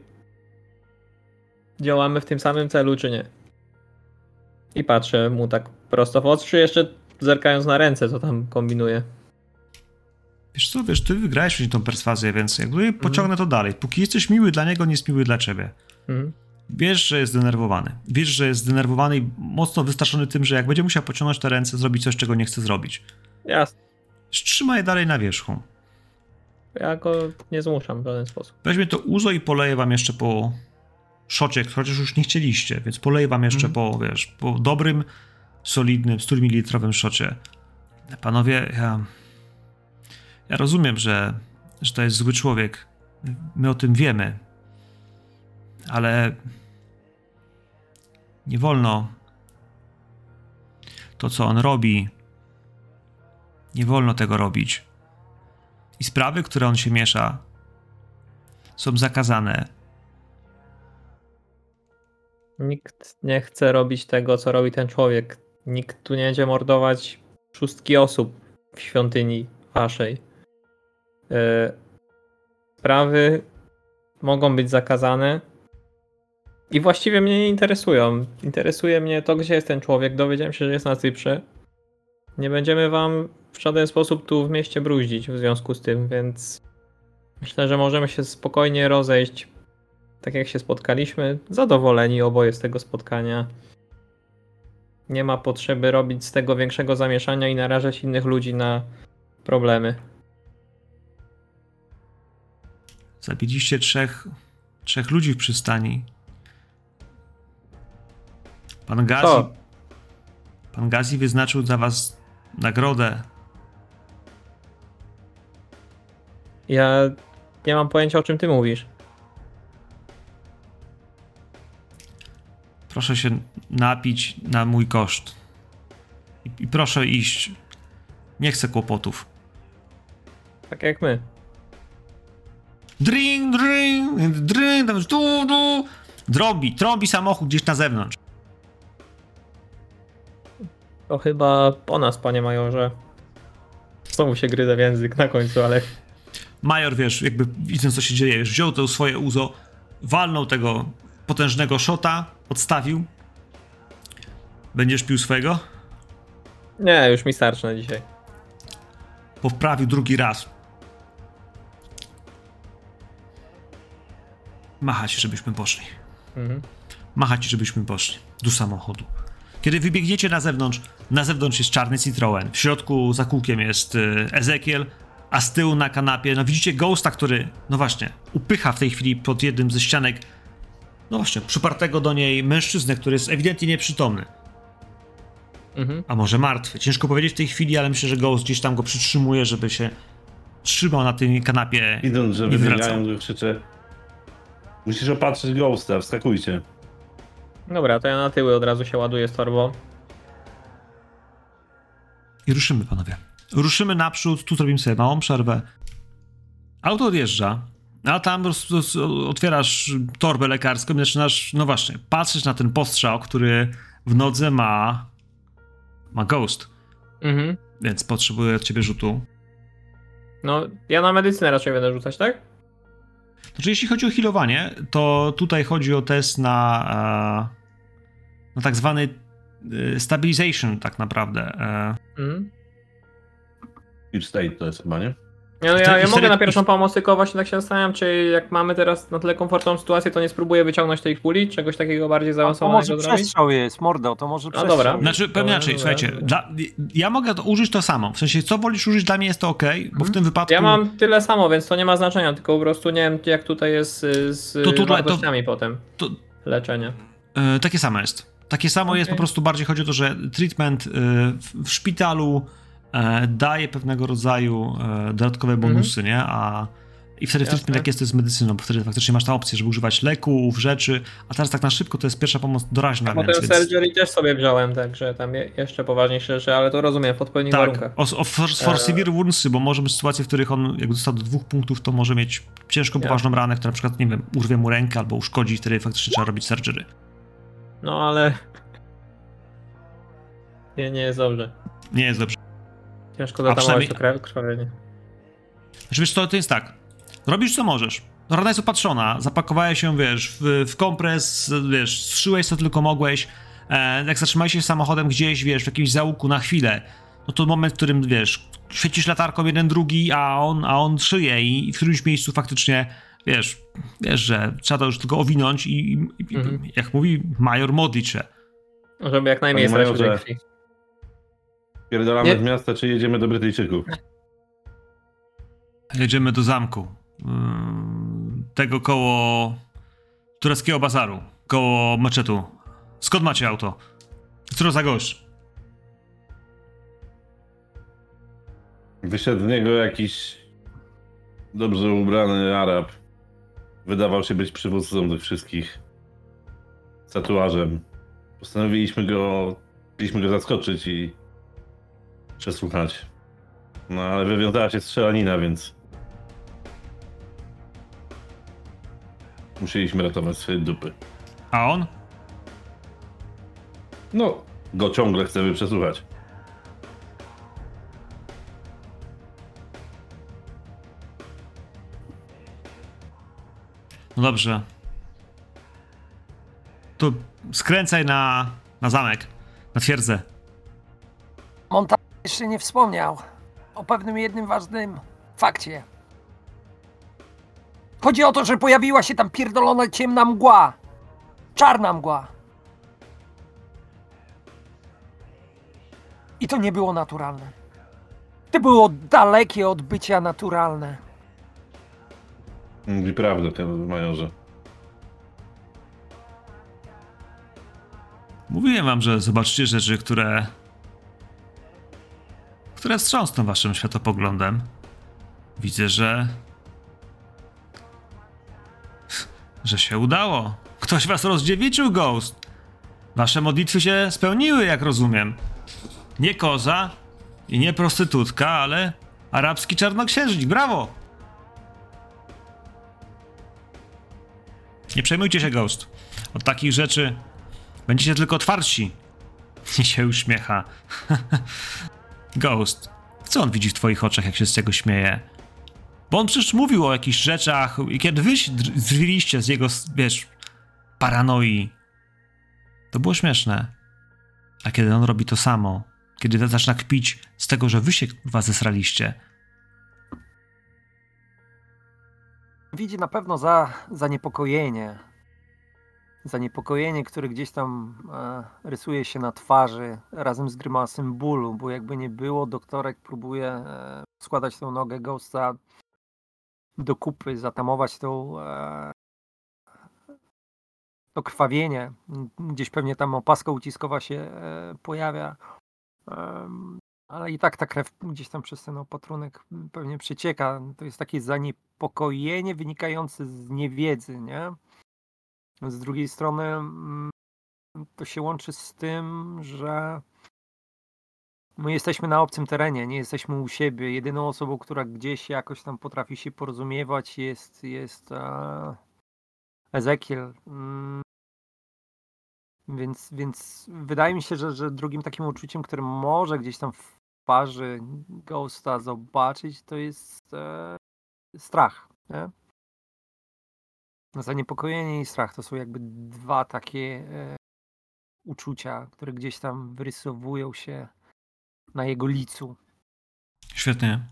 działamy w tym samym celu, czy nie. I patrzę mu tak prosto w oczy, jeszcze zerkając na ręce, co tam kombinuje. wiesz co, wiesz, ty wygrałeś wcześniej tą perswazję, więc jakby pociągnę to dalej. Póki jesteś miły dla niego, nie jest miły dla ciebie. Mhm. Wiesz, że jest zdenerwowany. Wiesz, że jest zdenerwowany i mocno wystraszony tym, że jak będzie musiał pociągnąć te ręce, zrobić coś, czego nie chce zrobić. Jasne. Trzymaj dalej na wierzchu. Ja go nie zmuszam w żaden sposób. Weźmie to uzo i poleję wam jeszcze po szocie, chociaż już nie chcieliście, więc poleję wam jeszcze Mhm. po, wiesz, po dobrym, solidnym, 100 ml szocie. Panowie, ja. Ja rozumiem, że, że to jest zły człowiek. My o tym wiemy. Ale. Nie wolno. To, co on robi. Nie wolno tego robić. I sprawy, które on się miesza, są zakazane. Nikt nie chce robić tego, co robi ten człowiek. Nikt tu nie będzie mordować szóstki osób w świątyni waszej. E, Sprawy mogą być zakazane i właściwie mnie nie interesują. Interesuje mnie to, gdzie jest ten człowiek. Dowiedziałem się, że jest na Cyprze. Nie będziemy wam w żaden sposób tu w mieście bruździć w związku z tym, więc myślę, że możemy się spokojnie rozejść tak jak się spotkaliśmy, zadowoleni oboje z tego spotkania. Nie ma potrzeby robić z tego większego zamieszania i narażać innych ludzi na problemy. Zabiliście trzech, trzech ludzi w przystani. Pan Gazi. Co? Pan Gazi wyznaczył dla was nagrodę. Ja nie mam pojęcia o czym ty mówisz. Proszę się napić na mój koszt. I, i proszę iść. Nie chcę kłopotów. Tak jak my. Drink, drink, drink, tam tu, tu. Drobi, trąbi samochód gdzieś na zewnątrz. To chyba po nas, panie majorze. Znowu się gryzę w język na końcu, ale Major, wiesz, jakby widząc co się dzieje, wiesz, wziął to swoje uzo, walnął tego potężnego szota, odstawił. Będziesz pił swego? nie, już mi starczy na dzisiaj. Poprawił drugi raz. Machać, żebyśmy poszli. Mhm. Machać, żebyśmy poszli do samochodu. Kiedy wybiegniecie na zewnątrz, na zewnątrz jest czarny Citroen, w środku za kółkiem jest y, Ezekiel, a z tyłu na kanapie, no widzicie Ghosta, który, no właśnie, upycha w tej chwili pod jednym ze ścianek, no właśnie, przypartego do niej mężczyznę, który jest ewidentnie nieprzytomny. Mhm. A może martwy. Ciężko powiedzieć w tej chwili, ale myślę, że Ghost gdzieś tam go przytrzymuje, żeby się trzymał na tej kanapie. Idąc, że to krzyczę. Musisz opatrzyć Ghosta, wskakujcie. Dobra, to ja na tyły od razu się ładuję z torbą. I ruszymy, panowie. Ruszymy naprzód, tu zrobimy sobie małą przerwę. Auto odjeżdża, a tam otwierasz torbę lekarską i zaczynasz, no właśnie, patrzeć na ten postrzał, który w nodze ma. ma ghost, Mhm. więc potrzebuje od ciebie rzutu. No, ja na medycynę raczej będę rzucać, tak? Znaczy, jeśli chodzi o healowanie, to tutaj chodzi o test na, e, na tak zwany stabilization, tak naprawdę. E, Mhm. Deep State to jest chyba, nie? Nie, no ja, ja mogę na pierwszą pomoc, tylko właśnie tak się zastanawiam, czy jak mamy teraz na tyle komfortową sytuację, to nie spróbuję wyciągnąć tej kuli, czegoś takiego bardziej To zaawansowanego może zrobić? przestrzał jest, mordo, to może przestrzał. dobra. jest. Znaczy, pewnie Dobra, inaczej, dobra, słuchajcie, dobra. dla, ja mogę to użyć to samo. W sensie, co wolisz użyć, dla mnie jest to ok, bo w tym wypadku. Ja mam tyle samo, więc to nie ma znaczenia, tylko po prostu nie wiem jak tutaj jest y, z To to tutaj- to- wartościami potem To, leczenia. e, takie samo jest. Takie samo jest, po prostu bardziej chodzi o to, że treatment e, w, w szpitalu e, daje pewnego rodzaju e, dodatkowe bonusy, nie? A i wtedy w Jasne. treatment jak jest to z medycyną, bo wtedy faktycznie masz tę opcję, żeby używać leków, rzeczy, a teraz tak na szybko to jest pierwsza pomoc doraźna, więc, więc surgery też sobie wziąłem, także tam je, jeszcze poważniejsze rzeczy, ale to rozumiem, w odpowiednich tak, warunkach. o, o for, for severe woundsy, bo może być sytuacje, w których on jak dostał do dwóch punktów, to może mieć ciężką, poważną ranę, która na przykład, nie wiem, urwie mu rękę albo uszkodzi, wtedy faktycznie trzeba robić surgery. No ale... Nie, nie jest dobrze. Nie jest dobrze. Ciężko zatamować przynajmniej- to krw- krwawienie. Znaczy, wiesz co, to jest tak. Robisz co możesz. Rana jest opatrzona, zapakowałeś się, wiesz, w, w kompres, wiesz, strzyłeś co tylko mogłeś. E, jak zatrzymałeś się samochodem gdzieś, wiesz, w jakimś załuku na chwilę, no to moment, w którym, wiesz, świecisz latarką jeden, drugi, a on, a on szyje i w którymś miejscu faktycznie, wiesz, wiesz, że trzeba to już tylko owinąć i, i, i Mhm. jak mówi major, modlić się. Żeby jak najmniej Panie stracić tej krwi. Pierdolamy Nie. z miasta, czy jedziemy do Brytyjczyków? Jedziemy do zamku. Ym, tego koło tureckiego bazaru. Koło meczetu. Skąd macie auto? Co to za gość? Wyszedł z niego jakiś dobrze ubrany Arab. Wydawał się być przywódcą tych wszystkich z tatuażem. Postanowiliśmy go, chcieliśmy go zaskoczyć i przesłuchać. No ale wywiązała się strzelanina, więc musieliśmy ratować swoje dupy. A on? No, go ciągle chcemy przesłuchać. No dobrze. To skręcaj na, na zamek, na twierdzę. Monta jeszcze nie wspomniał o pewnym jednym ważnym fakcie. Chodzi o to, że pojawiła się tam pierdolona ciemna mgła. Czarna mgła. I to nie było naturalne. To było dalekie od bycia naturalne. Mówi prawdę, ten majorze. Mówiłem wam, że zobaczycie rzeczy, które. które wstrząsną waszym światopoglądem. Widzę, że. że się udało. Ktoś was rozdziewiczył, Ghost. Wasze modlitwy się spełniły, jak rozumiem. Nie koza i nie prostytutka, ale arabski czarnoksiężnik. Brawo! Nie przejmujcie się, Ghost. Od takich rzeczy Będziecie tylko twardsi. I się uśmiecha. Ghost, co on widzi w twoich oczach, jak się z tego śmieje? Bo on przecież mówił o jakichś rzeczach i kiedy wy się dr- drwiliście z jego, wiesz, paranoi, to było śmieszne. A kiedy on robi to samo, kiedy zaczyna kpić z tego, że wy się was zesraliście, Widzi na pewno za zaniepokojenie. Zaniepokojenie, które gdzieś tam e, rysuje się na twarzy razem z grymasem bólu, bo jakby nie było, doktorek próbuje e, składać tą nogę Ghosta do kupy, zatamować tą, e, to krwawienie. Gdzieś pewnie tam opaska uciskowa się e, pojawia. Ale i tak ta krew gdzieś tam przez ten opatrunek pewnie przecieka. To jest takie zaniepokojenie wynikające z niewiedzy, nie? Z drugiej strony mm, to się łączy z tym, że my jesteśmy na obcym terenie, nie jesteśmy u siebie. Jedyną osobą, która gdzieś jakoś tam potrafi się porozumiewać jest, jest e, Ezekiel. Mm. Więc, więc wydaje mi się, że, że drugim takim uczuciem, które może gdzieś tam twarzy Ghosta zobaczyć, to jest e, strach. Nie? Zaniepokojenie i strach to są jakby dwa takie e, uczucia, które gdzieś tam wyrysowują się na jego licu. Świetnie.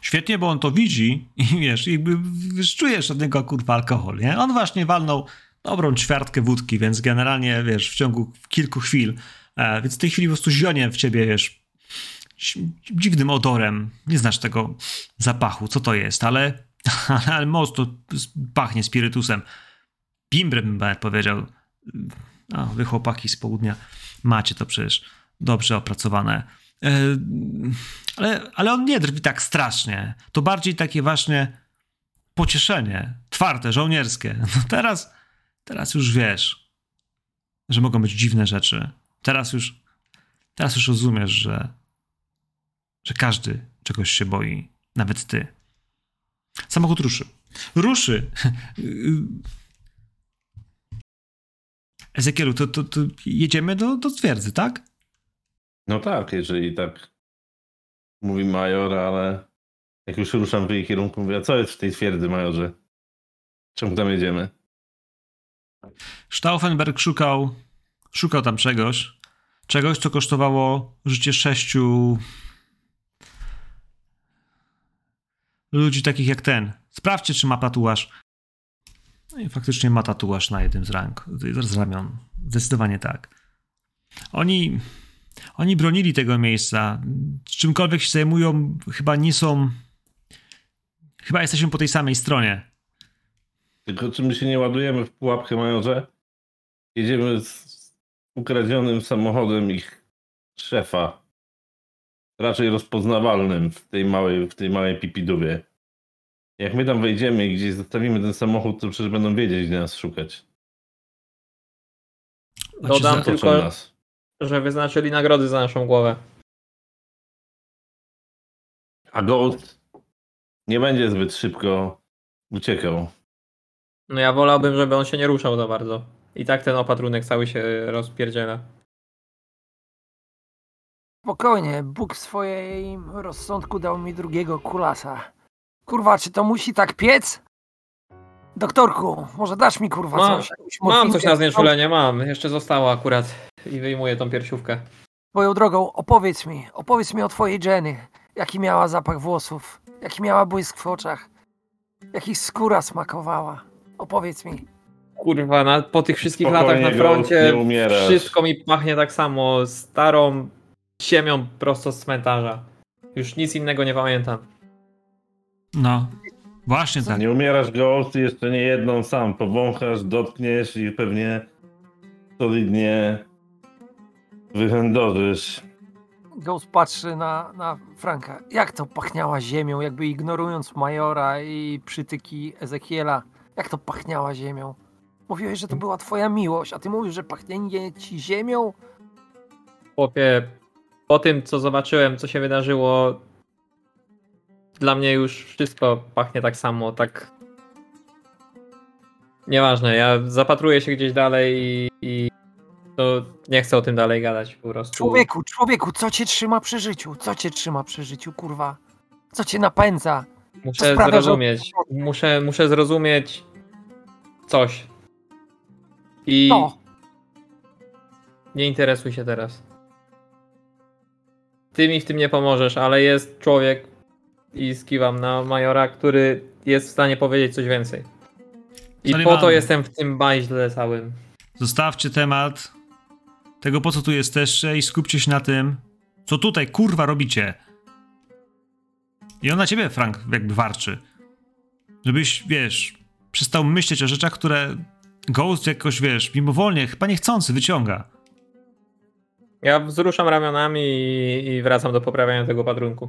Świetnie, bo on to widzi i wiesz, jakby czujesz od niego kurwa alkohol, nie? On właśnie walnął dobrą ćwiartkę wódki, więc generalnie, wiesz, w ciągu kilku chwil, e, więc w tej chwili po prostu zionie w ciebie, wiesz, dziwnym odorem. Nie znasz tego zapachu, co to jest, ale, ale mocno pachnie spirytusem. Bimbrem bym nawet powiedział. A, wy chłopaki z południa macie to przecież dobrze opracowane. E, ale, ale on nie drwi tak strasznie. To bardziej takie właśnie pocieszenie, twarde, żołnierskie. No teraz, teraz już wiesz, że mogą być dziwne rzeczy. Teraz już, teraz już rozumiesz, że, że każdy czegoś się boi, nawet ty. Samochód ruszy. Ruszy. Ezekielu, to, to, to jedziemy do, do twierdzy, tak? No tak, jeżeli tak mówi major, ale jak już ruszam w jej kierunku, mówię, a co jest w tej twierdzy, majorze? Czemu tam jedziemy? Stauffenberg szukał, szukał tam czegoś, czegoś, co kosztowało życie sześciu ludzi takich jak ten. Sprawdźcie, czy ma tatuaż. No i faktycznie ma tatuaż na jednym z, rank, z ramion. Zdecydowanie tak. Oni, oni bronili tego miejsca. Czymkolwiek się zajmują, chyba nie są... Chyba jesteśmy po tej samej stronie. Tylko czy my się nie ładujemy w pułapkę, majorze? Jedziemy z ukradzionym samochodem ich szefa. Raczej rozpoznawalnym w tej małej, w tej małej pipidubie. Jak my tam wejdziemy i gdzieś zostawimy ten samochód, to przecież będą wiedzieć, gdzie nas szukać. Ci Dodam tylko- nas. Że wyznaczyli nagrody za naszą głowę. A Ghost nie będzie zbyt szybko uciekał. No ja wolałbym, żeby on się nie ruszał za bardzo. I tak ten opatrunek cały się rozpierdziela. Spokojnie, Bóg w swoim rozsądku dał mi drugiego kulasa. Kurwa, czy to musi tak piec? Doktorku, może dasz mi kurwa Mam- coś? Mam coś na znieczulenie, mam. Jeszcze zostało akurat. I wyjmuję tą piersiówkę. Swoją drogą, opowiedz mi, opowiedz mi o twojej Jenny. Jaki miała zapach włosów, jaki miała błysk w oczach, jaki skóra smakowała. Opowiedz mi. Kurwa, na, po tych wszystkich Spokojnie, latach na froncie wszystko mi pachnie tak samo. Starą ziemią prosto z cmentarza. Już nic innego nie pamiętam. No, właśnie tak. Nie umierasz Ghost, jeszcze nie jedną sam. Powąchasz, dotkniesz i pewnie solidnie wychędożysz. Ghost patrzy na, na Franka. Jak to pachniała ziemią, jakby ignorując Majora i przytyki Ezekiela. Jak to pachniała ziemią? Mówiłeś, że to była twoja miłość, a ty mówisz, że pachnienie ci ziemią? Chłopie, po tym co zobaczyłem, co się wydarzyło, dla mnie już wszystko pachnie tak samo, tak. Nieważne, ja zapatruję się gdzieś dalej i, i to nie chcę o tym dalej gadać po prostu. Człowieku, człowieku, co cię trzyma przy życiu? Co cię trzyma przy życiu, kurwa? Co cię napędza? Muszę sprawia, że- zrozumieć. Muszę, muszę zrozumieć coś. I No, nie interesuj się teraz. Ty mi w tym nie pomożesz, ale jest człowiek i skiwam na majora, który jest w stanie powiedzieć coś więcej. I po to jestem w tym baźle całym. Zostawcie temat tego, po co tu jesteście i skupcie się na tym, co tutaj kurwa robicie. I on na ciebie, Frank, jakby warczy. Żebyś, wiesz, przestał myśleć o rzeczach, które Ghost jakoś, wiesz, mimowolnie, chyba niechcący wyciąga. Ja wzruszam ramionami i, i wracam do poprawiania tego padrunku.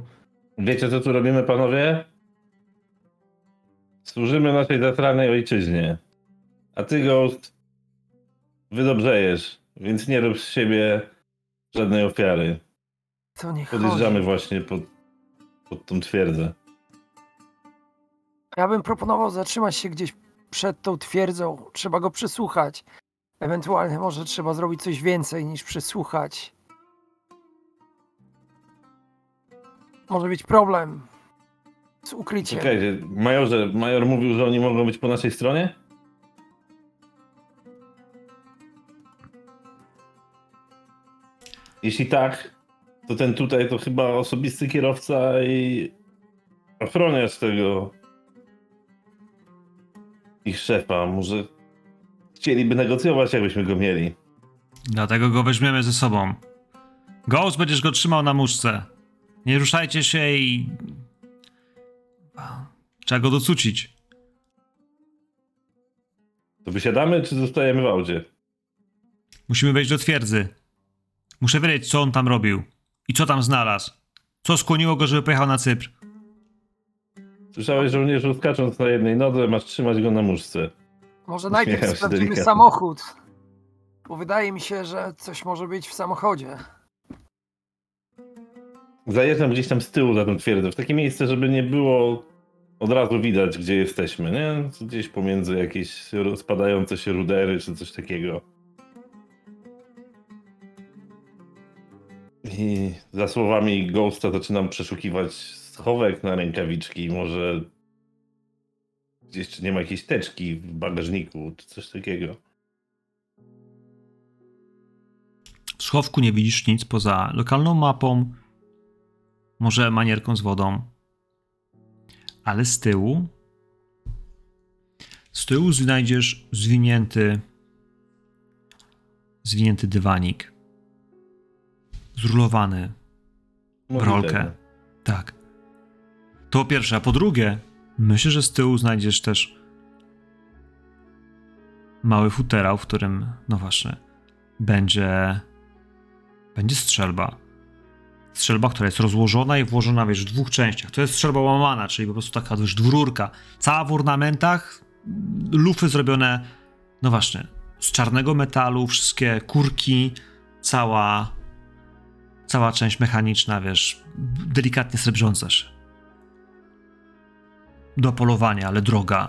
Wiecie, co tu robimy, panowie? Służymy naszej zatranej ojczyźnie. A ty, Ghost, wydobrzejesz, więc nie rób z siebie żadnej ofiary. to nie Podjeżdżamy chodzi. właśnie pod, pod tą twierdzę. Ja bym proponował zatrzymać się gdzieś przed tą twierdzą. Trzeba go przesłuchać. Ewentualnie może trzeba zrobić coś więcej niż przesłuchać. Może być problem z ukryciem. Czekajcie, majorze, major mówił, że oni mogą być po naszej stronie? Jeśli tak, to ten tutaj to chyba osobisty kierowca i ochroniarz tego ich szefa. Może chcieliby negocjować, jakbyśmy go mieli. Dlatego go weźmiemy ze sobą. Ghost będziesz go trzymał na muszce. Nie ruszajcie się i... Trzeba go docucić. To wysiadamy, czy zostajemy w aucie? Musimy wejść do twierdzy. Muszę wiedzieć, co on tam robił. I co tam znalazł. Co skłoniło go, żeby pojechał na Cypr. Słyszałeś, żołnierzu, skacząc na jednej nodze, masz trzymać go na muszce. Może najpierw się sprawdzimy delikatnie. samochód. Bo wydaje mi się, że coś może być w samochodzie. Zajeżdżam gdzieś tam z tyłu za tą twierdzę, w takie miejsce, żeby nie było od razu widać, gdzie jesteśmy, nie? Gdzieś pomiędzy jakieś rozpadające się rudery, czy coś takiego. I za słowami Ghosta zaczynam przeszukiwać schowek na rękawiczki, może czy nie ma jakiejś teczki w bagażniku, czy coś takiego. W schowku nie widzisz nic poza lokalną mapą, może manierką z wodą. Ale z tyłu. Z tyłu znajdziesz zwinięty. Zwinięty dywanik. Zrulowany w rolkę. Tak. To po pierwsze, a po drugie, myślę, że z tyłu znajdziesz też mały futerał, w którym, no właśnie, będzie będzie strzelba. strzelba, która jest rozłożona i włożona, wiesz, w dwóch częściach. To jest strzelba łamana, czyli po prostu taka, wiesz, dwururka. Cała w ornamentach, lufy zrobione, no właśnie, z czarnego metalu, wszystkie kurki, cała, cała część mechaniczna, wiesz, delikatnie srebrząca się. Do polowania, ale droga.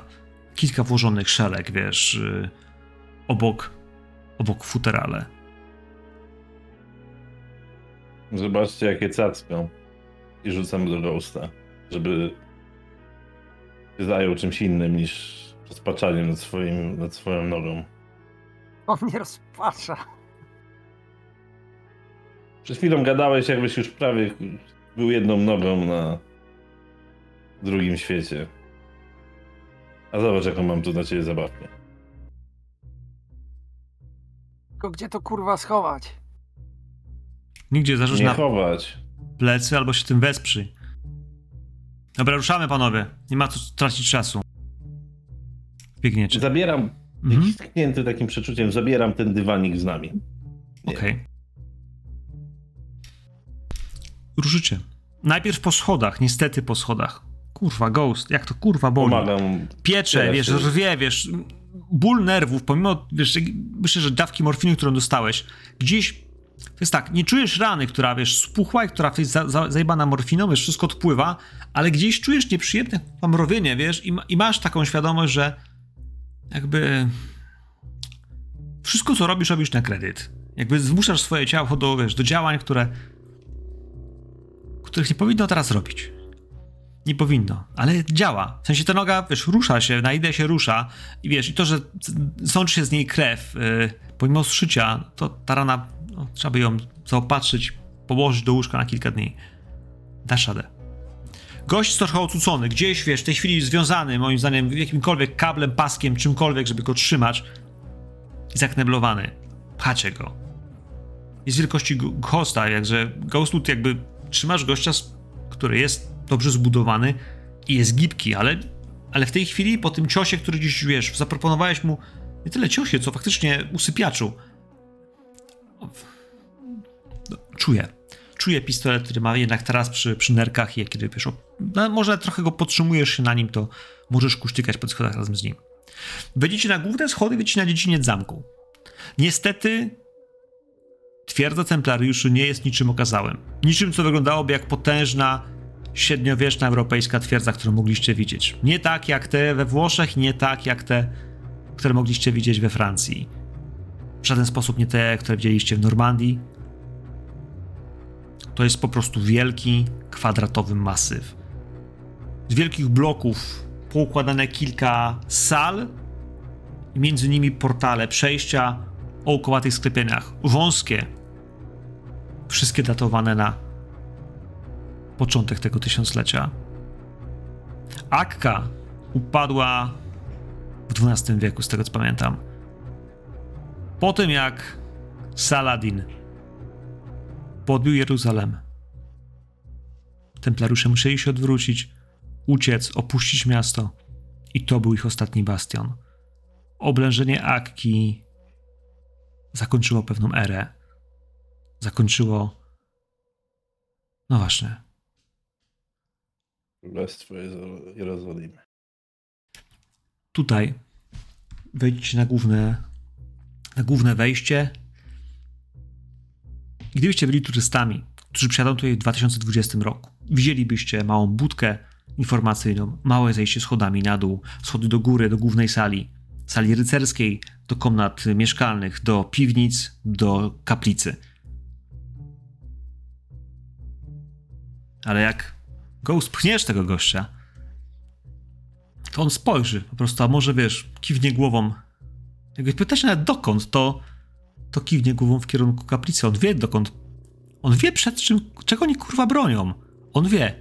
Kilka włożonych szelek, wiesz, yy, obok, obok futerale. Zobaczcie, jakie cacką. I rzucam do Ghosta, żeby się zajął czymś innym niż rozpaczaniem nad, swoim, nad swoją nogą. On mnie rozpacza. Przed chwilą gadałeś, jakbyś już prawie był jedną nogą na drugim świecie. A zobacz, jaką mam tu na ciebie zabawkę. Tylko gdzie to kurwa schować? Nigdzie zarzuć Nie na chować. plecy albo się tym wesprzyj. Dobra, ruszamy panowie. Nie ma co tracić czasu. Biegniecie. Zabieram, Mhm. mhm. tknięty takim przeczuciem, zabieram ten dywanik z nami. Nie. Okej. Ruszycie. Najpierw po schodach, niestety po schodach. Kurwa, ghost, jak to kurwa boli. Pomagam. Piecze, wiesz, rwie, wiesz, ból nerwów, pomimo, wiesz, myślę, że dawki morfiny, którą dostałeś, gdzieś, to jest tak, nie czujesz rany, która, wiesz, spuchła i która jest za, za, zajebana morfiną, wiesz, wszystko odpływa, ale gdzieś czujesz nieprzyjemne mrowienie, wiesz, i, i masz taką świadomość, że jakby wszystko, co robisz, robisz na kredyt. Jakby zmuszasz swoje ciało do, wiesz, do działań, które których nie powinno teraz robić. Nie powinno, ale działa. W sensie ta noga, wiesz, rusza się, na idę się rusza i wiesz, i to, że sączy się z niej krew, yy, pomimo zszycia, to ta rana, no, trzeba by ją zaopatrzyć, położyć do łóżka na kilka dni. Dasz radę. Gość trochę ocucony, gdzieś, wiesz, w tej chwili związany, moim zdaniem, jakimkolwiek kablem, paskiem, czymkolwiek, żeby go trzymać i zakneblowany. Pchacie go. Jest wielkości hosta, jakże Ghostwood jakby trzymasz gościa, który jest dobrze zbudowany i jest gibki, ale, ale w tej chwili po tym ciosie, który gdzieś, wiesz, zaproponowałeś mu nie tyle ciosie, co faktycznie usypiaczu. No, czuję. Czuję pistolet, który ma jednak teraz przy, przy nerkach i kiedy wiesz, o, no, może trochę go podtrzymujesz się na nim, to możesz kuśtykać po schodach razem z nim. Wejdziecie na główne schody, wejdziecie na dziedziniec zamku. Niestety twierdza templariuszy nie jest niczym okazałym. Niczym, co wyglądałoby jak potężna, średniowieczna europejska twierdza, którą mogliście widzieć. Nie tak jak te we Włoszech, nie tak jak te, które mogliście widzieć we Francji. W żaden sposób nie te, które widzieliście w Normandii. To jest po prostu wielki, kwadratowy masyw. Z wielkich bloków poukładane kilka sal między nimi portale, przejścia o okołatych sklepieniach. Wąskie, wszystkie datowane na początek tego tysiąclecia. Akka upadła w XII wieku, z tego co pamiętam. Po tym jak Saladin podbił Jeruzalem, templariusze musieli się odwrócić, uciec, opuścić miasto i to był ich ostatni bastion. Oblężenie Akki zakończyło pewną erę. Zakończyło. No właśnie. Królestwo Jerozolimy. Tutaj wejdziecie na główne, na główne wejście. Gdybyście byli turystami, którzy przyjadą tutaj w 2020 roku, widzielibyście małą budkę informacyjną, małe zejście schodami na dół, schody do góry, do głównej sali, sali rycerskiej, do komnat mieszkalnych, do piwnic, do kaplicy. Ale jak Ghost pchniesz tego gościa, to on spojrzy po prostu, a może wiesz, kiwnie głową. Jak pytasz nawet dokąd, to, to kiwnie głową w kierunku kaplicy. On wie dokąd. On wie przed czym, czego oni kurwa bronią. On wie.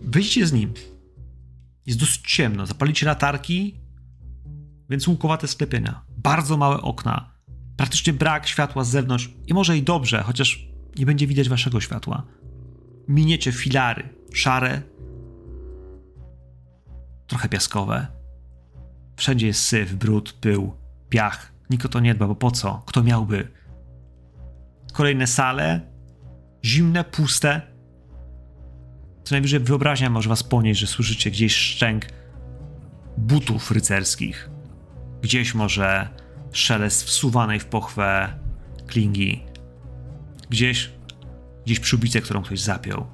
Wyjdźcie z nim. Jest dosyć ciemno. Zapalicie latarki, więc łukowate sklepienia. Bardzo małe okna. Praktycznie brak światła z zewnątrz. I może i dobrze, chociaż nie będzie widać waszego światła. Miniecie filary. Szare, trochę piaskowe. Wszędzie jest syf, brud, pył, piach. Nikt o to nie dba, bo po co? Kto miałby? Kolejne sale, Zimne, puste. Co najwyżej wyobraźnia może was ponieść, że słyszycie gdzieś szczęk butów rycerskich. Gdzieś może szelest wsuwanej w pochwę klingi. Gdzieś, gdzieś przyłbicę, którą ktoś zapiął.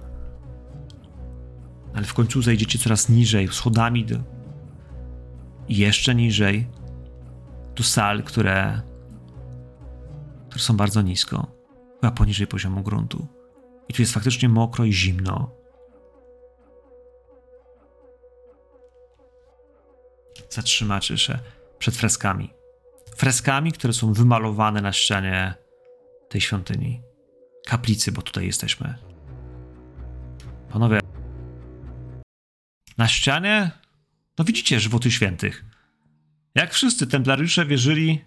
Ale w końcu zejdziecie coraz niżej, schodami do... i jeszcze niżej do sal, które, które są bardzo nisko, chyba poniżej poziomu gruntu. I tu jest faktycznie mokro i zimno. Zatrzymacie się przed freskami. Freskami, które są wymalowane na ścianie tej świątyni. Kaplicy, bo tutaj jesteśmy. Panowie, na ścianie, no widzicie żywioty świętych. Jak wszyscy templariusze wierzyli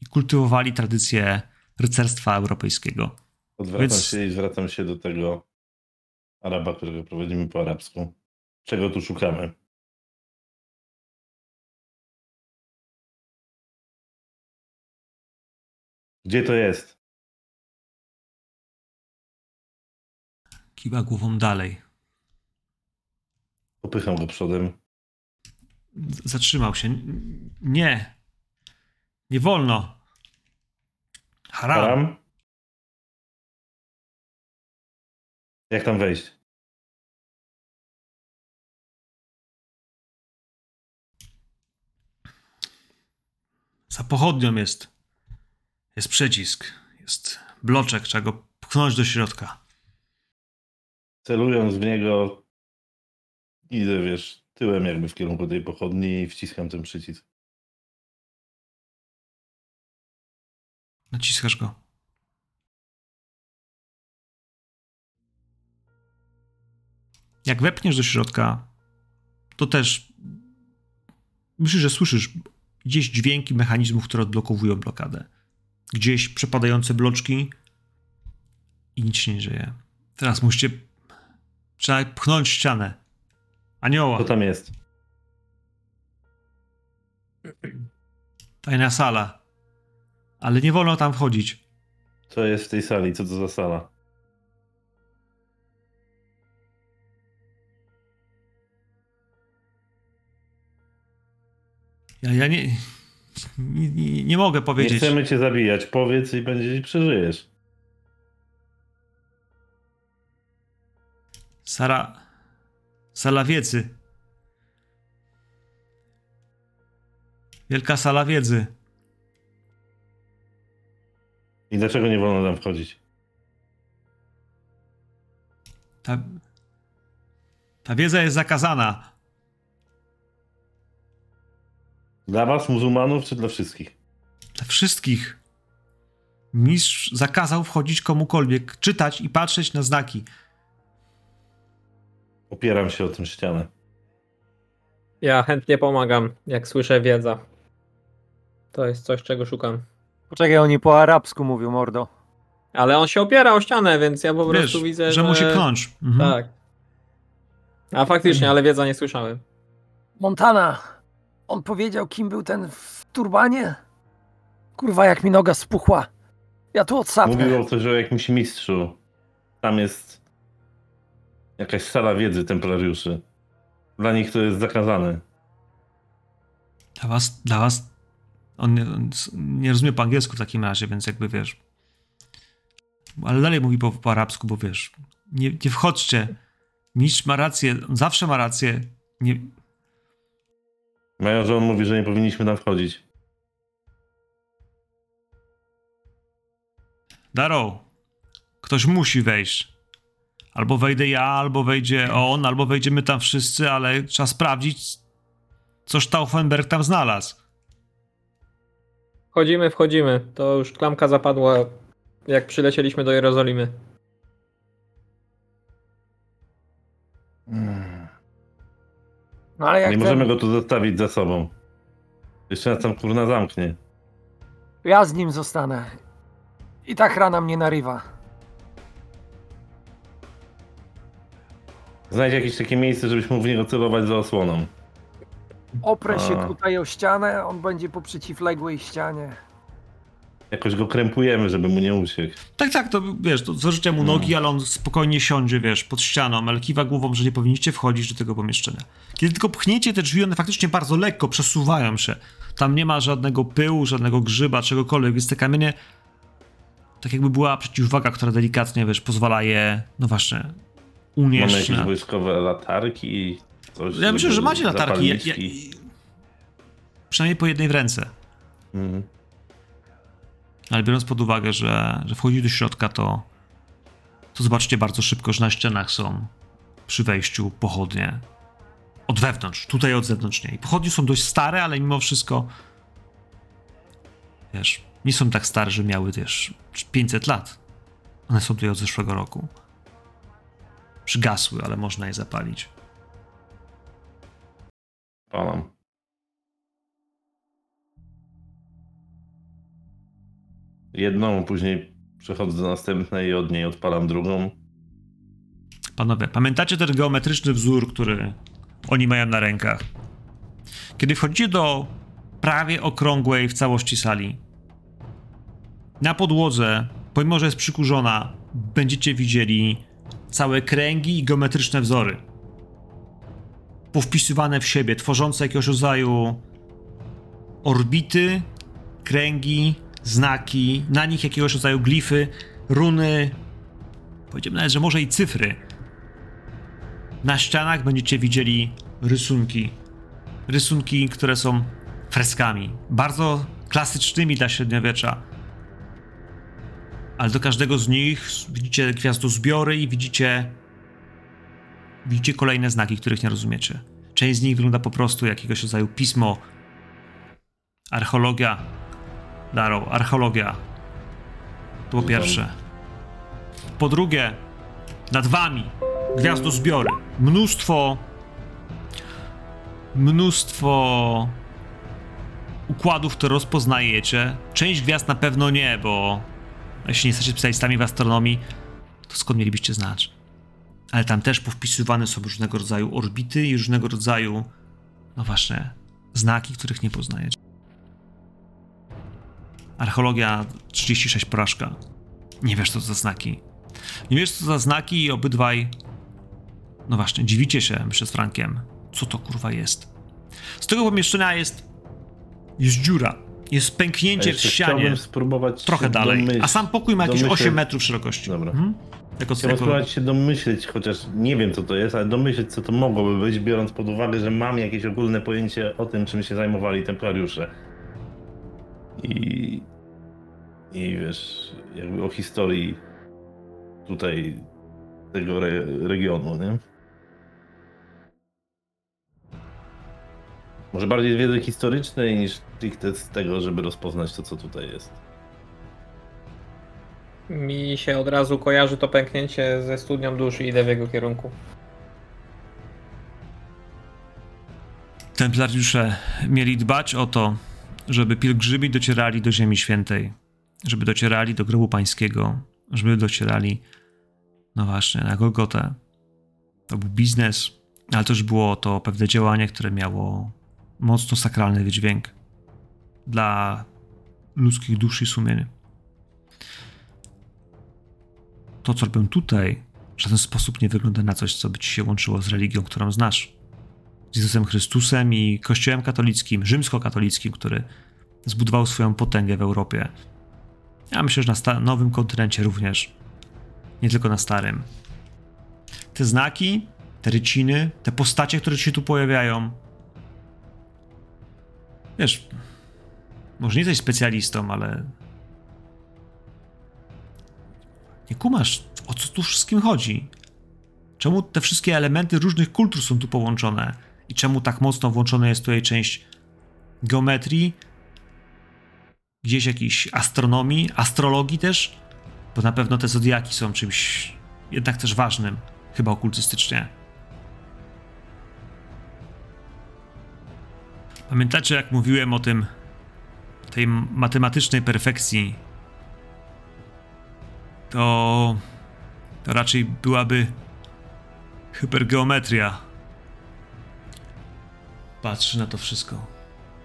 i kultywowali tradycję rycerstwa europejskiego. Odwracam Więc- się i zwracam się do tego Araba, którego prowadzimy po arabsku. Czego tu szukamy? Gdzie to jest? Kiwa głową dalej. Popycham go przodem. Zatrzymał się. Nie. Nie wolno. Haram. Haram? Jak tam wejść? Za pochodnią jest. Jest przycisk. Jest bloczek. Trzeba go pchnąć do środka. Celując w niego, idę, wiesz, tyłem jakby w kierunku tej pochodni i wciskam ten przycisk. Naciskasz go. Jak wepniesz do środka, to też myślę, że słyszysz gdzieś dźwięki mechanizmów, które odblokowują blokadę. Gdzieś przepadające bloczki i nic się nie dzieje. Teraz musicie. Trzeba pchnąć ścianę. Anioła. Co tam jest? Tajna sala. Ale nie wolno tam wchodzić. Co jest w tej sali? Co to za sala? Ja, ja nie, nie, nie, nie mogę Nie powiedzieć. chcemy cię zabijać. Powiedz i będzie przeżyjesz. Sara. Sala wiedzy. Wielka sala wiedzy. I dlaczego nie wolno tam wchodzić? Ta, ta wiedza jest zakazana. Dla was, muzułmanów, czy dla wszystkich? Dla wszystkich. Mistrz zakazał wchodzić komukolwiek, czytać i patrzeć na znaki. Opieram się o tę ścianę. Ja chętnie pomagam, jak słyszę wiedza. To jest coś, czego szukam. Poczekaj, oni po arabsku mówią, mordo. Ale on się opiera o ścianę, więc ja po Wiesz, prostu widzę, że musi pchnąć. Mhm. Tak. A faktycznie, ale wiedza nie słyszałem. Montana, on powiedział, kim był ten w turbanie? Kurwa, jak mi noga spuchła. Ja tu odsapnę. Mówił o coś o jakimś mistrzu. Tam jest jakaś sala wiedzy templariuszy. Dla nich to jest zakazane. Dla was, dla was. On nie, on nie rozumie po angielsku w takim razie, więc jakby wiesz. Ale dalej mówi po, po arabsku, bo wiesz. Nie, nie wchodźcie. Mistrz ma rację, on zawsze ma rację. Nie, Majorze, on mówi, że nie powinniśmy tam wchodzić. Daro, ktoś musi wejść. Albo wejdę ja, albo wejdzie on, albo wejdziemy tam wszyscy, ale trzeba sprawdzić, co Stauffenberg tam znalazł. Wchodzimy, wchodzimy. To już klamka zapadła, jak przylecieliśmy do Jerozolimy. No ale jak Nie ten, możemy go tu zostawić za sobą. Jeszcze nas tam kurna zamknie. ja z nim zostanę. I tak rana mnie narywa. Znajdź jakieś takie miejsce, żebyś mógł w niego celować za osłoną. Oprę się A. tutaj o ścianę, on będzie po przeciwległej ścianie. jakoś go krępujemy, żeby mu nie uciekł. Tak, tak, to wiesz, to zażyczę mu No. nogi, ale on spokojnie siądzie, wiesz, pod ścianą, ale kiwa głową, że nie powinniście wchodzić do tego pomieszczenia. Kiedy tylko pchniecie te drzwi, one faktycznie bardzo lekko przesuwają się. Tam nie ma żadnego pyłu, żadnego grzyba, czegokolwiek, więc te kamienie tak jakby była przeciwwaga, która delikatnie, wiesz, pozwala je, no właśnie, Mamy unieść. jakieś wojskowe latarki, coś. Ja myślę, że macie latarki. Ja, ja, przynajmniej po jednej w ręce. Mhm. Ale biorąc pod uwagę, że, że wchodzi do środka, to, to zobaczcie bardzo szybko, że na ścianach są przy wejściu pochodnie. Od wewnątrz, tutaj od zewnątrz nie. I pochodnie są dość stare, ale mimo wszystko wiesz, nie są tak stare, że miały też 500 lat. One są tutaj od zeszłego roku. Przygasły, ale można je zapalić. Palam. Jedną, później przechodzę do następnej i od niej odpalam drugą. Panowie, pamiętacie ten geometryczny wzór, który oni mają na rękach? Kiedy wchodzicie do prawie okrągłej w całości sali, na podłodze, pomimo że jest przykurzona, będziecie widzieli całe kręgi i geometryczne wzory. Powpisywane w siebie, tworzące jakiegoś rodzaju orbity, kręgi, znaki, na nich jakiegoś rodzaju glify, runy, powiedziałbym nawet, że może i cyfry. Na ścianach będziecie widzieli rysunki. Rysunki, które są freskami. Bardzo klasycznymi dla średniowiecza. Ale do każdego z nich widzicie gwiazdozbiory i widzicie. Widzicie kolejne znaki, których nie rozumiecie. Część z nich wygląda po prostu jak jakiegoś rodzaju pismo. Archeologia. Darrow, archeologia. To po pierwsze. Po drugie, nad wami gwiazdozbiory. Mnóstwo. Mnóstwo układów, które rozpoznajecie. Część gwiazd na pewno nie, bo jeśli nie jesteście specjalistami w astronomii, to skąd mielibyście znać? Ale tam też powpisywane są różnego rodzaju orbity i różnego rodzaju, no właśnie, znaki, których nie poznajecie. Archeologia 36 porażka. Nie wiesz, co to za znaki. Nie wiesz, co za znaki i obydwaj... No właśnie, dziwicie się, myślę z Frankiem. Co to kurwa jest? Z tego pomieszczenia jest... Jest dziura. Jest pęknięcie w ścianie. Chciałbym spróbować Trochę dalej. domyśl- A sam pokój ma jakieś domyśleć- 8 metrów szerokości. Dobra. Mhm. Jako spróbować się domyśleć, chociaż nie wiem co to jest, ale domyśleć co to mogłoby być, biorąc pod uwagę, że mam jakieś ogólne pojęcie o tym, czym się zajmowali templariusze. I, i wiesz, jakby o historii tutaj tego re, regionu, nie? Może bardziej z wiedzy historycznej niż stricte z tego, żeby rozpoznać to, co tutaj jest. Mi się od razu kojarzy to pęknięcie ze studnią duszy i idę w jego kierunku. Templariusze mieli dbać o to, żeby pielgrzymi docierali do Ziemi Świętej, żeby docierali do grobu pańskiego, żeby docierali, no właśnie, na Golgotę. To był biznes, ale też było to pewne działanie, które miało mocno sakralny wydźwięk dla ludzkich dusz i sumień. To, co robię tutaj, w żaden sposób nie wygląda na coś, co by ci się łączyło z religią, którą znasz. Z Jezusem Chrystusem i Kościołem katolickim, rzymskokatolickim, który zbudował swoją potęgę w Europie. Ja myślę, że na nowym kontynencie również. Nie tylko na starym. Te znaki, te ryciny, te postacie, które się tu pojawiają. Wiesz, może nie jesteś specjalistą, ale. Nie kumasz, o co tu wszystkim chodzi. Czemu te wszystkie elementy różnych kultur są tu połączone? I czemu tak mocno włączona jest tutaj część geometrii, gdzieś jakiejś astronomii, astrologii też? Bo na pewno te zodiaki są czymś jednak też ważnym, chyba okultystycznie. Pamiętacie, jak mówiłem o tym, tej matematycznej perfekcji? To, to raczej byłaby hypergeometria. Patrzy na to wszystko.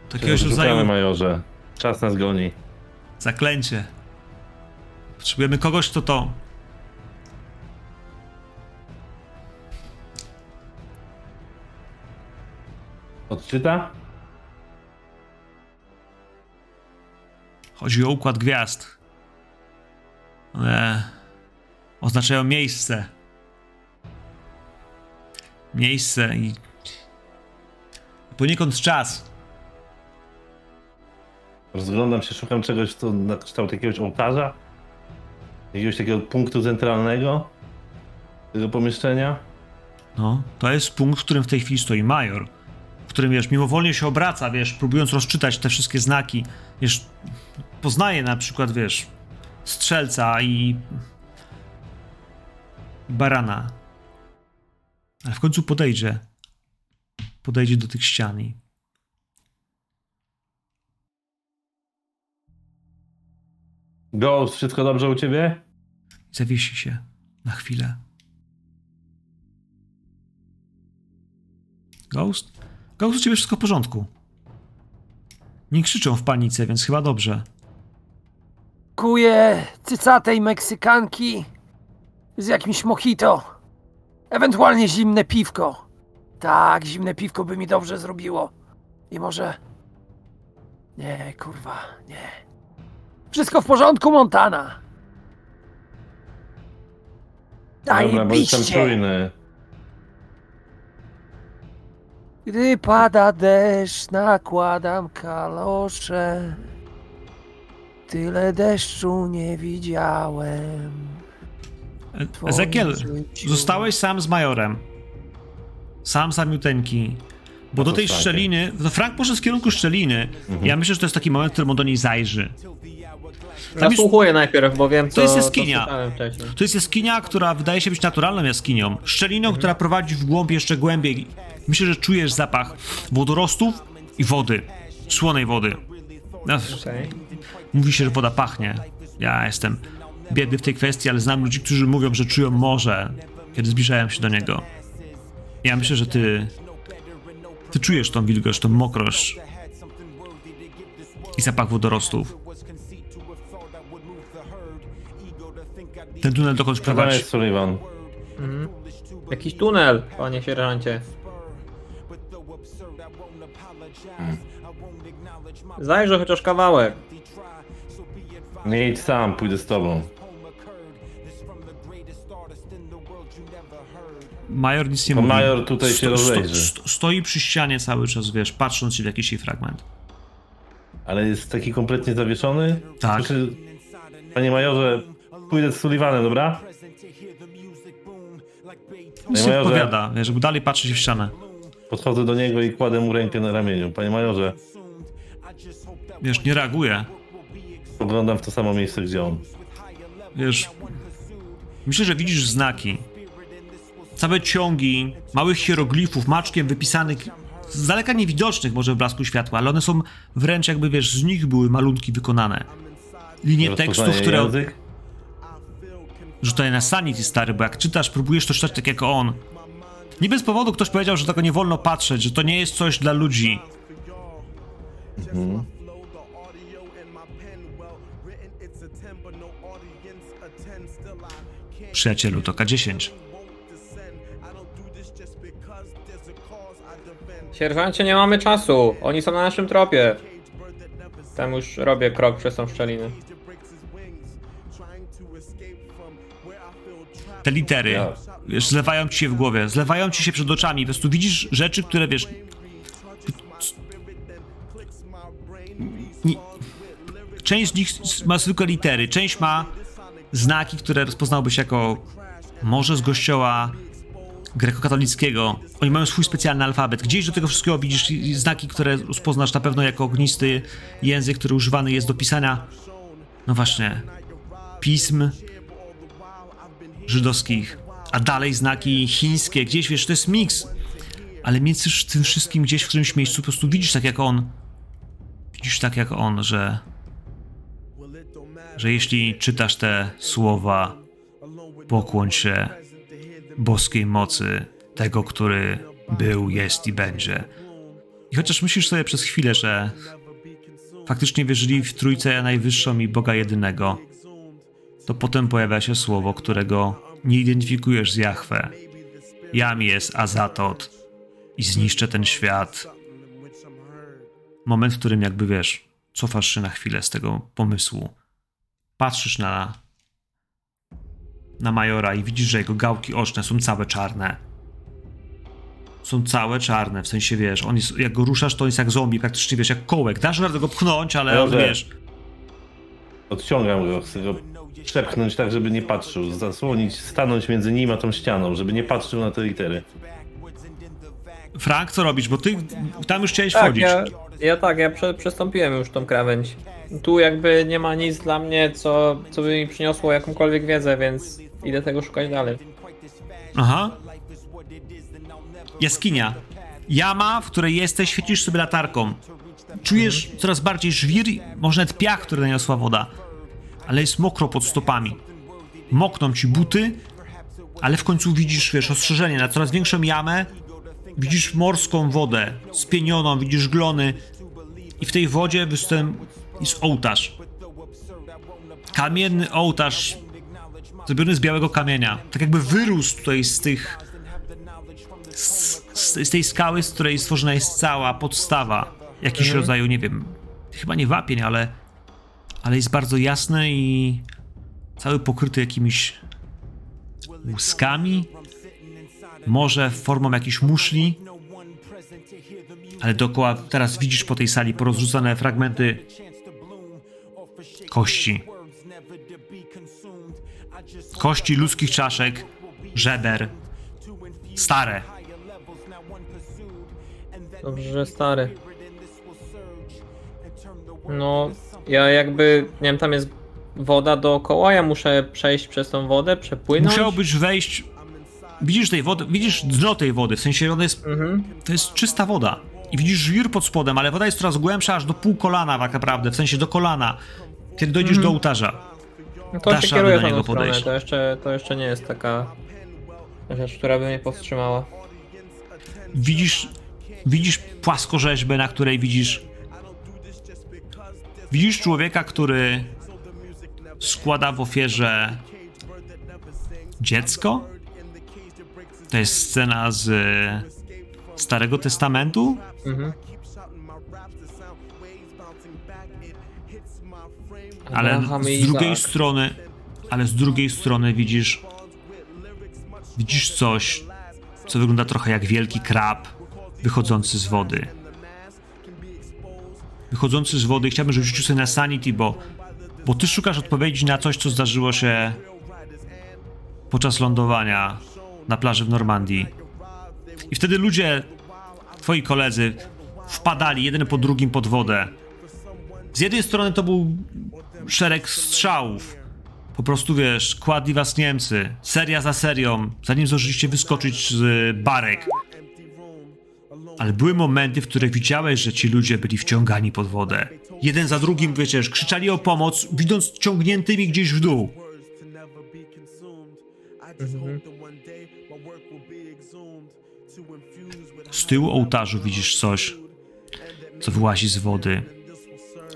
Takiego Czego szukamy, rodzaju. majorze? Czas nas goni. Zaklęcie. Potrzebujemy kogoś, kto to. Odczyta? Chodzi o układ gwiazd. One oznaczają miejsce. Miejsce i poniekąd czas. Rozglądam się, szukam czegoś, co na kształt jakiegoś ołtarza? Jakiegoś takiego punktu centralnego tego pomieszczenia? No, to jest punkt, w którym w tej chwili stoi major. W którym, wiesz, mimowolnie się obraca, wiesz, próbując rozczytać te wszystkie znaki. Wiesz, poznaje na przykład, wiesz, strzelca i barana. Ale w końcu podejdzie. Podejdzie do tych ścian i Ghost, wszystko dobrze u ciebie? zawiesi się na chwilę. Ghost? Ghost, u ciebie wszystko w porządku. Nie krzyczą w panice, więc chyba dobrze. Kuję cycatej Meksykanki z jakimś mojito. Ewentualnie zimne piwko. Tak, zimne piwko by mi dobrze zrobiło. I może... Nie, kurwa, nie. Wszystko w porządku, Montana. Dobra, bo jestem Zajebiście. czujny. Gdy pada deszcz, nakładam kalosze. Tyle deszczu nie widziałem. E- twoim Ezekiel, życiu. zostałeś sam z majorem. Sam samiuteńki. Bo A do tej szczeliny. No Frank poszedł w kierunku szczeliny. Mhm. Ja myślę, że to jest taki moment, w którym on do niej zajrzy. Tam Nasłuchuję najpierw, bo wiem, co jest jaskinia. wcześniej. to jest jaskinia, która wydaje się być naturalną jaskinią. Szczeliną, która prowadzi w głąb jeszcze głębiej. Myślę, że czujesz zapach wodorostów i wody. Słonej wody. No, Okej. Mówi się, że woda pachnie. Ja jestem biedny w tej kwestii, ale znam ludzi, którzy mówią, że czują morze, kiedy zbliżają się do niego. Ja myślę, że ty. Ty czujesz tą wilgoć, tą mokrość i zapach wodorostów. Ten tunel tam prowadzi. jest Sullivan? Mhm. Jakiś tunel, panie sierżancie. Zajrzę chociaż kawałek. Nie idź sam, pójdę z tobą. Major nic nie mówi. major tutaj się rozejrzy. sto, stoi przy ścianie cały czas, wiesz, patrząc się w jakiś jej fragment. Ale jest taki kompletnie zawieszony? Tak. Znaczy, panie majorze, pójdę z Sullivanem, dobra? Nic Panie nie majorze, odpowiada, wiesz, żeby dalej patrzy się w ścianę. podchodzę do niego i kładę mu rękę na ramieniu. Panie majorze, Wiesz, nie reaguje. Poglądam w to samo miejsce, gdzie on. Wiesz, myślę, że widzisz znaki. Całe ciągi małych hieroglifów, maczkiem wypisanych, z daleka niewidocznych może w blasku światła, ale one są wręcz jakby, wiesz, z nich były malunki wykonane. Linie tekstów, które język? rzucają na sanity, stary, bo jak czytasz, próbujesz to czytać tak jak on. Nie bez powodu ktoś powiedział, że tego nie wolno patrzeć, że to nie jest coś dla ludzi. Mhm. Przyjacielu, to K10. Sierżancie, nie mamy czasu. Oni są na naszym tropie. Tam już robię krok przez tą szczelinę. Te litery, Ja. wiesz, zlewają ci się w głowie, zlewają ci się przed oczami, po prostu widzisz rzeczy, które, wiesz... Część z nich ma zwykłe litery, część ma znaki, które rozpoznałbyś jako może z kościoła grekokatolickiego. Oni mają swój specjalny alfabet. Gdzieś do tego wszystkiego widzisz znaki, które rozpoznasz na pewno jako ognisty język, który używany jest do pisania, no właśnie, pism żydowskich, a dalej znaki chińskie, gdzieś wiesz, to jest miks. Ale między tym wszystkim gdzieś w którymś miejscu po prostu widzisz tak jak on. Widzisz tak jak on, że że jeśli czytasz te słowa, pokłoń się boskiej mocy tego, który był, jest i będzie. I chociaż myślisz sobie przez chwilę, że faktycznie wierzyli w Trójcę Najwyższą i Boga Jedynego, to potem pojawia się słowo, którego nie identyfikujesz z Jahwe. Jam jest Azatot i zniszczę ten świat. Moment, w którym jakby wiesz, cofasz się na chwilę z tego pomysłu. Patrzysz na na Majora i widzisz, że jego gałki oczne są całe czarne. Są całe czarne, w sensie wiesz, on jest, jak go ruszasz, to on jest jak zombie, praktycznie wiesz, jak kołek. Dasz radę go pchnąć, ale on Dobrze. wiesz. Odciągam go, chcę go przepchnąć tak, żeby nie patrzył, zasłonić, stanąć między nim a tą ścianą, żeby nie patrzył na te litery. Frank, co robisz? Bo ty tam już chciałeś Tak, wchodzić. ja, ja tak, ja prze, przestąpiłem już tą krawędź. Tu jakby nie ma nic dla mnie, co, co by mi przyniosło jakąkolwiek wiedzę, więc idę tego szukać dalej. Aha. Jaskinia. Jama, w której jesteś, świecisz sobie latarką. Czujesz coraz bardziej żwir, może nawet piach, który naniosła woda. Ale jest mokro pod stopami. Mokną ci buty, ale w końcu widzisz, wiesz, ostrzeżenie na coraz większą jamę. Widzisz morską wodę, spienioną, widzisz glony. I w tej wodzie występ jest ołtarz. Kamienny ołtarz zrobiony z białego kamienia. Tak jakby wyrósł tutaj z tych. Z, z, z tej skały, z której stworzona jest cała podstawa. Jakiś rodzaju, nie wiem, chyba nie wapień, ale. Ale jest bardzo jasny i. cały pokryty jakimiś. łuskami. Może formą jakichś muszli. Ale dookoła teraz widzisz po tej sali porozrzucane fragmenty kości. Kości ludzkich czaszek, żeber. Stare. Dobrze, że stary. No, ja jakby, nie wiem, tam jest woda dookoła, ja muszę przejść przez tą wodę, przepłynąć. Musiałbyś wejść. Widzisz tej wody, widzisz dno tej wody, w sensie ona jest. Mhm. To jest czysta woda. I widzisz żwir pod spodem, ale woda jest coraz głębsza, aż do pół kolana tak naprawdę, w sensie do kolana. Kiedy dojdziesz do ołtarza. No to Dasz się kieruję do niego podejść. to jeszcze, to jeszcze nie jest taka rzecz, która by mnie powstrzymała. Widzisz. Widzisz płaskorzeźbę, na której widzisz. Widzisz człowieka, który składa w ofierze dziecko? To jest scena z Starego Testamentu? Mhm. Ale z drugiej strony, ale z drugiej strony widzisz widzisz coś, co wygląda trochę jak wielki krab wychodzący z wody. Wychodzący z wody. Chciałbym, żebyś rzucił sobie na sanity, bo, bo ty szukasz odpowiedzi na coś, co zdarzyło się podczas lądowania na plaży w Normandii. I wtedy ludzie, twoi koledzy, wpadali jeden po drugim pod wodę. Z jednej strony to był szereg strzałów. Po prostu wiesz, kładli was Niemcy, seria za serią, zanim zdążyliście wyskoczyć z barek. Ale były momenty, w których widziałeś, że ci ludzie byli wciągani pod wodę. Jeden za drugim, wiecie, krzyczeli o pomoc, widząc ciągniętymi gdzieś w dół. Z tyłu ołtarzu widzisz coś, co wyłazi z wody.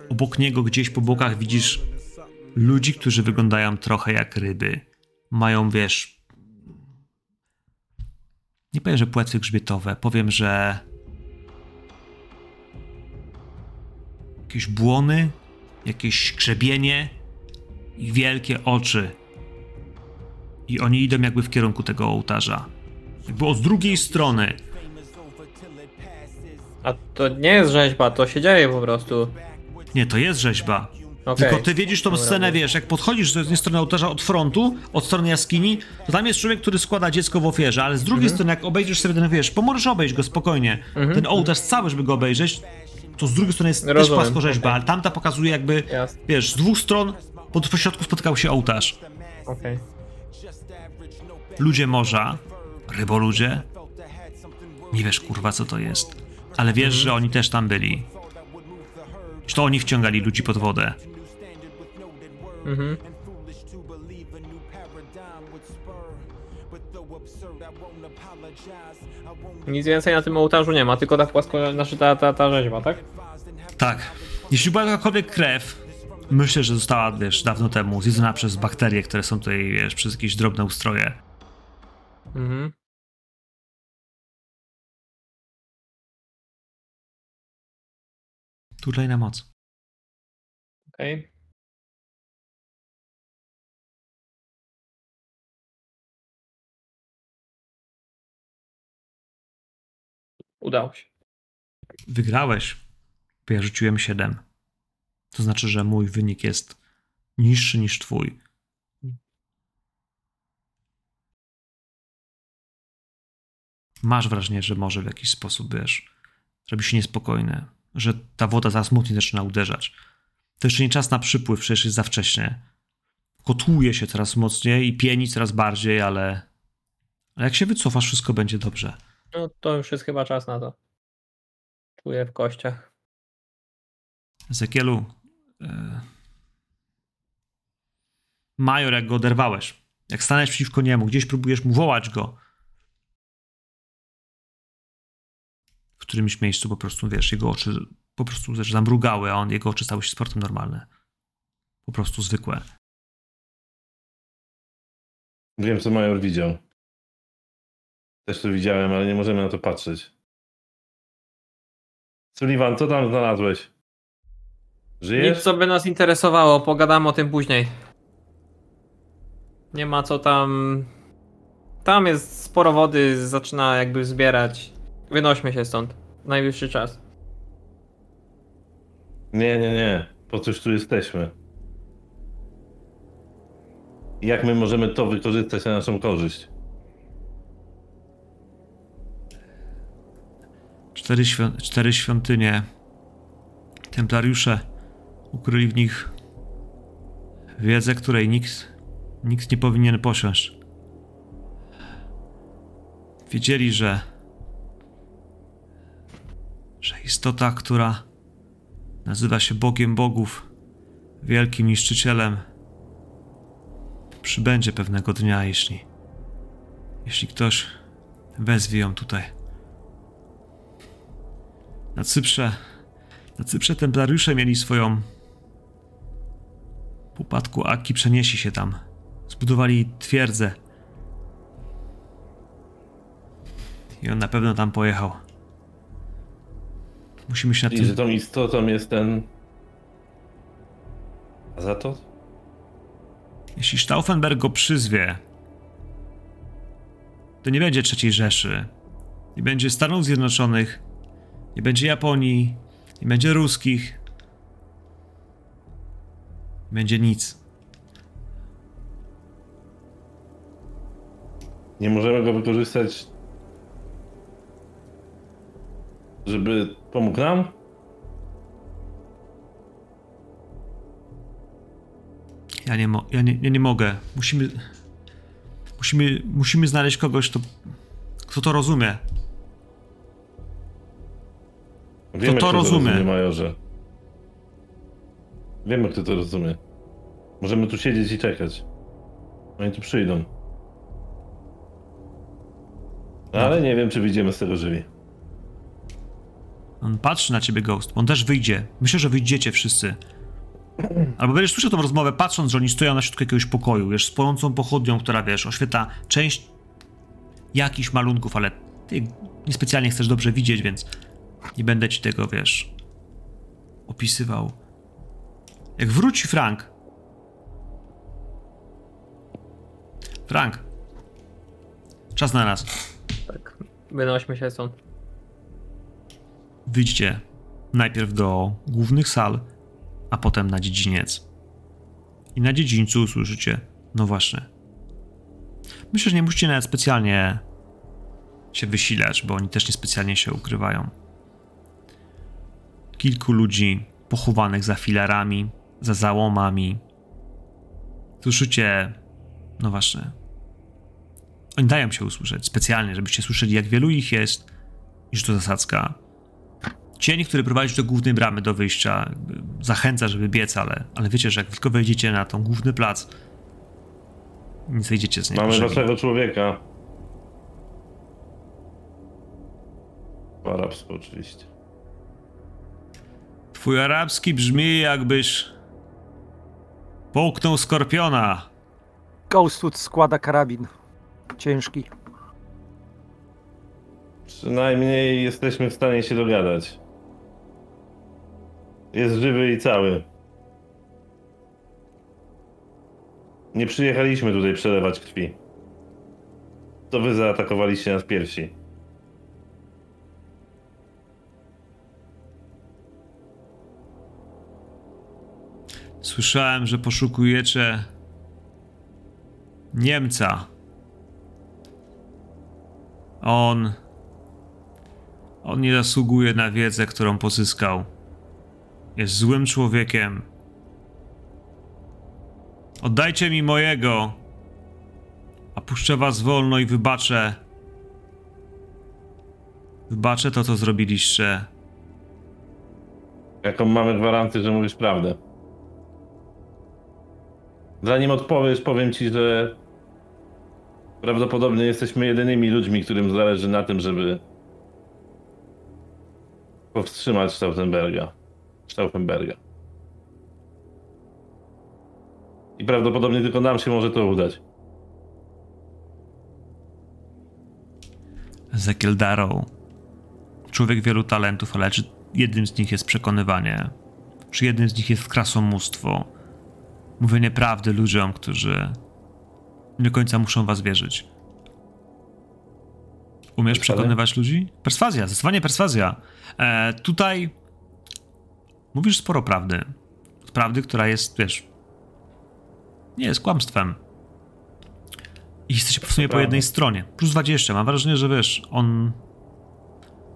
Obok niego, gdzieś po bokach, widzisz ludzi, którzy wyglądają trochę jak ryby. Mają, wiesz. Nie powiem, że płetwy grzbietowe, powiem, że. Jakieś błony, jakieś grzebienie i wielkie oczy. I oni idą jakby w kierunku tego ołtarza. Jakby od drugiej strony. A to nie jest rzeźba, to się dzieje po prostu. Nie, to jest rzeźba. Okej. Tylko ty wiedzisz tą Dobra, scenę, wiesz, jak podchodzisz z jednej strony ołtarza od frontu, od strony jaskini, to tam jest człowiek, który składa dziecko w ofierze, ale z drugiej Mhm. strony, jak obejrzysz sobie ten, wiesz, pomożesz obejść go spokojnie, ten ołtarz cały, żeby go obejrzeć, to z drugiej strony jest też Rozumiem, płaskorzeźba, okej. ale tamta pokazuje jakby, Jasne. wiesz, z dwóch stron pod pośrodku spotykał się ołtarz. Okej. Ludzie morza, ryboludzie, nie wiesz kurwa co to jest, ale wiesz, że oni też tam byli. Że to oni wciągali ludzi pod wodę. Mhm. Nic więcej na tym ołtarzu nie ma, tylko ta płasko, znaczy ta, ta, ta rzeźba, tak? Tak. Jeśli była jakakolwiek krew, myślę, że została, wiesz, dawno temu zjedzona przez bakterie, które są tutaj, wiesz, przez jakieś drobne ustroje. Mhm. Turlej na moc. Okej. Udało się. Wygrałeś, bo ja rzuciłem 7. To znaczy, że mój wynik jest niższy niż twój. Masz wrażenie, że może w jakiś sposób, wiesz, robi się niespokojny, że ta woda zaraz mocniej zaczyna uderzać. To jeszcze nie czas na przypływ, przecież jest za wcześnie. Kotłuje się coraz mocniej i pieni coraz bardziej, ale, ale jak się wycofasz, wszystko będzie dobrze. No to już jest chyba czas na to. Czuję w kościach. Ezekielu, e... Major, jak go oderwałeś, jak stanąłeś przeciwko niemu, gdzieś próbujesz mu wołać go, którymś miejscu po prostu, wiesz, jego oczy po prostu zamrugały, a on, jego oczy stały się sportem normalne. Po prostu zwykłe. Wiem, co Major widział. Też to widziałem, ale nie możemy na to patrzeć. Sullivan, co tam znalazłeś? Żyjesz? Nic, co by nas interesowało, pogadamy o tym później. Nie ma co tam. Tam jest sporo wody, zaczyna jakby zbierać. Wynośmy się stąd. Najwyższy czas. Nie, nie, nie. Po coś tu jesteśmy? Jak my możemy to wykorzystać na naszą korzyść? Cztery, świąt cztery świątynie. Templariusze ukryli w nich wiedzę, której nikt, nikt nie powinien posiąść. Wiedzieli, że, że istota, która nazywa się Bogiem Bogów, wielkim niszczycielem, przybędzie pewnego dnia, jeśli, jeśli ktoś wezwie ją tutaj. Na Cyprze. Na Cyprze templariusze mieli swoją. Po upadku Aki przenieśli się tam. Zbudowali twierdzę. I on na pewno tam pojechał. Musimy się nad I że tym. tą istotą jest ten... A za to? Jeśli Stauffenberg go przyzwie, to nie będzie trzeciej Rzeszy. Nie będzie Stanów Zjednoczonych. Nie będzie Japonii. Nie będzie ruskich. Nie będzie nic. Nie możemy go wykorzystać, żeby pomógł nam? Ja nie, mo- ja nie, ja nie mogę. Musimy. Musimy, musimy znaleźć kogoś, kto, kto to rozumie. Wiemy, to kto rozumie. rozumie, majorze. Wiemy, kto to rozumie. Możemy tu siedzieć i czekać. Oni tu przyjdą. Ale nie wiem, czy wyjdziemy z tego żywi. On patrzy na ciebie, Ghost. On też wyjdzie. Myślę, że wyjdziecie wszyscy. Albo będziesz słyszał tą rozmowę, patrząc, że oni stoją na środku jakiegoś pokoju, wiesz, z płonącą pochodnią, która, wiesz, oświetla część jakichś malunków, ale ty niespecjalnie chcesz dobrze widzieć, więc nie będę ci tego, wiesz, opisywał. Jak wróci Frank. Frank. Czas na nas. Tak. Wynośmy się stąd. Wyjdźcie najpierw do głównych sal, a potem na dziedziniec. I na dziedzińcu usłyszycie, no właśnie. Myślę, że nie musicie nawet specjalnie się wysilać, bo oni też niespecjalnie się ukrywają. Kilku ludzi pochowanych za filarami, za załomami. Słyszycie, no właśnie. Oni dają się usłyszeć specjalnie, żebyście słyszeli, jak wielu ich jest, iż to zasadzka. Cień, który prowadzi do głównej bramy, do wyjścia, zachęca, żeby biec, ale, ale wiecie, że jak tylko wejdziecie na tą główny plac, Nie zejdziecie z niego. Mamy żywi. waszego człowieka. Po arabsku oczywiście. Twój arabski brzmi jakbyś połknął skorpiona. Ghostwood składa karabin. Ciężki. Przynajmniej jesteśmy w stanie się dogadać. Jest żywy i cały. Nie przyjechaliśmy tutaj przelewać krwi. To wy zaatakowaliście nas pierwsi. Słyszałem, że poszukujecie Niemca. On. On nie zasługuje na wiedzę, którą pozyskał. Jest złym człowiekiem. Oddajcie mi mojego, a puszczę was wolno i wybaczę. Wybaczę to, co zrobiliście. Jaką mamy gwarancję, że mówisz prawdę? Zanim odpowiesz, powiem ci, że prawdopodobnie jesteśmy jedynymi ludźmi, którym zależy na tym, żeby powstrzymać Stauffenberga. Stauffenberga. I prawdopodobnie tylko nam się może to udać. Ezekiel Darrow. Człowiek wielu talentów, ale czy jednym z nich jest przekonywanie? Czy jednym z nich jest krasomóstwo? Mówienie prawdy ludziom, którzy nie do końca muszą was wierzyć. Umiesz Perswazja? przekonywać ludzi? Perswazja, zdecydowanie perswazja. E, tutaj mówisz sporo prawdy. Prawdy, która jest, wiesz, nie jest kłamstwem. I jesteście w sumie po jednej stronie. Plus 20. Mam wrażenie, że wiesz, on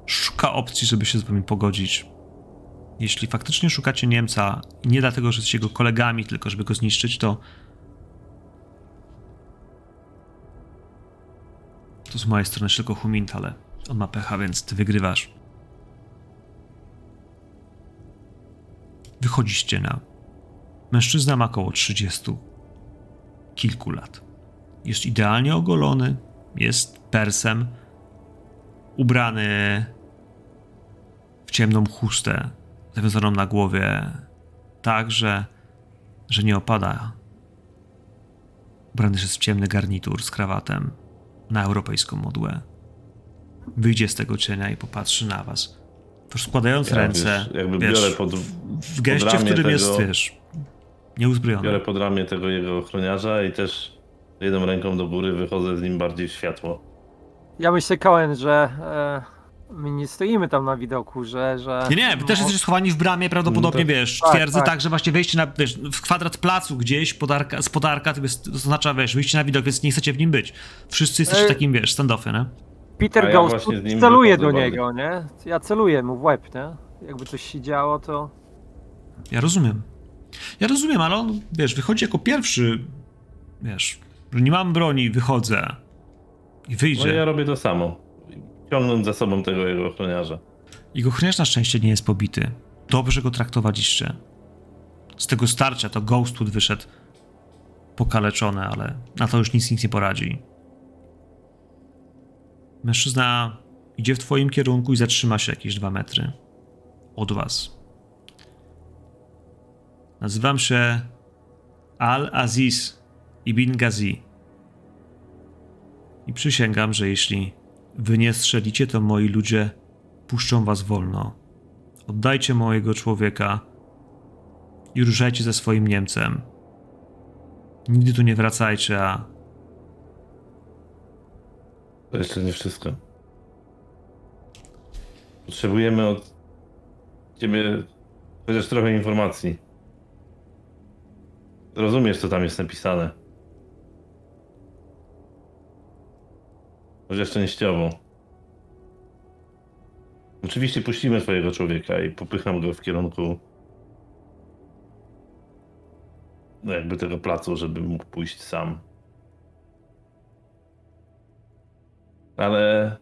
szuka opcji, żeby się z wami pogodzić. Jeśli faktycznie szukacie Niemca, nie dlatego, że jesteście jego kolegami, tylko żeby go zniszczyć, to to z mojej strony tylko Humint, ale on ma pecha, więc ty wygrywasz. Wychodziście na... Mężczyzna ma około 30 kilku lat. Jest idealnie ogolony, jest persem, ubrany w ciemną chustę, zawiązaną na głowie, tak, że, że nie opada. Ubrany jest w ciemny garnitur z krawatem na europejską modłę. Wyjdzie z tego cienia i popatrzy na was. Składając Ja, ręce, wiesz, jakby wiesz, biorę pod, w geście, w ramię którym tego- jest, wiesz, nieuzbrojony. biorę pod ramię tego jego ochroniarza i też jedną ręką do góry wychodzę z nim bardziej w światło. Ja myślę, Cohen, że e, my nie stoimy tam na widoku, że... że Nie, nie, wy też no, jesteście schowani w bramie, prawdopodobnie, No to- wiesz, tak, twierdzy, tak, tak. że właśnie wejście na, wiesz, w kwadrat placu gdzieś, podarka, z podarka, to, jest, to oznacza, wiesz, wyjście na widok, więc nie chcecie w nim być. Wszyscy jesteście Ej. takim, wiesz, standoffy, nie? Peter A ja Ghost właśnie z nim celuje do niego, nie? Ja celuję mu w łeb, nie? Jakby coś się działo, to... Ja rozumiem. Ja rozumiem, ale on, wiesz, wychodzi jako pierwszy, wiesz, że nie mam broni, wychodzę i No wyjdzie. i ja robię to samo. Ciągnąc za sobą tego jego ochroniarza. Jego ochroniarz na szczęście nie jest pobity. Dobrze go traktowaliście. Z tego starcia to Ghostwood wyszedł pokaleczony, ale na to już nic, nic nie poradzi. Mężczyzna idzie w twoim kierunku i zatrzyma się jakieś dwa metry od was. Nazywam się Al-Aziz ibn Ghazi. I przysięgam, że jeśli wy nie strzelicie, to moi ludzie puszczą was wolno. Oddajcie mojego człowieka i ruszajcie ze swoim Niemcem. Nigdy tu nie wracajcie, a To jeszcze nie wszystko. Potrzebujemy od ciebie chociaż trochę informacji. Rozumiesz, co tam jest napisane. Chociaż częściowo. Oczywiście puścimy twojego człowieka i popycham go w kierunku no jakby tego placu, żeby mógł pójść sam. Ale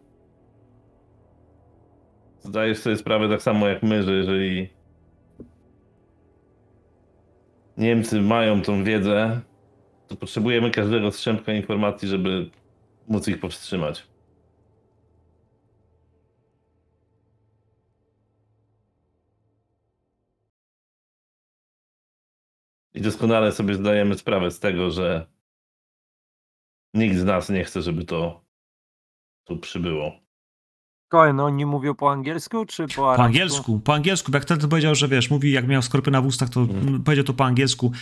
zdajesz sobie sprawę tak samo jak my, że jeżeli Niemcy mają tą wiedzę, to potrzebujemy każdego strzępka informacji, żeby móc ich powstrzymać. I doskonale sobie zdajemy sprawę z tego, że nikt z nas nie chce, żeby to tu przybyło. Koen, oni mówią po angielsku czy po Po arabsku? angielsku, po angielsku, jak wtedy powiedział, że wiesz, mówi jak miał skorpiona w ustach, to Mhm. mm, powiedział to po angielsku.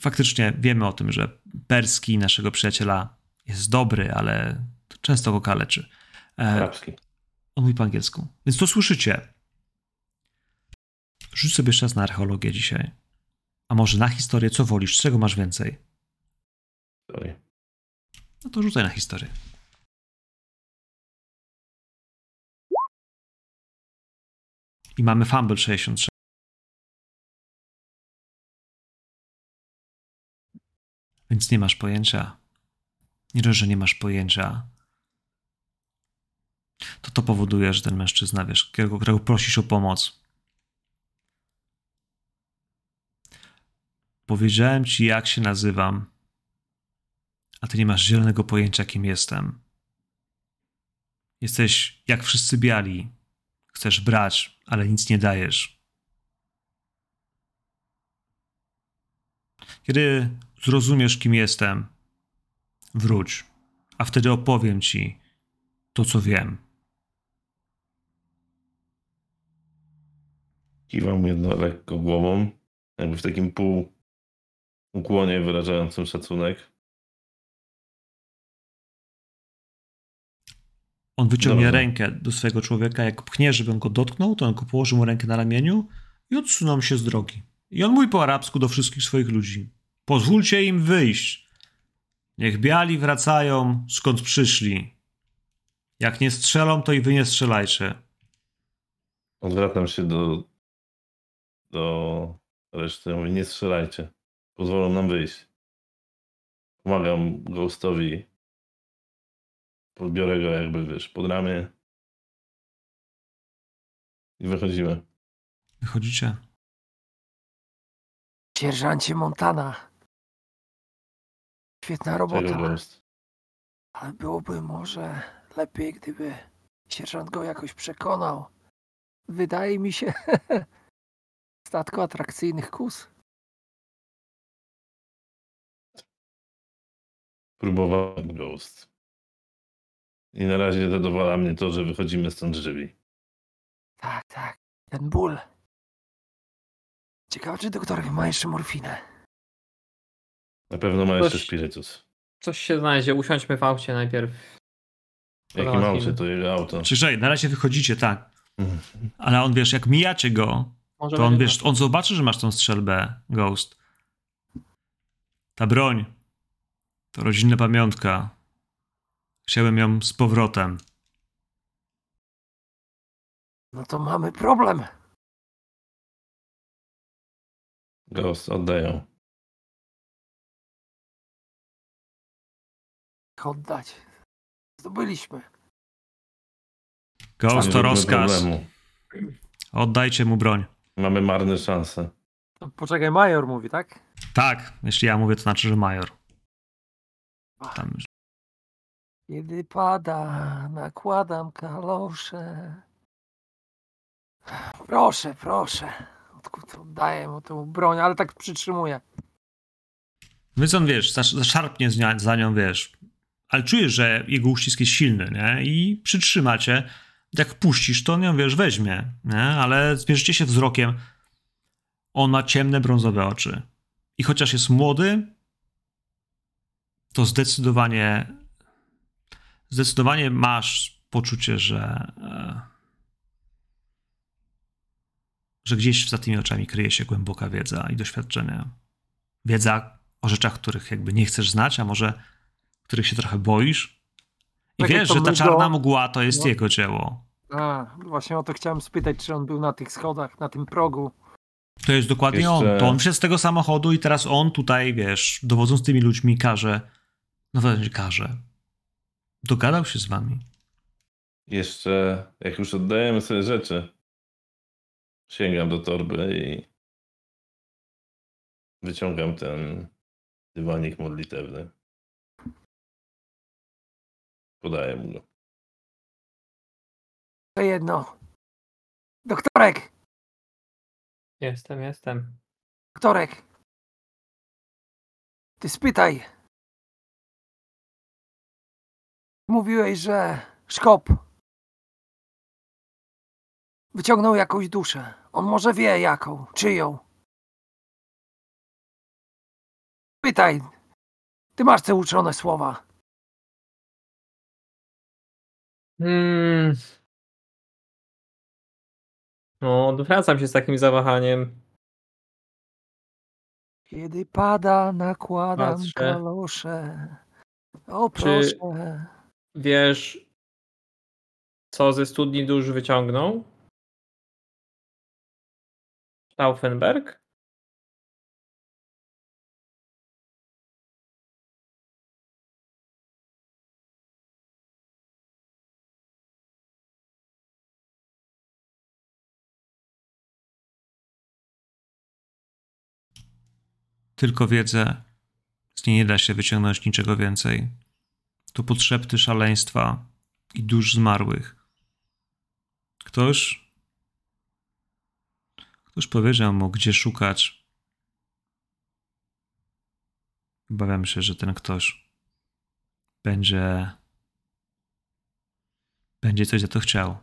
Faktycznie wiemy o tym, że perski naszego przyjaciela jest dobry, ale to często go kaleczy. E, Arabski. on mówi po angielsku. Więc to słyszycie. Rzuć sobie czas na archeologię dzisiaj. A może na historię, co wolisz, czego masz więcej? Sorry. No to rzucaj na historię. I mamy fumble 63. Więc nie masz pojęcia. Nie dość, że nie masz pojęcia. To to powoduje, że ten mężczyzna, wiesz, którego, którego prosisz o pomoc. Powiedziałem ci, jak się nazywam, a ty nie masz zielonego pojęcia, kim jestem. Jesteś jak wszyscy biali. Chcesz brać, ale nic nie dajesz. Kiedy zrozumiesz, kim jestem, wróć, a wtedy opowiem ci to, co wiem. Kiwam jedno lekko głową, jakby w takim pół ukłonie wyrażającym szacunek. On wyciągnie Dobrze. rękę do swojego człowieka, jak pchnie, żeby on go dotknął, to on go położy mu rękę na ramieniu i odsunął się z drogi. I on mówi po arabsku do wszystkich swoich ludzi. Pozwólcie im wyjść. Niech biali wracają, skąd przyszli. Jak nie strzelą, to i wy nie strzelajcie. Odwracam się do, do reszty. Mówię, nie strzelajcie. Pozwolą nam wyjść. Pomagam Ghostowi. Podbiorę go jakby, wiesz, pod ramię. I wychodzimy. Wychodzicie. Sierżancie Montana. Świetna robota. Ale byłoby może lepiej, gdyby sierżant go jakoś przekonał. Wydaje mi się statku atrakcyjnych kus. Próbowałem Ghost. I na razie zadowala mnie to, że wychodzimy stąd żywi. Tak, tak. Ten ból. Ciekawe, czy doktorek ma jeszcze morfinę. Na pewno ma jeszcze Coś- spirytus. Coś się znajdzie, usiądźmy w aucie najpierw. Jakim Załatwimy. aucie to jego auto? Czyżej, na razie wychodzicie, tak. Ale on, wiesz, jak mijacie go, Może to on, będzie wiesz, on zobaczy, że masz tą strzelbę, Ghost. Ta broń to rodzinna pamiątka. Chciałem ją z powrotem. No to mamy problem. Ghost, oddaję. Oddać. Zdobyliśmy. Ghost to rozkaz. problemu. Oddajcie mu broń. Mamy marne szanse. To Poczekaj, major mówi, tak? Tak, jeśli ja mówię, to znaczy, że major. Tam, Kiedy pada, nakładam kalosze. Proszę, proszę. Oddaję mu tę broń, ale tak przytrzymuję. Więc on, wiesz, zasz- zaszarpnie za nią, wiesz, ale czujesz, że jego uścisk jest silny, nie? I przytrzyma cię. Jak puścisz, to on ją, wiesz, weźmie, nie? Ale zmierzycie się wzrokiem. On ma ciemne, brązowe oczy. I chociaż jest młody, to zdecydowanie zdecydowanie masz poczucie, że e, że gdzieś za tymi oczami kryje się głęboka wiedza i doświadczenie. Wiedza o rzeczach, których jakby nie chcesz znać, a może których się trochę boisz. I Tak wiesz, że ta czarna mgła to jest no. jego dzieło. A, właśnie o to chciałem spytać, czy on był na tych schodach, na tym progu. To jest dokładnie Jeszcze- on. To on wszedł z tego samochodu i teraz on tutaj, wiesz, dowodząc tymi ludźmi każe, no właśnie każe. Dogadał się z wami. Jeszcze, jak już oddajemy sobie rzeczy, sięgam do torby i wyciągam ten dywanik modlitewny. Podaję mu go. To jedno. Doktorek! Jestem, jestem. Doktorek! Ty spytaj. Mówiłeś, że Szkop wyciągnął jakąś duszę. On może wie jaką, czyją. Pytaj. Ty masz te uczone słowa. Hmm. No, odwracam się z takim zawahaniem. Kiedy pada, nakładam Patrzę. kalosze. O Czy- proszę. Wiesz, co ze studni dusz wyciągnął? Stauffenberg? Tylko wiedzę, z niej nie da się wyciągnąć niczego więcej. To podszepty szaleństwa i dusz zmarłych. Ktoś. Ktoś powiedział mu, gdzie szukać. Obawiam się, że ten ktoś będzie. będzie coś za to chciał.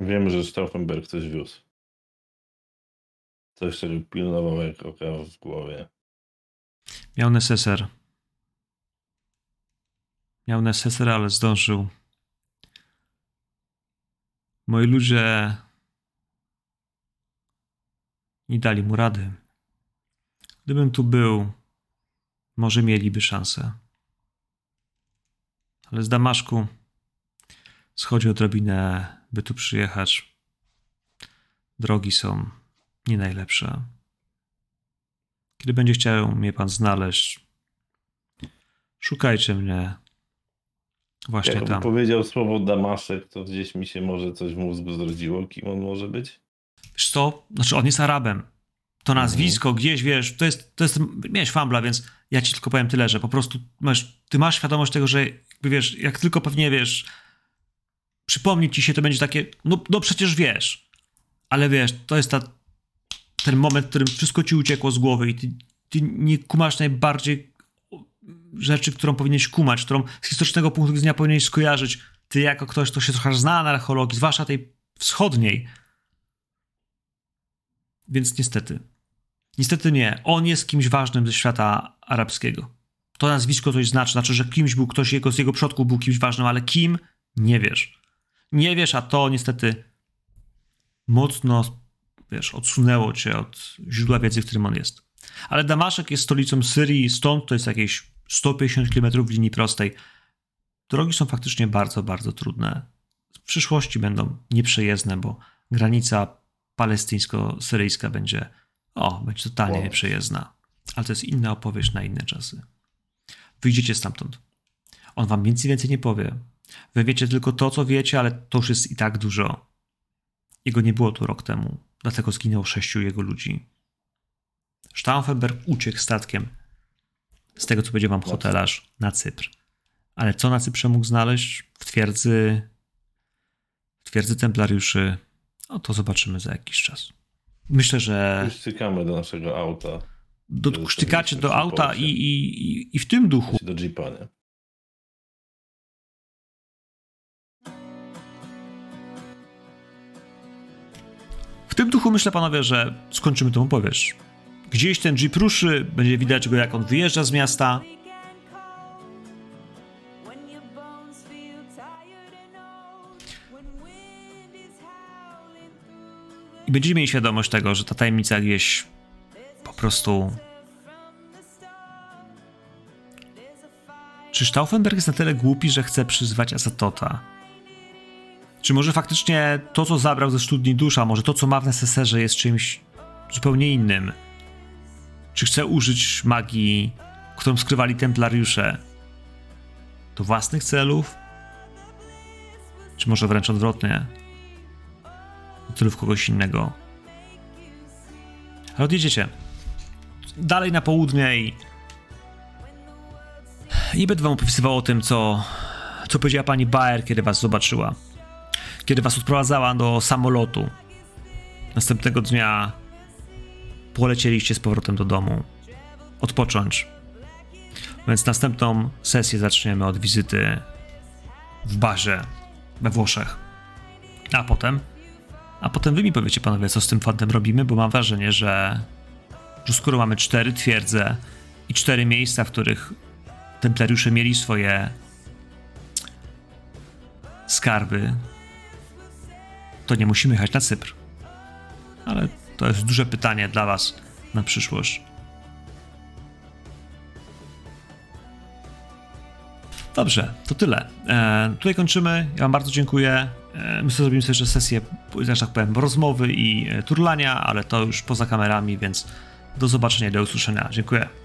Wiemy, że Stauffenberg coś wiózł. Coś, czego pilnował jak oka w głowie. Miał neseser. Miał neseser, ale zdążył. Moi ludzie nie dali mu rady. Gdybym tu był, może mieliby szansę. Ale z Damaszku schodzi odrobinę, by tu przyjechać. Drogi są nie najlepsze. Kiedy będzie chciał mnie pan znaleźć, szukajcie mnie właśnie Jak tam. powiedział słowo Damaszek, to gdzieś mi się może coś w mózgu zrodziło. Kim on może być? Wiesz co? Znaczy on jest Arabem. To nazwisko gdzieś, wiesz, to jest, to jest, miałeś fambla, więc ja ci tylko powiem tyle, że po prostu masz, ty masz świadomość tego, że jakby wiesz, jak tylko pewnie wiesz, przypomni ci się, to będzie takie, no, no przecież wiesz, ale wiesz, to jest ta, ten moment, w którym wszystko ci uciekło z głowy i ty, ty nie kumasz najbardziej rzeczy, którą powinieneś kumać, którą z historycznego punktu widzenia powinieneś skojarzyć. Ty jako ktoś, kto się trochę zna na archeologii, zwłaszcza tej wschodniej, więc niestety. Niestety nie. On jest kimś ważnym ze świata arabskiego. To nazwisko coś znaczy. Znaczy, że kimś był ktoś, jego, z jego przodków był kimś ważnym, ale kim? Nie wiesz. Nie wiesz, a to niestety mocno, wiesz, odsunęło cię od źródła wiedzy, w którym on jest. Ale Damaszek jest stolicą Syrii, stąd to jest jakieś 150 km w linii prostej. Drogi są faktycznie bardzo, bardzo trudne. W przyszłości będą nieprzejezdne, bo granica palestyńsko-syryjska będzie, o, będzie totalnie Wow. nieprzejezdna. Ale to jest inna opowieść na inne czasy. Wyjdziecie stamtąd. On wam więcej więcej nie powie. Wy wiecie tylko to, co wiecie, ale to już jest i tak dużo. Jego nie było tu rok temu, dlatego zginęło sześciu jego ludzi. Stauffenberg uciekł statkiem. Z tego, co powiedział wam hotelarz, na Cypr. Ale co na Cyprze mógł znaleźć? W twierdzy, w twierdzy templariuszy no to zobaczymy za jakiś czas. Myślę, że Już cykamy do naszego auta. do, sztykacie do auta i, i, i w tym duchu Do jeepa, nie? W tym duchu myślę, panowie, że skończymy tą opowieść. Gdzieś ten jeep ruszy, będzie widać go, jak on wyjeżdża z miasta. I będziemy mieli świadomość tego, że ta tajemnica gdzieś po prostu. Czy Stauffenberg jest na tyle głupi, że chce przyzwać Azatota? Czy może faktycznie to, co zabrał ze studni dusza, może to, co ma w neseserze, jest czymś zupełnie innym? Czy chce użyć magii, którą skrywali templariusze do własnych celów? Czy może wręcz odwrotnie? Do celów kogoś innego? Ale odjedziecie. dalej na południe i, i będę wam opisywał o tym, co, co powiedziała pani Baer, kiedy was zobaczyła. Kiedy was odprowadzała do samolotu. Następnego dnia polecieliście z powrotem do domu. Odpocząć. Więc następną sesję zaczniemy od wizyty w barze we Włoszech. A potem? A potem wy mi powiecie, panowie, co z tym fantem robimy, bo mam wrażenie, że, że skoro mamy cztery twierdze i cztery miejsca, w których templariusze mieli swoje skarby, to nie musimy jechać na Cypr. Ale to jest duże pytanie dla was na przyszłość. Dobrze, to tyle. E, tutaj kończymy. Ja Wam bardzo dziękuję. E, my sobie zrobimy sobie jeszcze sesję, że tak powiem, rozmowy i e, turlania, ale to już poza kamerami, więc do zobaczenia do usłyszenia. Dziękuję.